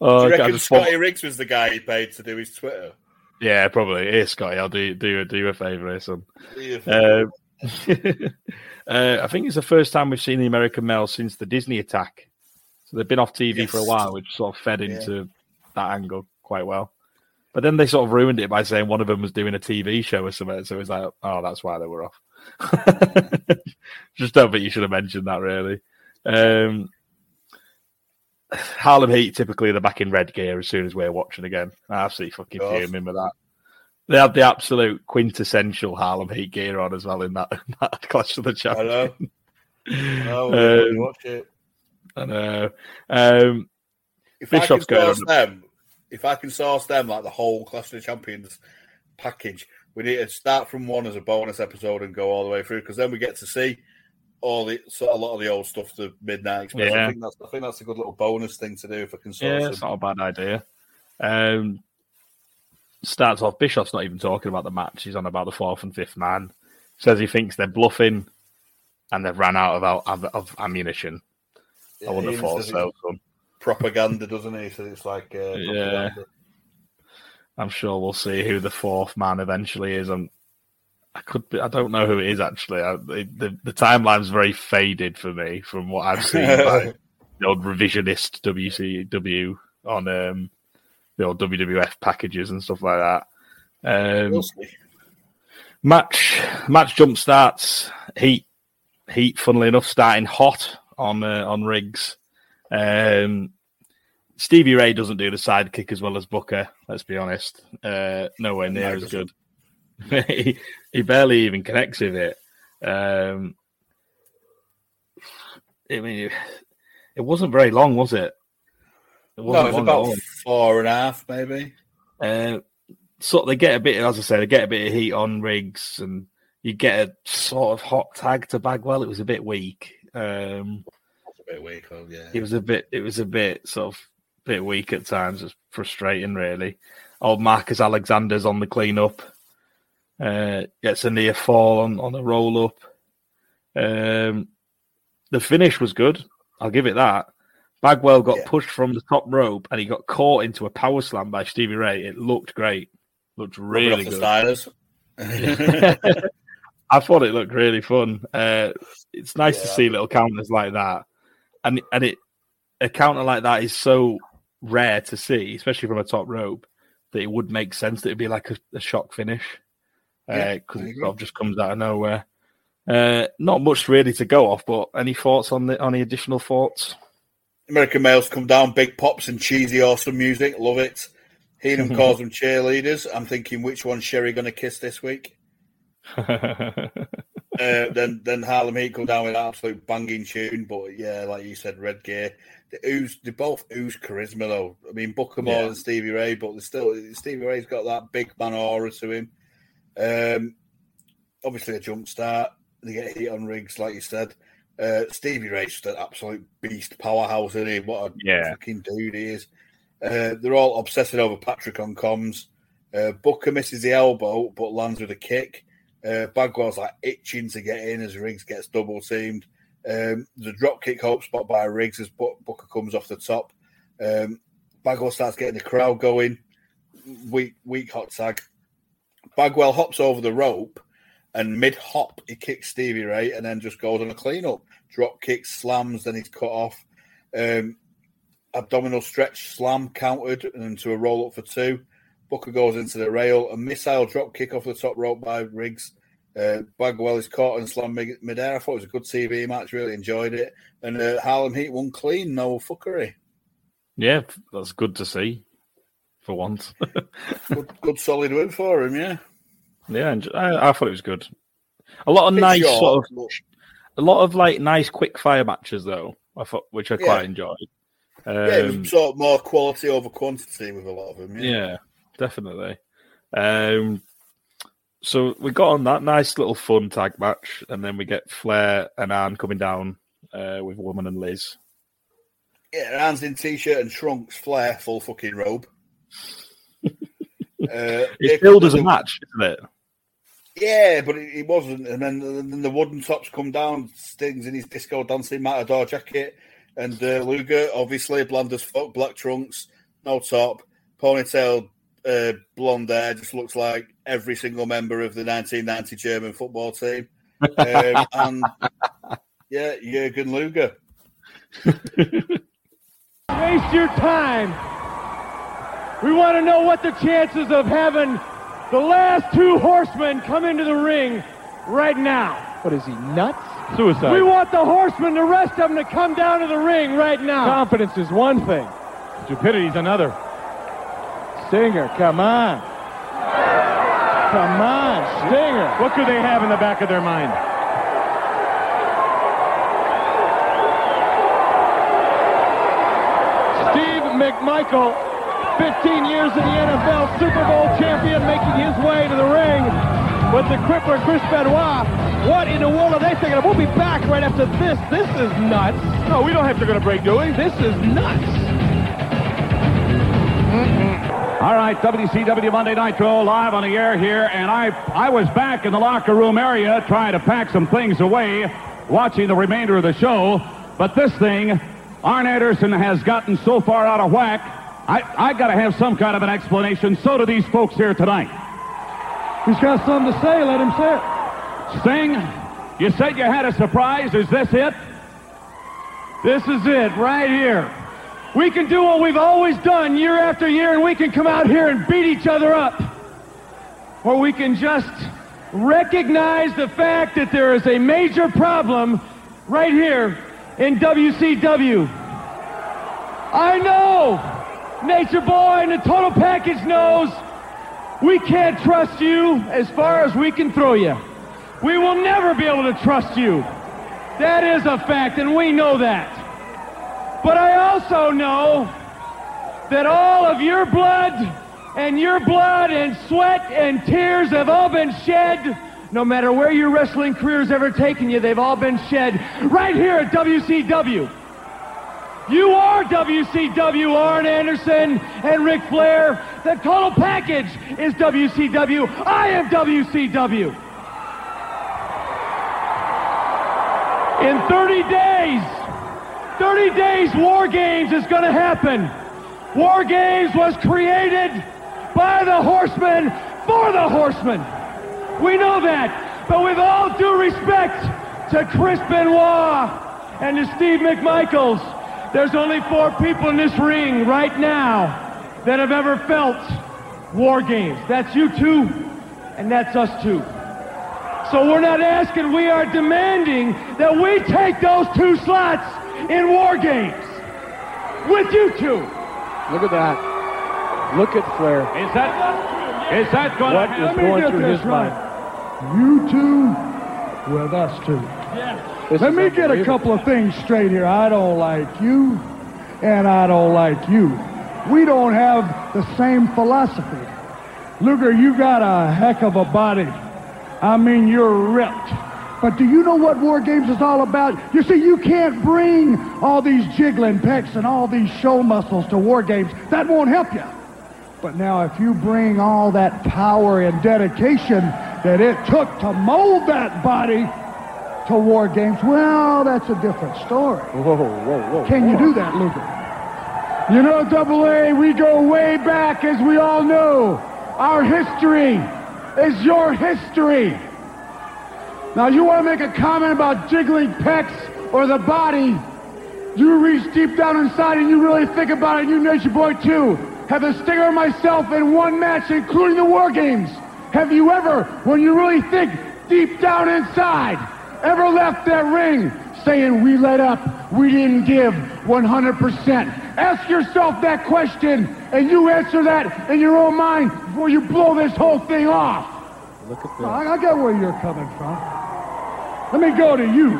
oh, you I reckon Scotty Riggs was the guy he paid to do his Twitter? yeah, probably. Here, Scotty, I'll do do do you a favour, here, son. Um, uh, I think it's the first time we've seen the American male since the Disney attack. So they've been off TV for a while, which sort of fed Yeah. into that angle quite well. But then they sort of ruined it by saying one of them was doing a TV show or something. So it was like, oh, that's why they were off. Just don't think you should have mentioned that, really. Um, Harlem Heat typically they're back in red gear as soon as we're watching again. I absolutely fucking fuming with that. They have the absolute quintessential Harlem Heat gear on as well in that, that Clash of the I Champions. know. I know. Um, watch it. I know. Um, If I can Bishop's going them, if I can source them like the whole Clash of the Champions package, we need to start from one as a bonus episode and go all the way through because then we get to see all the so a lot of the old stuff, the Midnight Express. Yeah. I think that's I think that's a good little bonus thing to do if I can source yeah, them. it's not a bad idea. Um, starts off, Bischoff's not even talking about the match. He's on about the fourth and fifth man. Says he thinks they're bluffing and they've ran out of, of, of ammunition. Yeah, I wouldn't have thought so. Propaganda, doesn't he? So it's like uh, Yeah. propaganda. I'm sure we'll see who the fourth man eventually is. And I could be, I don't know who it is actually. I, the, the timeline's very faded for me from what I've seen. by the old revisionist WCW on um, the old WWF packages and stuff like that. Um, We'll match match jump starts. Heat Heat, funnily enough, starting hot on uh, on Riggs. Um, Stevie Ray doesn't do the sidekick as well as Booker. Let's be honest, uh, nowhere near as good. he, he barely even connects with it. Um, I mean, it, it wasn't very long, was it? It No, long at about four and a half, maybe. Uh, so they get a bit, as I said, they get a bit of heat on Riggs, and you get a sort of hot tag to Bagwell. It was a bit weak. Um, a bit weak, oh, yeah. it was a bit, it was a bit sort of bit weak at times. It's frustrating, really. Old Marcus Alexander's on the clean up. Uh, gets a near fall on, on a roll up. Um, the finish was good. I'll give it that. Bagwell got Yeah. pushed from the top rope and he got caught into a power slam by Stevie Ray. It looked great. Looked really good. I thought it looked really fun. Uh, it's nice to see little counters like that, and and it a counter like that is so rare to see, especially from a top rope, that it would make sense that it'd be like a, a shock finish Yeah, because it sort of just comes out of nowhere. Uh, not much really to go off, but any thoughts on the on the additional thoughts? American males come down, big pops and cheesy, awesome music. Love it. Heenan calls them cheerleaders. I'm thinking, which one's Sherri going to kiss this week? Uh, then then Harlem Heat come down with an absolute banging tune, but yeah, like you said, Red Gear. They ooze, they both ooze charisma though. I mean, Booker more Yeah. than Stevie Ray, but still Stevie Ray's got that big man aura to him. Um, obviously a jump start. They get hit on Riggs, like you said. Uh, Stevie Ray's just an absolute beast, powerhouse, isn't he? What a Yeah. fucking dude he is. Uh, they're all obsessing over Patrick on comms. Uh, Booker misses the elbow, but lands with a kick. Uh, Bagwell's like itching to get in as Riggs gets double teamed. Um, the drop kick hope spot by Riggs as Booker comes off the top. Um, Bagwell starts getting the crowd going. Weak, weak hot tag. Bagwell hops over the rope and mid hop he kicks Stevie Ray and then just goes on a clean up. Drop kick slams, then he's cut off. Um, abdominal stretch slam countered and into a roll up for two. Booker goes into the rail. A missile drop kick off the top rope by Riggs. Uh, Bagwell is caught and slammed mid- midair. I thought it was a good TV match. Really enjoyed it. And uh, Harlem Heat won clean, no fuckery. yeah, that's good to see for once. Good, good solid win for him. Yeah, yeah, and I, I thought it was good. A lot of nice short, sort of but- a lot of like nice quick fire matches though. I thought, which I quite Yeah. enjoyed. yeah, it Um, was sort of more quality over quantity with a lot of them. Yeah, yeah, definitely. Um, so we got on that nice little fun tag match, and then we get Flair and Arn coming down uh, with Woman and Liz. yeah. Hands in t-shirt and trunks, Flair full fucking robe. uh, It's billed as a match, isn't it? Yeah, but it, it wasn't. And then, and then the wooden tops come down, Stings in his disco dancing matador jacket, and uh, Luger, obviously, bland as fuck, black trunks, no top, ponytail, uh, blonde hair, just looks like every single member of the 1990 German football team. Um, and yeah, Jurgen Luger. Waste your time. We want to know what the chances of having the last two horsemen come into the ring right now. What is he, nuts? Suicide. We want the horsemen, the rest of them, to come down to the ring right now. Confidence is one thing. Stupidity's another. Stinger, come on. Come on, Stinger. What could they have in the back of their mind? Steve McMichael, 15 years in the NFL, Super Bowl champion, making his way to the ring with the crippler Chris Benoit. What in the world are they thinking of? We'll be back right after this. This is nuts. No, we don't have to go to break, do we? This is nuts. All right, WCW Monday Nitro live on the air here, and I I was back in the locker room area trying to pack some things away, watching the remainder of the show. But this thing, Arn Anderson has gotten so far out of whack. I I got to have some kind of an explanation. So do these folks here tonight. He's got something to say. Let him say it. Sting, you said you had a surprise. Is this it? This is it right here. We can do what we've always done year after year, and we can come out here and beat each other up. Or we can just recognize the fact that there is a major problem right here in WCW. I know Nature Boy and the Total Package knows we can't trust you as far as we can throw you. We will never be able to trust you. That is a fact, and we know that. But I also know that all of your blood and your blood and sweat and tears have all been shed. No matter where your wrestling career has ever taken you, they've all been shed right here at WCW. You are WCW, Arn Anderson and Ric Flair. The total package is WCW. I am WCW. In 30 days, 30 days War Games is going to happen. War Games was created by the horsemen for the horsemen. We know that. But with all due respect to Chris Benoit and to Steve McMichaels, there's only four people in this ring right now that have ever felt War Games. That's you two, and that's us two. So we're not asking, we are demanding that we take those two slots in War Games with you two. Look at that. Look at Flair. Is that is that going What to is going through this his right. mind? You two with us two. This Let me get a couple of things straight here. I don't like you, and I don't like you. We don't have the same philosophy. Luger, you got a heck of a body. I mean, you're ripped. But do you know what War Games is all about? You see, you can't bring all these jiggling pecs and all these show muscles to War Games. That won't help you. But now, if you bring all that power and dedication that it took to mold that body to War Games, well, that's a different story. Whoa, whoa, whoa. Can you do that, Luger? You know, Double A, we go way back, as we all know. Our history is your history. Now, you want to make a comment about jiggling pecs or the body, you reach deep down inside and you really think about it, you Nature Boy too. Have the Stinger and myself in one match, including the War Games. Have you ever, when you really think deep down inside, ever left that ring saying we let up, we didn't give 100%? Ask yourself that question and you answer that in your own mind before you blow this whole thing off. Look at I, this. I get where you're coming from. Let me go to you.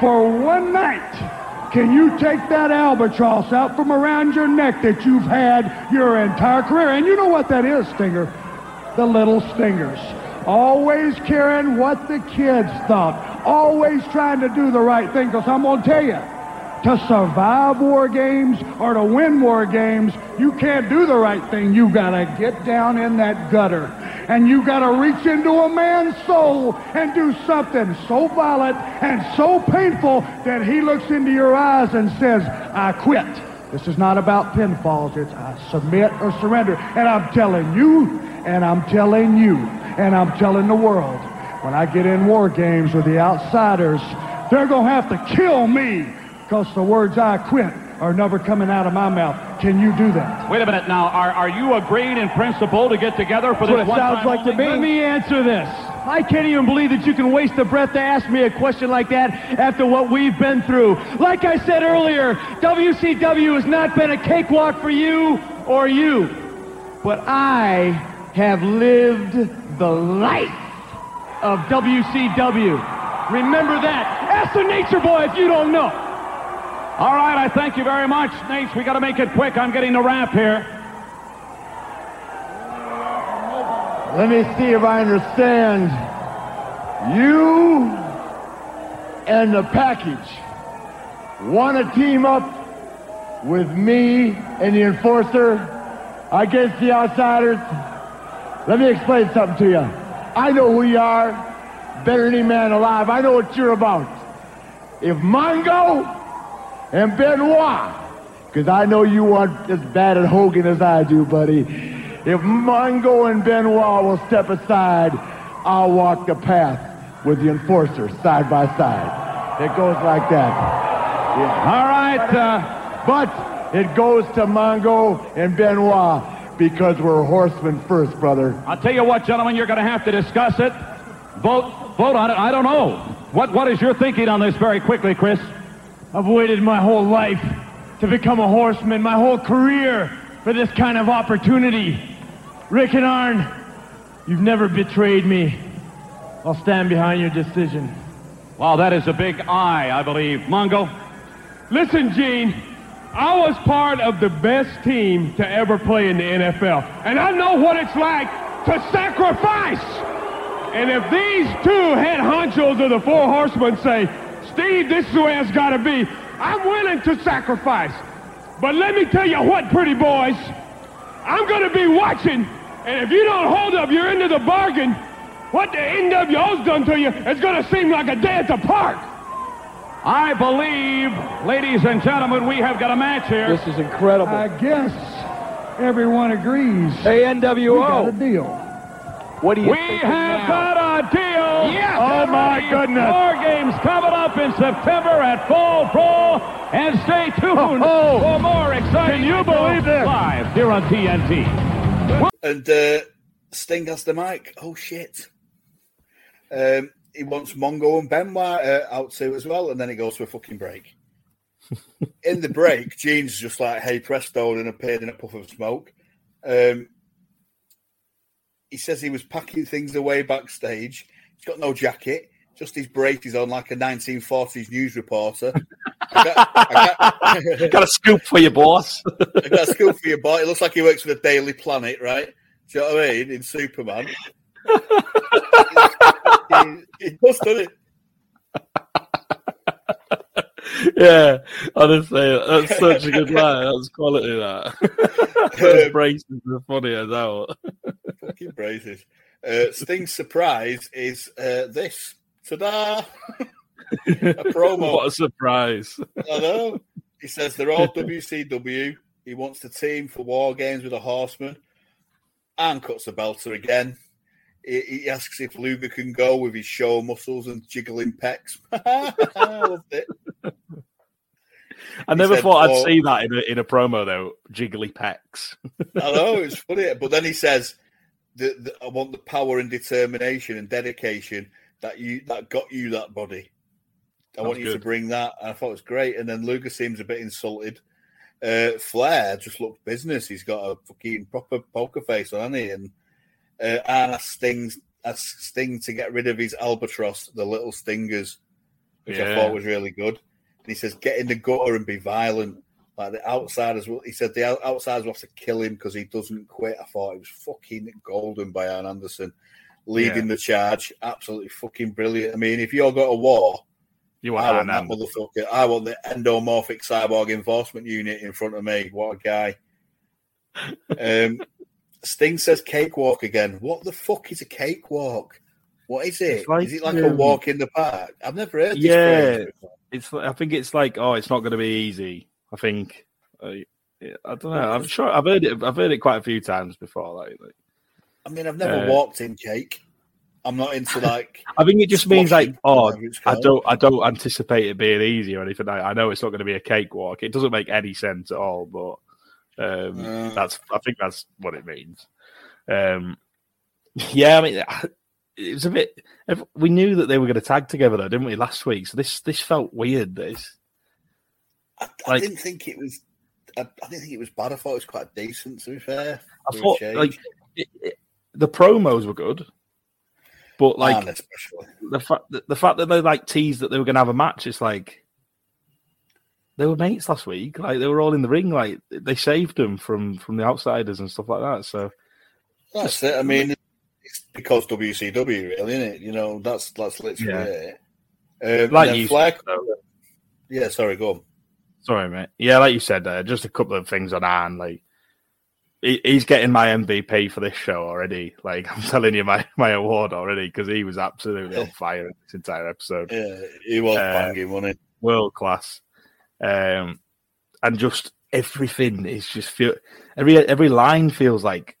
For one night, can you take that albatross out from around your neck that you've had your entire career? And you know what that is, Stinger. The little stingers. Always caring what the kids thought. Always trying to do the right thing. Because I'm going to tell you, to survive war games or to win war games, you can't do the right thing. You gotta get down in that gutter. And you gotta reach into a man's soul and do something so violent and so painful that he looks into your eyes and says, I quit. This is not about pinfalls. It's I submit or surrender. And I'm telling you, and I'm telling you, and I'm telling the world, when I get in war games with the outsiders, they're gonna have to kill me because the words I quit are never coming out of my mouth. Can you do that? Wait a minute now. Are, are you agreeing in principle to get together for That's what this it one sounds like to me. Let me answer this. I can't even believe that you can waste the breath to ask me a question like that after what we've been through. Like I said earlier, WCW has not been a cakewalk for you or you. But I have lived the life of WCW. Remember that. Ask the Nature Boy if you don't know. All right, I thank you very much, Nate. We got to make it quick. I'm getting the wrap here. Let me see if I understand. You and the package want to team up with me and the enforcer against the outsiders? Let me explain something to you. I know who you are better than any man alive. I know what you're about. If Mongo and Benoit, because I know you want as bad at Hogan as I do, buddy. If Mongo and Benoit will step aside, I'll walk the path with the enforcer side by side. It goes like that. Yeah. All right, uh, but it goes to Mongo and Benoit because we're horsemen first, brother. I'll tell you what, gentlemen, you're going to have to discuss it. Vote, vote on it. I don't know. What, what is your thinking on this very quickly, Chris? I've waited my whole life to become a horseman, my whole career for this kind of opportunity. Ric and Arn, you've never betrayed me. I'll stand behind your decision. Wow, that is a big I, I believe. Mongo? Listen, Gene, I was part of the best team to ever play in the NFL, and I know what it's like to sacrifice. And if these two head honchos of the Four Horsemen say, Steve, this is the way it's got to be, I'm willing to sacrifice. But let me tell you what, pretty boys, I'm going to be watching, and if you don't hold up your end of the bargain, what the NWO's done to you is going to seem like a day at the park. I believe, ladies and gentlemen, we have got a match here. This is incredible. I guess everyone agrees. Hey, We got a deal. What do you think? We think have now? got a deal. Yes. Oh my goodness! War Games coming up in September at Fall Brawl, and stay tuned Oh. for more exciting. Can you believe this? Live here on TNT. And uh, Sting has the mic. Oh shit! Um, he wants Mongo and Benoit uh, out too as well, and then he goes to a fucking break. in the break, Gene's just like, "Hey, presto," and appeared in a puff of smoke. Um, he says he was packing things away backstage. He's got no jacket, just his braces on, like a 1940s news reporter. I got, I got- Got a scoop for your boss. I got a scoop for your boy. It looks like he works for the Daily Planet, right? Do you know what I mean? In Superman. he, he does, doesn't it? yeah, honestly, that's such a good line. That's quality. That those braces are funny as hell. Fucking braces. Uh, Sting's surprise is uh, this. Ta-da! a promo. What a surprise! I know. He says they're all WCW. He wants to team for War Games with a Horseman. And cuts the belter again. He, he asks if Luger can go with his show muscles and jiggling pecs. I loved it. I never said, thought I'd "Oh." see that in a, in a promo though. Jiggly pecs. I know it's funny, but then he says, the, the, "I want the power and determination and dedication that you that got you that body. I want you to bring that." And I thought it was great. And then Luger seems a bit insulted. Uh, Flair just looked business. He's got a fucking proper poker face on, hasn't he? And uh, and a stings a sting to get rid of his albatross, the little stingers, which I thought was really good. And he says, "Get in the gutter and be violent." Like the outsiders, will- he said the outsiders will have to kill him because he doesn't quit. I thought it was fucking golden by Arn Anderson, leading the charge. Absolutely fucking brilliant. I mean, if you're got a war, You want I want that motherfucker. I want the endomorphic cyborg enforcement unit in front of me. What a guy. Um, Sting says cakewalk again. What the fuck is a cakewalk? What is it? Like, is it like a um, walk in the park? I've never heard this Yeah. It's. I think it's like, oh, it's not going to be easy. I think. Uh, yeah, I don't know. I'm sure I've heard it. I've heard it quite a few times before. Like, like I mean, I've never Uh, walked in cake. I'm not into like. I think it just means like, oh, I don't, I don't anticipate it being easy or anything. I, I know it's not going to be a cakewalk. It doesn't make any sense at all, but um, Uh. that's, I think that's what it means. Um, yeah, I mean, it was a bit. We knew that they were going to tag together, though, didn't we? Last week, so this this felt weird. This, I, I like- didn't think it was. I, I didn't think it was bad. I thought it was quite decent. To be fair, I thought like it, it- the promos were good, but like Arn the fact the, the fact that they like teased that they were going to have a match, it's like they were mates last week. Like they were all in the ring. Like they saved them from from the outsiders and stuff like that. So That's it. I mean, it's because WCW, really, isn't it? You know, that's that's literally Yeah. it. Um, Like you Flair, said, yeah. Sorry, go on. sorry, mate. Yeah, like you said, uh, just a couple of things on Arn. Like he, he's getting my MVP for this show already. Like I'm telling you, my my award already because he was absolutely on fire in this entire episode. Yeah, he was Uh, banging, wasn't world class, um, and just everything is just feel every every line feels like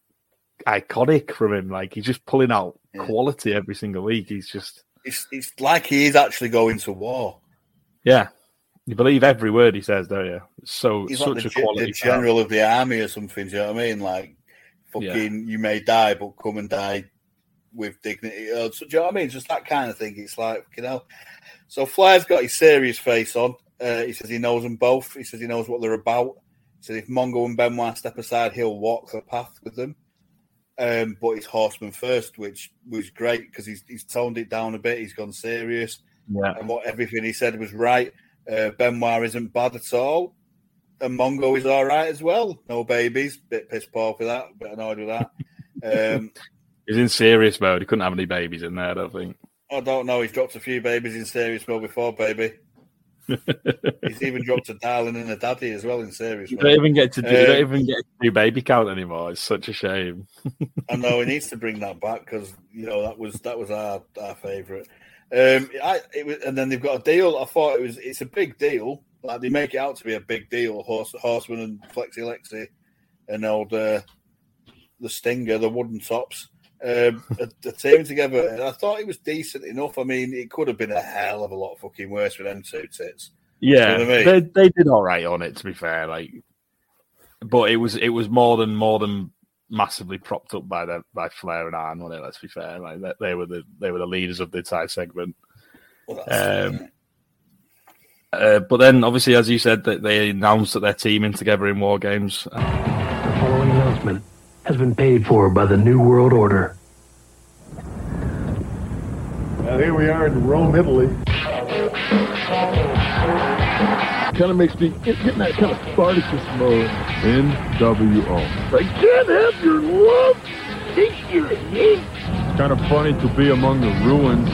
iconic from him. Like he's just pulling out Yeah. quality every single week. He's just? It's, it's like he is actually going to war. yeah, you believe every word he says, don't you? So He's such like the, a quality. the general of the army or something. Do you know what I mean? Like, Yeah. fucking, you may die, but come and die with dignity. Uh, so, do you know what I mean? Just that kind of thing. It's like, you know. So Flair's got his serious face on. Uh, he says he knows them both. He says he knows what they're about. He says if Mongo and Benoit step aside, he'll walk the path with them. Um, but it's Horseman first, which was great because he's, he's toned it down a bit. He's gone serious Yeah, and what everything he said was right. Uh, Benoit isn't bad at all, and Mongo is all right as well. No babies, bit pissed poor for that, bit annoyed with that. Um, he's in serious mode. He couldn't have any babies in there. I don't think. I don't know. He's dropped a few babies in serious mode before, baby. He's even dropped a darling and a daddy as well in serious You don't even get to do. Uh, don't even get to do baby count anymore. It's such a shame. I know he needs to bring that back because you know that was that was our our favourite. Um, I, it was, and then they've got a deal. I thought it was it's a big deal. Like they make it out to be a big deal. Horse, Horseman and Flexi Lexi and old uh, the Stinger, the wooden tops, um, the team together. And I thought it was decent enough. I mean, it could have been a hell of a lot fucking worse with them two tits. Yeah, You know what I mean? they they did all right on it. To be fair, like, but it was it was more than more than massively propped up by the by Flair and Arn, wasn't it? Let's be fair, like they, they were the they were the leaders of the entire segment. Well, Um, uh, but then, obviously, as you said, that they announced that they're teaming together in war games. The following announcement has been paid for by the New World Order. Now here we are in Rome, Italy. Kind of makes me get, get in that kind of Spartacus mode. NWO. I can't have your love. Take your hate. It's kind of funny to be among the ruins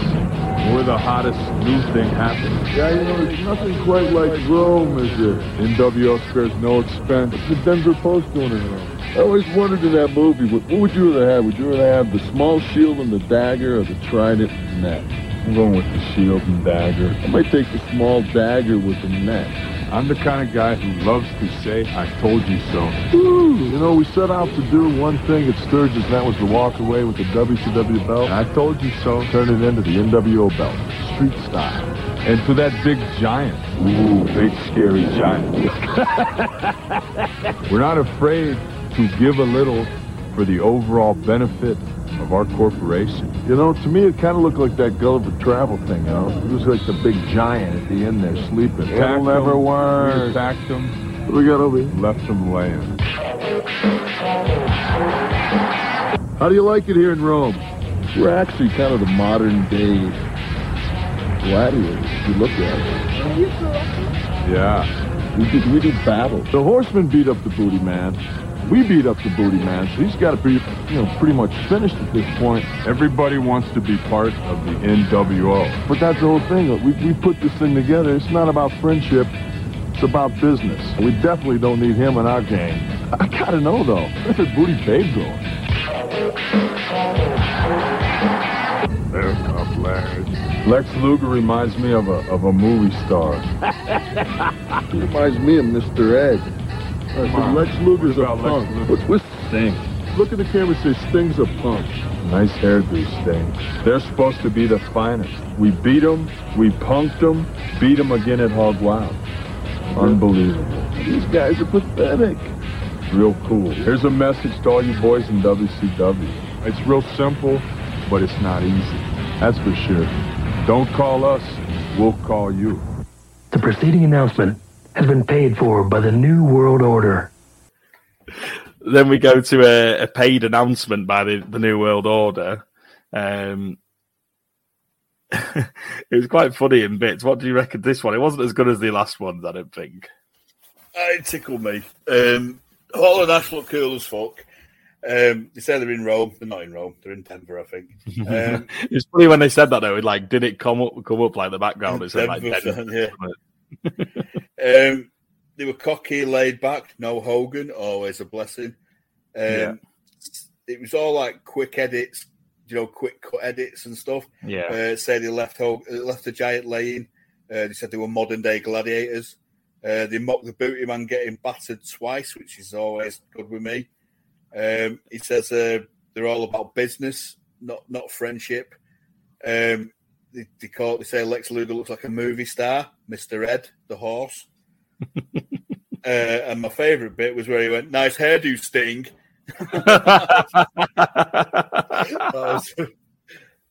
where the hottest new thing happening. Yeah, you know, there's nothing quite like Rome, is there? NWO spares no expense. The Denver Post doing it Rome. I always wondered in that movie, what, what would you rather have? Would you rather have the small shield and the dagger or the trident and the net? I'm going with the shield and dagger. I might take the small dagger with the net. I'm the kind of guy who loves to say, I told you so. Woo! You know, we set out to do one thing at Sturgis, and that was to walk away with the WCW belt. And I told you so. Turn it into the NWO belt, street style. And to that big giant. Ooh, big scary giant. We're not afraid to give a little for the overall benefit of our corporation. You know, to me, it kind of looked like that Gulliver Travel thing, you know? It was like the big giant at the end there sleeping. It'll never them, We work. attacked them, What do we got over here? left them laying. How do you like it here in Rome? We're actually kind of the modern day gladiators, if you look at it. Yeah. We did, we do battle. The horsemen beat up the booty man. We beat up the booty man, so he's got to be, you know, pretty much finished at this point. Everybody wants to be part of the NWO. But that's the whole thing. We, we put this thing together. It's not about friendship. It's about business. We definitely don't need him in our gang. I gotta know though. Where's the booty babe going? They're tough lads. Lex Luger reminds me of a of a movie star. He reminds me of Mr. Ed. I said, on. Lex Luger's a What about Lex punk. Luger? What's with Sting? Look at the camera and say Sting's a punk. Nice hairdo, Sting. They're supposed to be the finest. We beat them, we punked them, beat them again at Hog Wild. Unbelievable. These guys are pathetic. Real cool. Here's a message to all you boys in WCW. It's real simple, but it's not easy. That's for sure. Don't call us, we'll call you. The preceding announcement has been paid for by the New World Order. Then we go to a, a paid announcement by the, the New World Order. Um, it was quite funny in bits. What do you reckon this one? It wasn't as good as the last ones, I don't think. Uh, It tickled me. Um, Hall and Nash look cool as fuck. Um, they say they're in Rome. They're not in Rome. They're in Denver, I think. Um, it's funny when they said that though. It, like, did it come up come up like the background? It said like Denver, Denver. yeah. um, they were cocky, laid back. No Hogan, always a blessing. Um, Yeah. It was all like quick edits, you know, quick cut edits and stuff. Yeah. Uh, say they left Hog- uh, left the giant laying. Uh, they said they were modern day gladiators. Uh, they mocked the booty man getting battered twice, which is always good with me. Um, he says uh, they're all about business, not not friendship. Um, they, they call they say Lex Luger looks like a movie star, Mister Ed, the horse. uh, and my favourite bit was where he went, "Nice hairdo, Sting."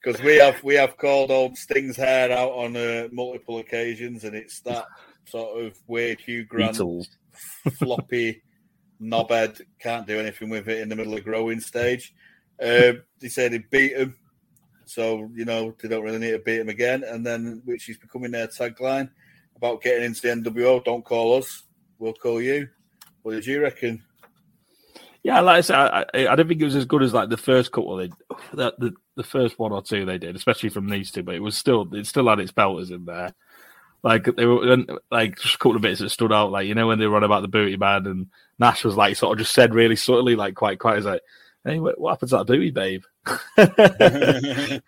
Because we have we have called old Sting's hair out on uh, multiple occasions, and it's that sort of weird Hugh Grant Beatles. floppy knobhead can't do anything with it in the middle of growing stage. Uh, they said they beat him, so you know they don't really need to beat him again. And then, which is becoming their tagline about getting into the NWO. Don't call us, we'll call you. What did you reckon? Yeah, like I said, I, I, don't think it was as good as like the first couple they the, the the first one or two they did, especially from these two. But it was still it still had its belters in there. Like they were like just a couple of bits that stood out. Like you know when they were run about the booty man and Nash was like sort of just said really subtly, like quite quite, he's like, "Hey, what, what happens to that booty babe?"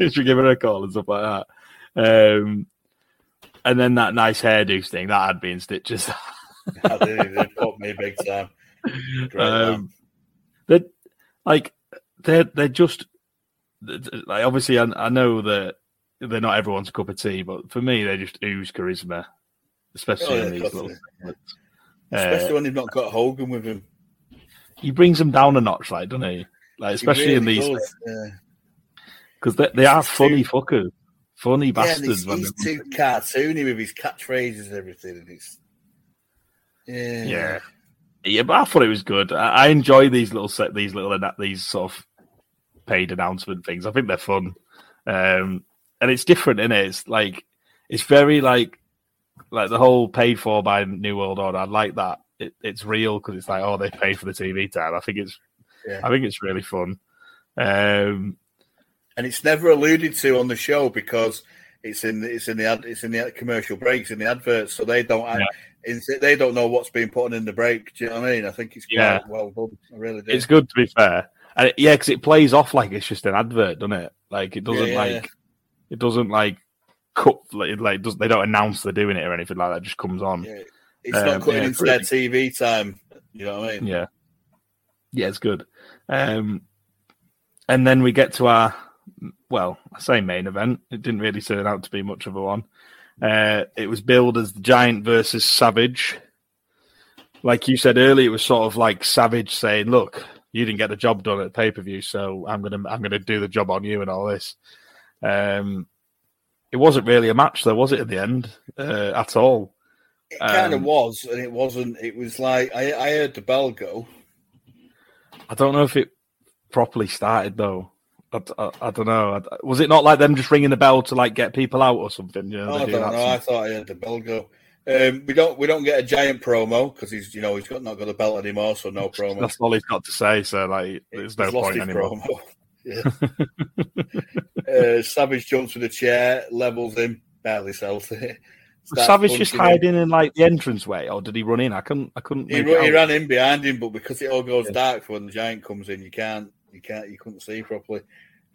Should give her a call and stuff like that. Um, and then that nice hairdo thing that had been stitches. I did, they put me big time. Great um, they like they're they're just like obviously I, I know that they're not everyone's cup of tea, but for me they just ooze charisma, especially Oh, in these little. segments. Especially Uh, when they've not got Hogan with him. he brings them down a notch, like doesn't he? Like He especially in these yeah. because they, they are funny fuckers, funny Yeah, bastards. he's, he's too cartoony with his catchphrases and everything. And it's, yeah. Yeah, yeah, but I thought it was good. I, I enjoy these little set, these little these sort of paid announcement things. I think they're fun, um, and it's different in it. It's like it's very like like the whole paid for by New World Order. I like that. It, it's real because it's like oh they paid for the TV time. I think it's Yeah. I think it's really fun. Um, and it's never alluded to on the show because it's in it's in the ad, it's in the commercial breaks in the adverts, so they don't it's- they don't know what's being put in the break. Do you know what I mean? I think it's quite Yeah. well done. I really do. It's good to be fair. And it- yeah, because it plays off like it's just an advert, doesn't it? Like it doesn't Yeah, yeah, like yeah. it doesn't like cut like, like doesn't, they don't announce they're doing it or anything like that. It just comes on. It's Um, not cutting yeah, into it's their TV time. You know what I mean? Yeah, yeah, it's good. Um, and then we get to our well, I say main event. It didn't really turn out to be much of a one. Uh, it was billed as the Giant versus Savage. Like you said earlier, it was sort of like Savage saying, "Look, you didn't get the job done at pay per view, so I'm gonna I'm gonna do the job on you and all this." Um, it wasn't really a match, though, was it? At the end, uh, at all. It kind of Um, was, and it wasn't. It was like I, I heard the bell go. I don't know if it properly started though. I, I, I don't know. I- was it not like them just ringing the bell to like get people out or something? You know, Oh, I do don't that know. I thought I heard the bell go. Um, we don't we don't get a giant promo because he's you know he's got not got a belt anymore, so no promo. That's all he's got to say. So like, there's no He's point anymore. Uh, Savage jumps with a chair, levels him, barely sells it. Was Savage just hiding in like the entrance way, or did he run in? I couldn't. I couldn't. He, he ran in behind him, but because it all goes dark for when the giant comes in, you can't, you can't, you couldn't see properly.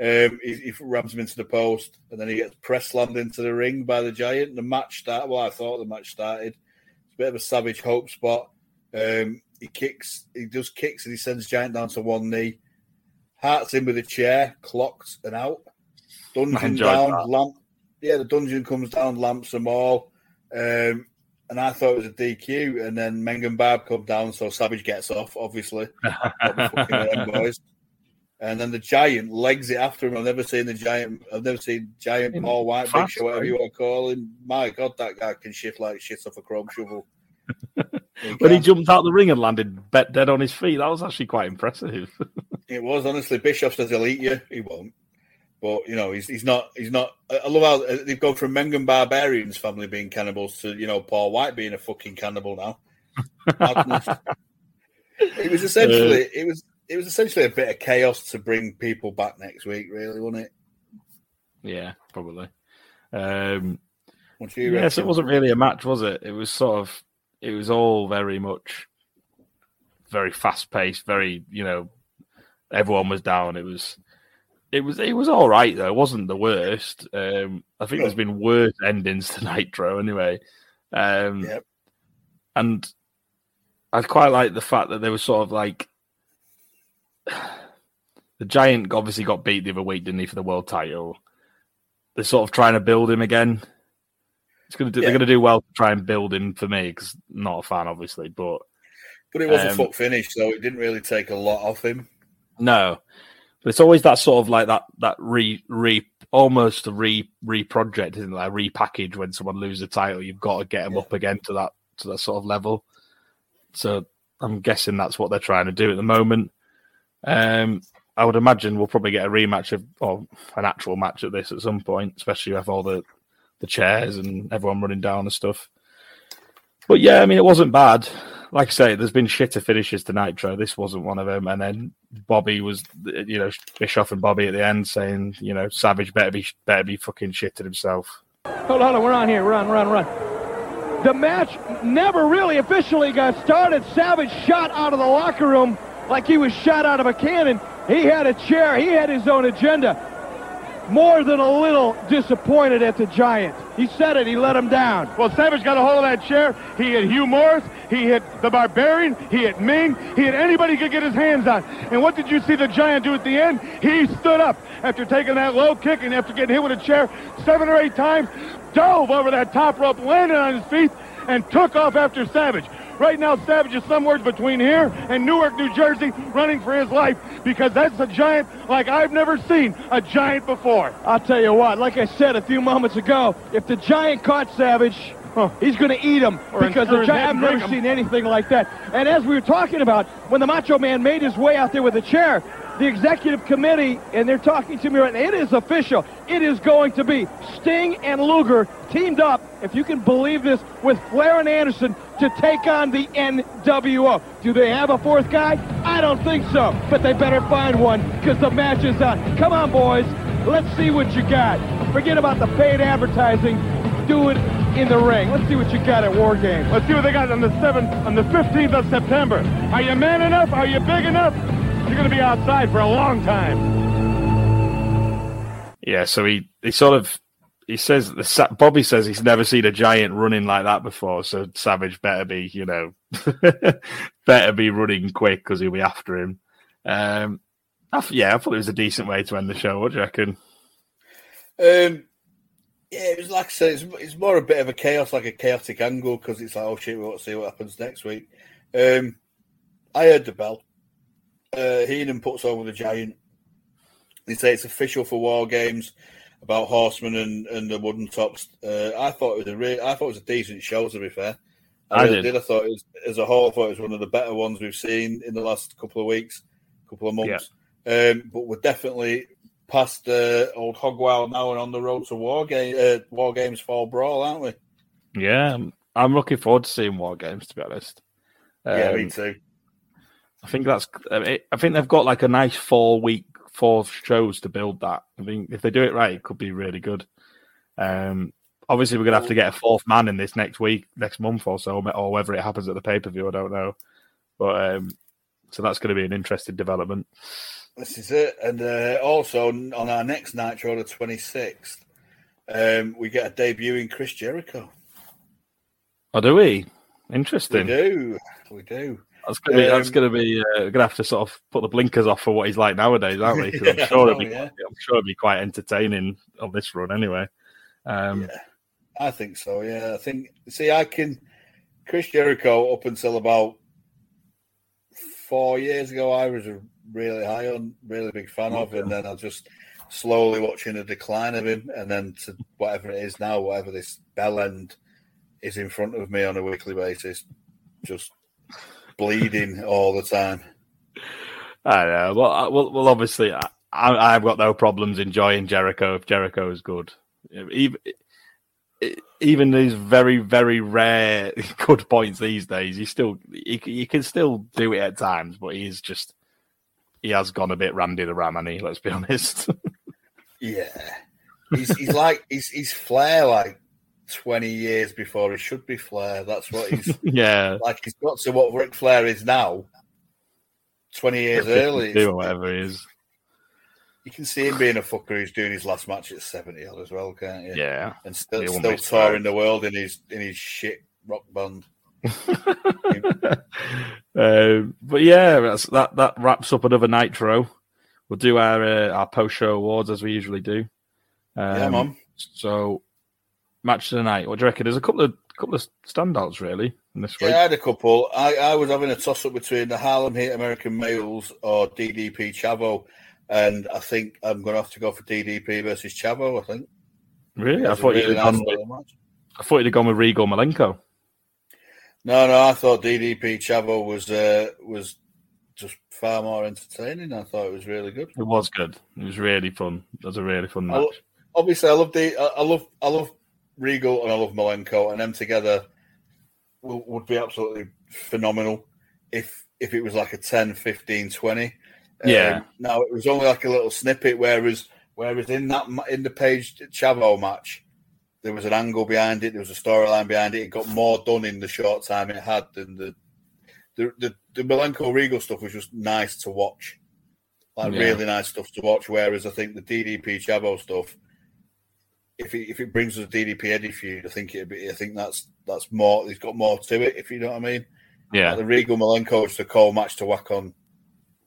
Um, he, he rams him into the post, and then he gets press slammed into the ring by the giant. The match started. Well, I thought the match started. It's a bit of a savage hope spot. Um, he kicks, he does kicks, and he sends giant down to one knee. Hearts in with a chair, clocked and out. Dungeon down, that. lamp. Yeah, the dungeon comes down, lamps them all. Um, and I thought it was a DQ, and then Meng and Barb come down, so Savage gets off, obviously. The fucking them boys. And then the giant legs it after him. I've never seen the giant. I've never seen giant Paul White, Big fast, Show, whatever you want to call him. My God, that guy can shift like shit off a chrome shovel. when he jumped out the ring and landed bet dead on his feet, that was actually quite impressive. It was honestly. Bischoff says he'll eat you. He won't. But you know, he's he's not. He's not. I love how uh, they've gone from Mengan Barbarians family being cannibals to you know Paul White being a fucking cannibal now. It was essentially. It was. It was essentially a bit of chaos to bring people back next week, really, wasn't it? yeah, probably. Um, What do you yes, it wasn't really a match, was it? It was sort of. It was all very much, very fast paced. Very, you know, everyone was down. It was. It was it was all right though. It wasn't the worst. Um, I think No. there's been worse endings to Nitro anyway. Um, Yep. And I quite like the fact that they were sort of like the Giant obviously got beat the other week, didn't he, for the world title? They're sort of trying to build him again. It's gonna do, Yeah. They're going to do well to try and build him for me because not a fan, obviously, but But it was a Um, fuck finish, so it didn't really take a lot off him. No, but it's always that sort of like that that re re almost a re re project, isn't it? Like repackage when someone loses a title, you've got to get them up again to that to that sort of level. So I'm guessing that's what they're trying to do at the moment. Um, I would imagine we'll probably get a rematch of or an actual match of this at some point, especially with all the the chairs and everyone running down and stuff. But yeah, I mean, it wasn't bad. Like I say, there's been shitter finishes to Nitro. This wasn't one of them. And then Bobby was, you know, Bischoff and Bobby at the end saying, you know, Savage better be better be fucking shitting himself. Hold on, we're on here. We're on, we're on, we're on. The match never really officially got started. Savage shot out of the locker room like he was shot out of a cannon. He had a chair. He had his own agenda. more than a little disappointed at the Giant. He said it. He let him down. Well, Savage got a hold of that chair. He hit Hugh Morris. He hit the Barbarian. He hit Meng. He hit anybody he could get his hands on. And what did you see the Giant do at the end? He stood up after taking that low kick and after getting hit with a chair seven or eight times, dove over that top rope, landed on his feet, and took off after Savage. Right now, Savage is somewhere between here and Newark, New Jersey, running for his life because that's a giant like I've never seen a giant before. I'll tell you what, like I said a few moments ago, if the Giant caught Savage, he's going to eat him Or because the Giant, I've never 'em. seen anything like that. And as we were talking about, when the Macho Man made his way out there with the chair, the executive committee, and they're talking to me right now, it is official. It is going to be Sting and Luger teamed up, if you can believe this, with Flair and Anderson to take on the NWO. Do they have a fourth guy? I don't think so, but they better find one because the match is on. Come on, boys. Let's see what you got. Forget about the paid advertising. Do it in the ring. Let's see what you got at War Games. Let's see what they got on the 7th, on the 15th of September. Are you man enough? Are you big enough? You're going to be outside for a long time. Yeah, so he, he sort of he says the Bobby says he's never seen a giant running like that before. So Savage better be you know better be running quick because he'll be after him. Um, I th- yeah, I thought it was a decent way to end the show. What do you reckon? Um, yeah, it was like I said, it's, it's more a bit of a chaos, like a chaotic angle, because it's like, oh shit, we want to see what happens next week. Um, I heard the bell. Uh, Heenan puts over the giant. They say it's official for War Games about Horsemen and, and the Wooden Tops. Uh, I thought it was a re- I thought it was a decent show. To be fair, I really did. I thought it was, as a whole, I thought it was one of the better ones we've seen in the last couple of weeks, couple of months. Um, but we're definitely past uh, old Hogwild now and on the road to War Game, uh, War Games Fall Brawl, aren't we? Yeah, I'm, I'm looking forward to seeing War Games. To be honest, yeah, Um, me too. I think that's. I think they've got like a nice four week, four shows to build that. I mean, if they do it right, it could be really good. Um, obviously, we're gonna have to get a fourth man in this next week, next month or so, or whether it happens at the pay per view, I don't know. But um, so that's going to be an interesting development. This is it. And uh, also on our next Nitro, the 26th, um, we get a debut in Chris Jericho. Oh, do we? Interesting. We do. We do. That's gonna be. that's Um, gonna be. Uh, we're gonna have to sort of put the blinkers off for what he's like nowadays, aren't we? Yeah, I'm sure it'll be. yeah. I'm sure it'll be quite entertaining on this run, anyway. Um, I think so. Yeah, I think. See, I can. Chris Jericho up until about four years ago, I was a really high on, really big fan of, and then I just slowly watching a decline of him, and then to whatever it is now, whatever this bell end is in front of me on a weekly basis, just bleeding all the time. I know. Well, I- well, well obviously, I, I, I've got no problems enjoying Jericho if Jericho is good. Even, even these very, very rare good points these days, he still he, he can still do it at times, but he's just he has gone a bit Randy the Ram, and he let's be honest. Yeah, he's he's like he's he's Flair like twenty years before he should be Flair. That's what he's yeah, like. He's got to what Ric Flair is now. Twenty years early, do whatever he is. you can see him being a fucker who's doing his last match at seventy odd as well, can't you? Yeah, and still still touring the world in his in his shit rock band. Um, but yeah, that's, that that wraps up another Nitro. We'll do our uh, our post show awards as we usually do. Um, Yeah, man. So match of the night. What do you reckon? There's a couple of couple of standouts really in this Yeah, week. I had a couple. I, I was having a toss up between the Harlem Heat American Males or DDP Chavo, and I think I'm going to have to go for DDP versus Chavo. I think. Really? I thought really you'd nice gone. I thought you'd have gone with Regal Malenko. No, no, I thought DDP Chavo was uh, was just far more entertaining. I thought it was really good. It was good. It was really fun. It was a really fun I, match. lo- obviously, I love the I I love I love Regal and I love Malenko, and them together would be absolutely phenomenal if if it was like a 10, 15, 20. Yeah. Um, now it was only like a little snippet, whereas whereas in that in the Page Chavo match, there was an angle behind it, there was a storyline behind it. It got more done in the short time it had than the the the, the Malenko Regal stuff was just nice to watch. like Yeah. really nice stuff to watch. Whereas I think the DDP Chavo stuff, if it, if it brings us a DDP Eddie feud, I think it'd be. I think that's that's more. He's got more to it. If you know what I mean. Yeah. Like the Regal Malenko is the cold match to whack on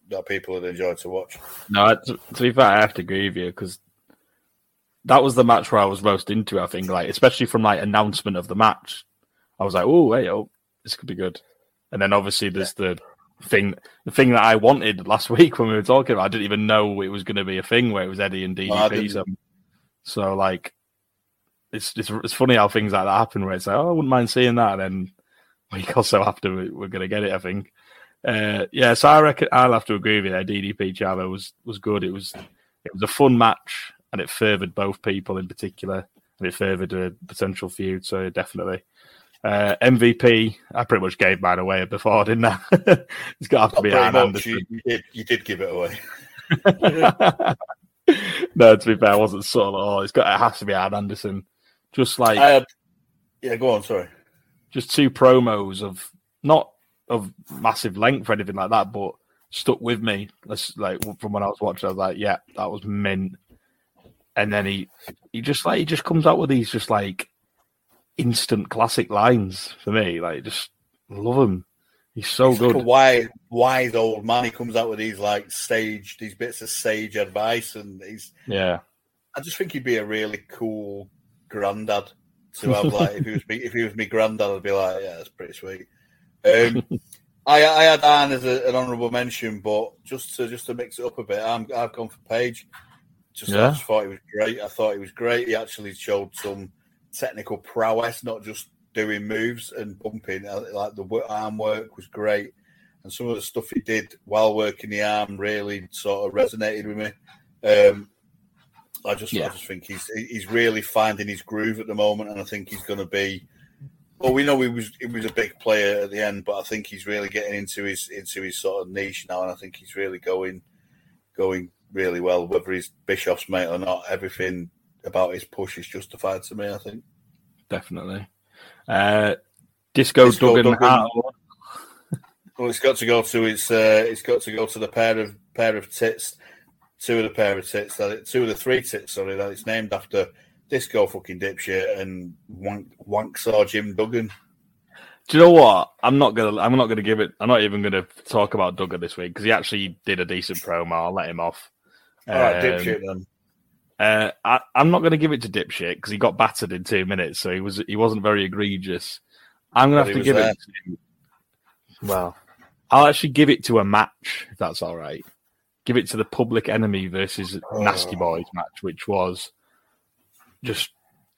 that people would enjoy to watch. No, to, to be fair, I have to agree with you because that was the match where I was most into. I think, like especially from like announcement of the match, I was like, "Oh, hey, oh, this could be good." And then obviously there's the thing, the thing that I wanted last week when we were talking about. I didn't even know it was going to be a thing where it was Eddie and DDP. so, so like, it's, it's it's funny how things like that happen. Where it's like, "Oh, I wouldn't mind seeing that," and then a week or so after we- we're going to get it. I think. Uh, yeah, so I reckon I'll have to agree with you. there. DDP Chavo was was good. It was it was a fun match, and it furthered both people in particular, and it furthered a potential feud. So definitely. Uh, MVP, I pretty much gave mine away before, didn't I? it's got to have to be much, Anderson. you, you did, you did give it away. no, to be fair, I wasn't subtle at all. It's got it has to be Arn Anderson. Just like I yeah, go on. Sorry. just two promos of not of massive length or anything like that, but stuck with me. Let's like from when I was watching, I was like, yeah, that was mint. And then he he just like he just comes out with these just like instant classic lines for me. Like just love him. He's so like good. a wise, wise old man. He comes out with these like sage, these bits of sage advice, and he's. Yeah. I just think he'd be a really cool granddad to have. Like, if he was me, if he was me granddad, I'd be like, yeah, that's pretty sweet. Um, I, I had Arn as a, an honourable mention, but just to just to mix it up a bit, I'm, I've gone for Page. Just, I Yeah. just thought he was great. I thought he was great. He actually showed some technical prowess, not just doing moves and bumping. Uh, Like the arm work was great, and some of the stuff he did while working the arm really sort of resonated with me. Um, I just, I just think he's he's really finding his groove at the moment, and I think he's going to be. Well, we know he was he was a big player at the end, but I think he's really getting into his into his sort of niche now, and I think he's really going going really well. Whether he's Bischoff's mate or not, everything about his push is justified to me. I think. Definitely. Uh, Disco, Disco Duggan, Duggan. Well, it's got to go to its. Uh, it's got to go to the pair of pair of tits, two of the pair of tits that it, two of the three tits. Sorry, that it's named after disco fucking dipshit and wank wank saw Jim Duggan. Do you know what? I'm not gonna. I'm not gonna give it. I'm not even gonna talk about Duggar this week because he actually did a decent promo. I'll let him off. All right, Um, dipshit then. Uh, I, I'm not going to give it to Dipshit because he got battered in two minutes, so he was he wasn't very egregious. I'm going to have to was give it. To, well, I'll actually give it to a match if that's all right. Give it to the Public Enemy versus Nasty Oh. Boys match, which was just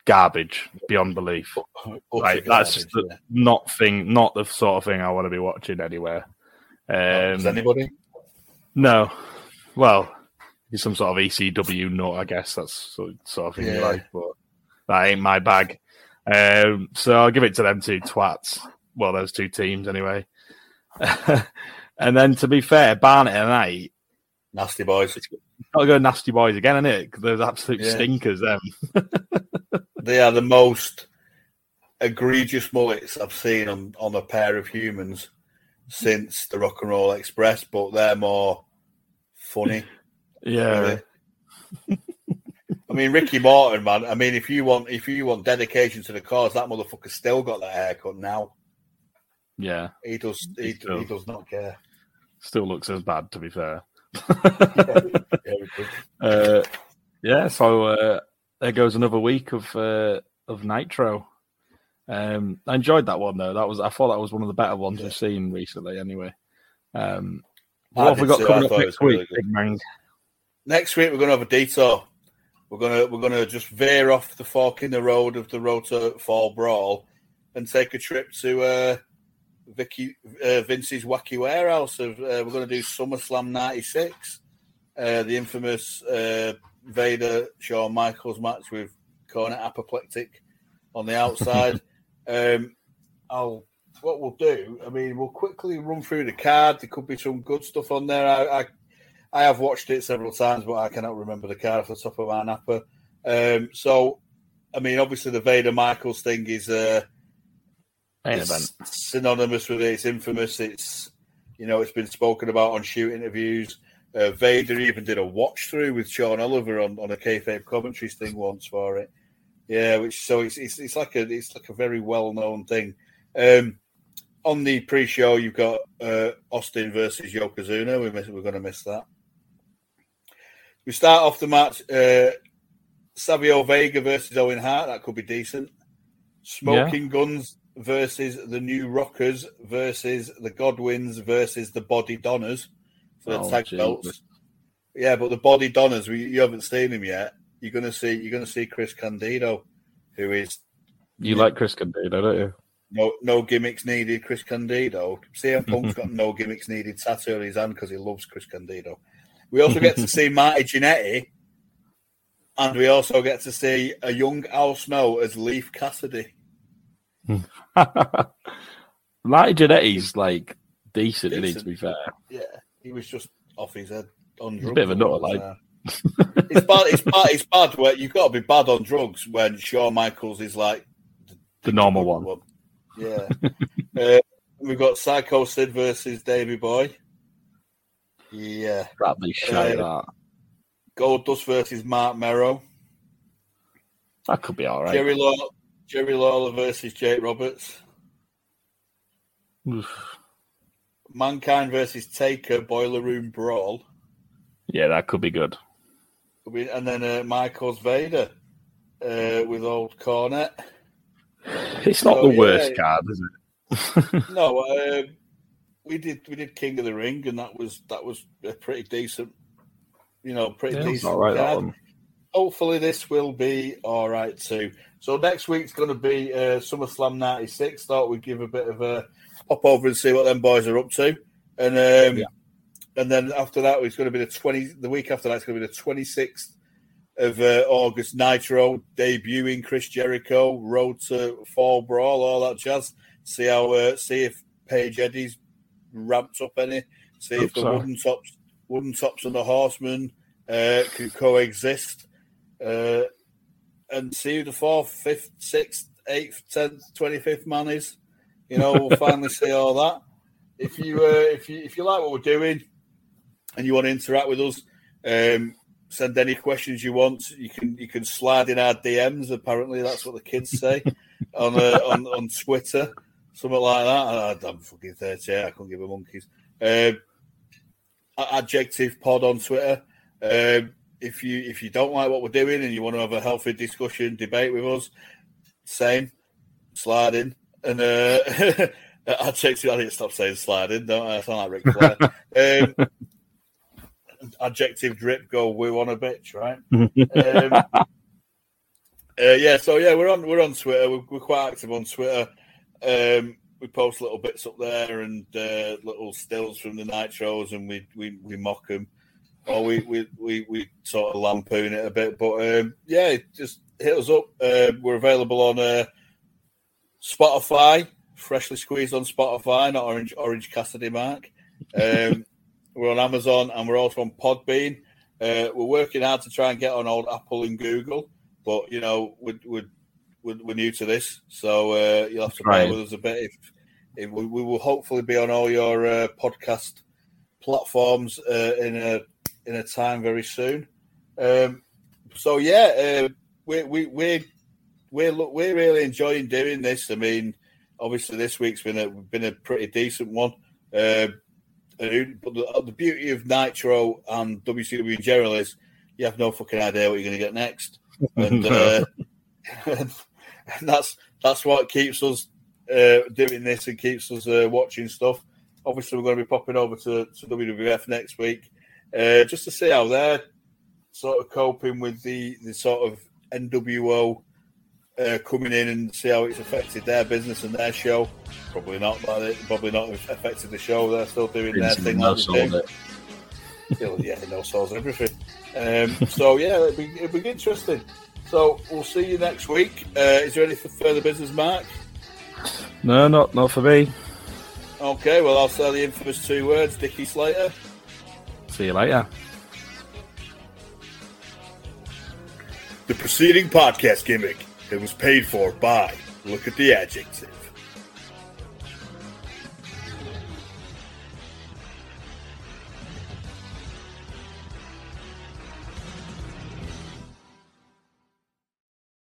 garbage beyond belief. Utter Like that's garbage, the, not thing, not the sort of thing I want to be watching anywhere. Um, Does anybody? no. Well, he's some sort of ECW nut, I guess. That's sort sort of thing you like, but that ain't my bag. Um, so I'll give it to them two twats. Well, those two teams anyway. and then to be fair, Barnett and I Nasty boys. got to go nasty boys again, isn't it? Because those absolute Yeah. stinkers. Them. They are the most egregious mullets I've seen on, on a pair of humans since the Rock and Roll Express, but they're more funny. Yeah. really. I mean, Ricky Morton, man. I mean, if you want, if you want dedication to the cause, that motherfucker still got that haircut now. Yeah. He does. He, he does not care. Still looks as bad, to be fair. Yeah. Uh, yeah, so uh, there goes another week of uh, of Nitro. Um, I enjoyed that one though. That was I thought that was one of the better ones we've seen recently. Anyway, um, what have we got. Coming up next really week, Man? Next week we're gonna have a detour. We're gonna we're gonna just veer off the fork in the road of the road to Fall Brawl and take a trip to uh, Vicky uh, Vince's Wacky Warehouse. Of uh, we're gonna do SummerSlam '96, uh, the infamous uh, Vader Shawn Michaels match with Cornette Apoplectic on the outside. um, I'll what we'll do. I mean, we'll quickly run through the card. There could be some good stuff on there. I, I I have watched it several times, but I cannot remember the card off the top of my napper. Um, so, I mean, obviously the Vader Michaels thing is uh, Main it's event. synonymous with it. It's infamous. It's you know, it's been spoken about on shoot interviews. Uh, Vader even did a watch through with Sean Oliver on, on a kayfabe commentary thing once for it. Yeah, which so it's it's, it's like a it's like a very well known thing. Um, on the pre-show, you've got uh, Austin versus Yokozuna. We miss, we're going to miss that. We start off the match. Uh, Savio Vega versus Owen Hart. That could be decent. Smoking yeah. Guns versus the New Rockers versus the Godwins versus the Body Donners for the oh, tag geez. belts. Yeah, but the Body Donners, we, you haven't seen him yet. You're gonna see. You're gonna see Chris Candido, who is. You like Chris Candido, don't you? No, no gimmicks needed. Chris Candido. CM Punk's got no gimmicks needed tattoo on his hand because he loves Chris Candido. We also get to see Marty Jannetty, and we also get to see a young Al Snow as Leif Cassidy. Marty Jannetty's like decent, decent. He, to be fair. Yeah, he was just off his head on drugs. a bit of a nutter, like. Uh, it's bad. It's bad. It's bad. Where you've got to be bad on drugs when Shawn Michaels is like the, the normal one. one. Yeah. uh, we've got Psycho Sid versus Davy Boy. Yeah. That'd be shite, uh, that. Goldust versus Mark Mero. That could be all right. Jerry Lawler, Jerry Lawler versus Jake Roberts. Oof. Mankind versus Taker Boiler Room Brawl. Yeah, that could be good. And then uh, Michaels Vader uh, with old Cornette. It's not so, the worst yeah, card, is it? no, uh, we did we did King of the Ring, and that was that was a pretty decent, you know, pretty yeah, decent right, card. Hopefully, this will be all right too. So next week's going to be uh, SummerSlam '96. Thought we'd give a bit of a pop over and see what them boys are up to, and um, yeah. and then after that, it's going to be the twenty. The week after that, it's going to be the twenty sixth of uh, August Nitro debuting Chris Jericho, Road to Fall Brawl, all that jazz. See how uh, see if Page Eddie's ramped up any. See if the so. wooden tops, wooden tops, and the Horsemen uh, can coexist, uh, and see who the fourth, fifth, sixth, eighth, tenth, twenty fifth man is. You know, we'll finally see all that. If you uh, if you if you like what we're doing, and you want to interact with us, um, send any questions you want. You can you can slide in our DMs. Apparently, that's what the kids say on uh, on on Twitter, something like that. I, am fucking thirty. I can't give a monkeys. Um, adjective pod on Twitter. Um, if you if you don't like what we're doing and you want to have a healthy discussion, debate with us, same, slide in. And uh, I checked you. I need to stop saying slide in. Don't I? I sound like Ric Flair. um, adjective drip go woo on a bitch, right? um, uh, yeah, so yeah, we're on we're on Twitter. We're, we're quite active on Twitter. Um, we post little bits up there and uh, little stills from the night shows, and we we, we mock them, or we, we we we sort of lampoon it a bit. But um, yeah, just hit us up. Uh, we're available on uh, Spotify, freshly squeezed on Spotify, not Orange Orange Cassidy Mark. Um, we're on Amazon, and we're also on Podbean. Uh, we're working hard to try and get on old Apple and Google, but you know we're we're, we're new to this, so uh, you'll have to bear with us a bit. If, if we, we, will hopefully be on all your uh, podcast platforms uh, in a in a time very soon. Um, so yeah, uh, we we we we're we're really enjoying doing this. I mean, obviously this week's been a been a pretty decent one. Uh, but the, the, beauty of Nitro and WCW in general is you have no fucking idea what you're going to get next, and, uh, and that's that's what keeps us uh, doing this and keeps us uh, watching stuff. Obviously, we're going to be popping over to, to WWF next week uh, just to see how they're sort of coping with the the sort of NWO uh, coming in and see how it's affected their business and their show. Probably not, but it probably not affected the show. They're still doing their thing. No sold yeah, no souls everything. Um, so yeah, it'll be, it'll be interesting. So we'll see you next week. Uh, is there any further business, Mark? No, not not for me. Okay, well I'll say the infamous two words, Dickie Slater. See you later. The preceding podcast gimmick it was paid for by, look at the adjective.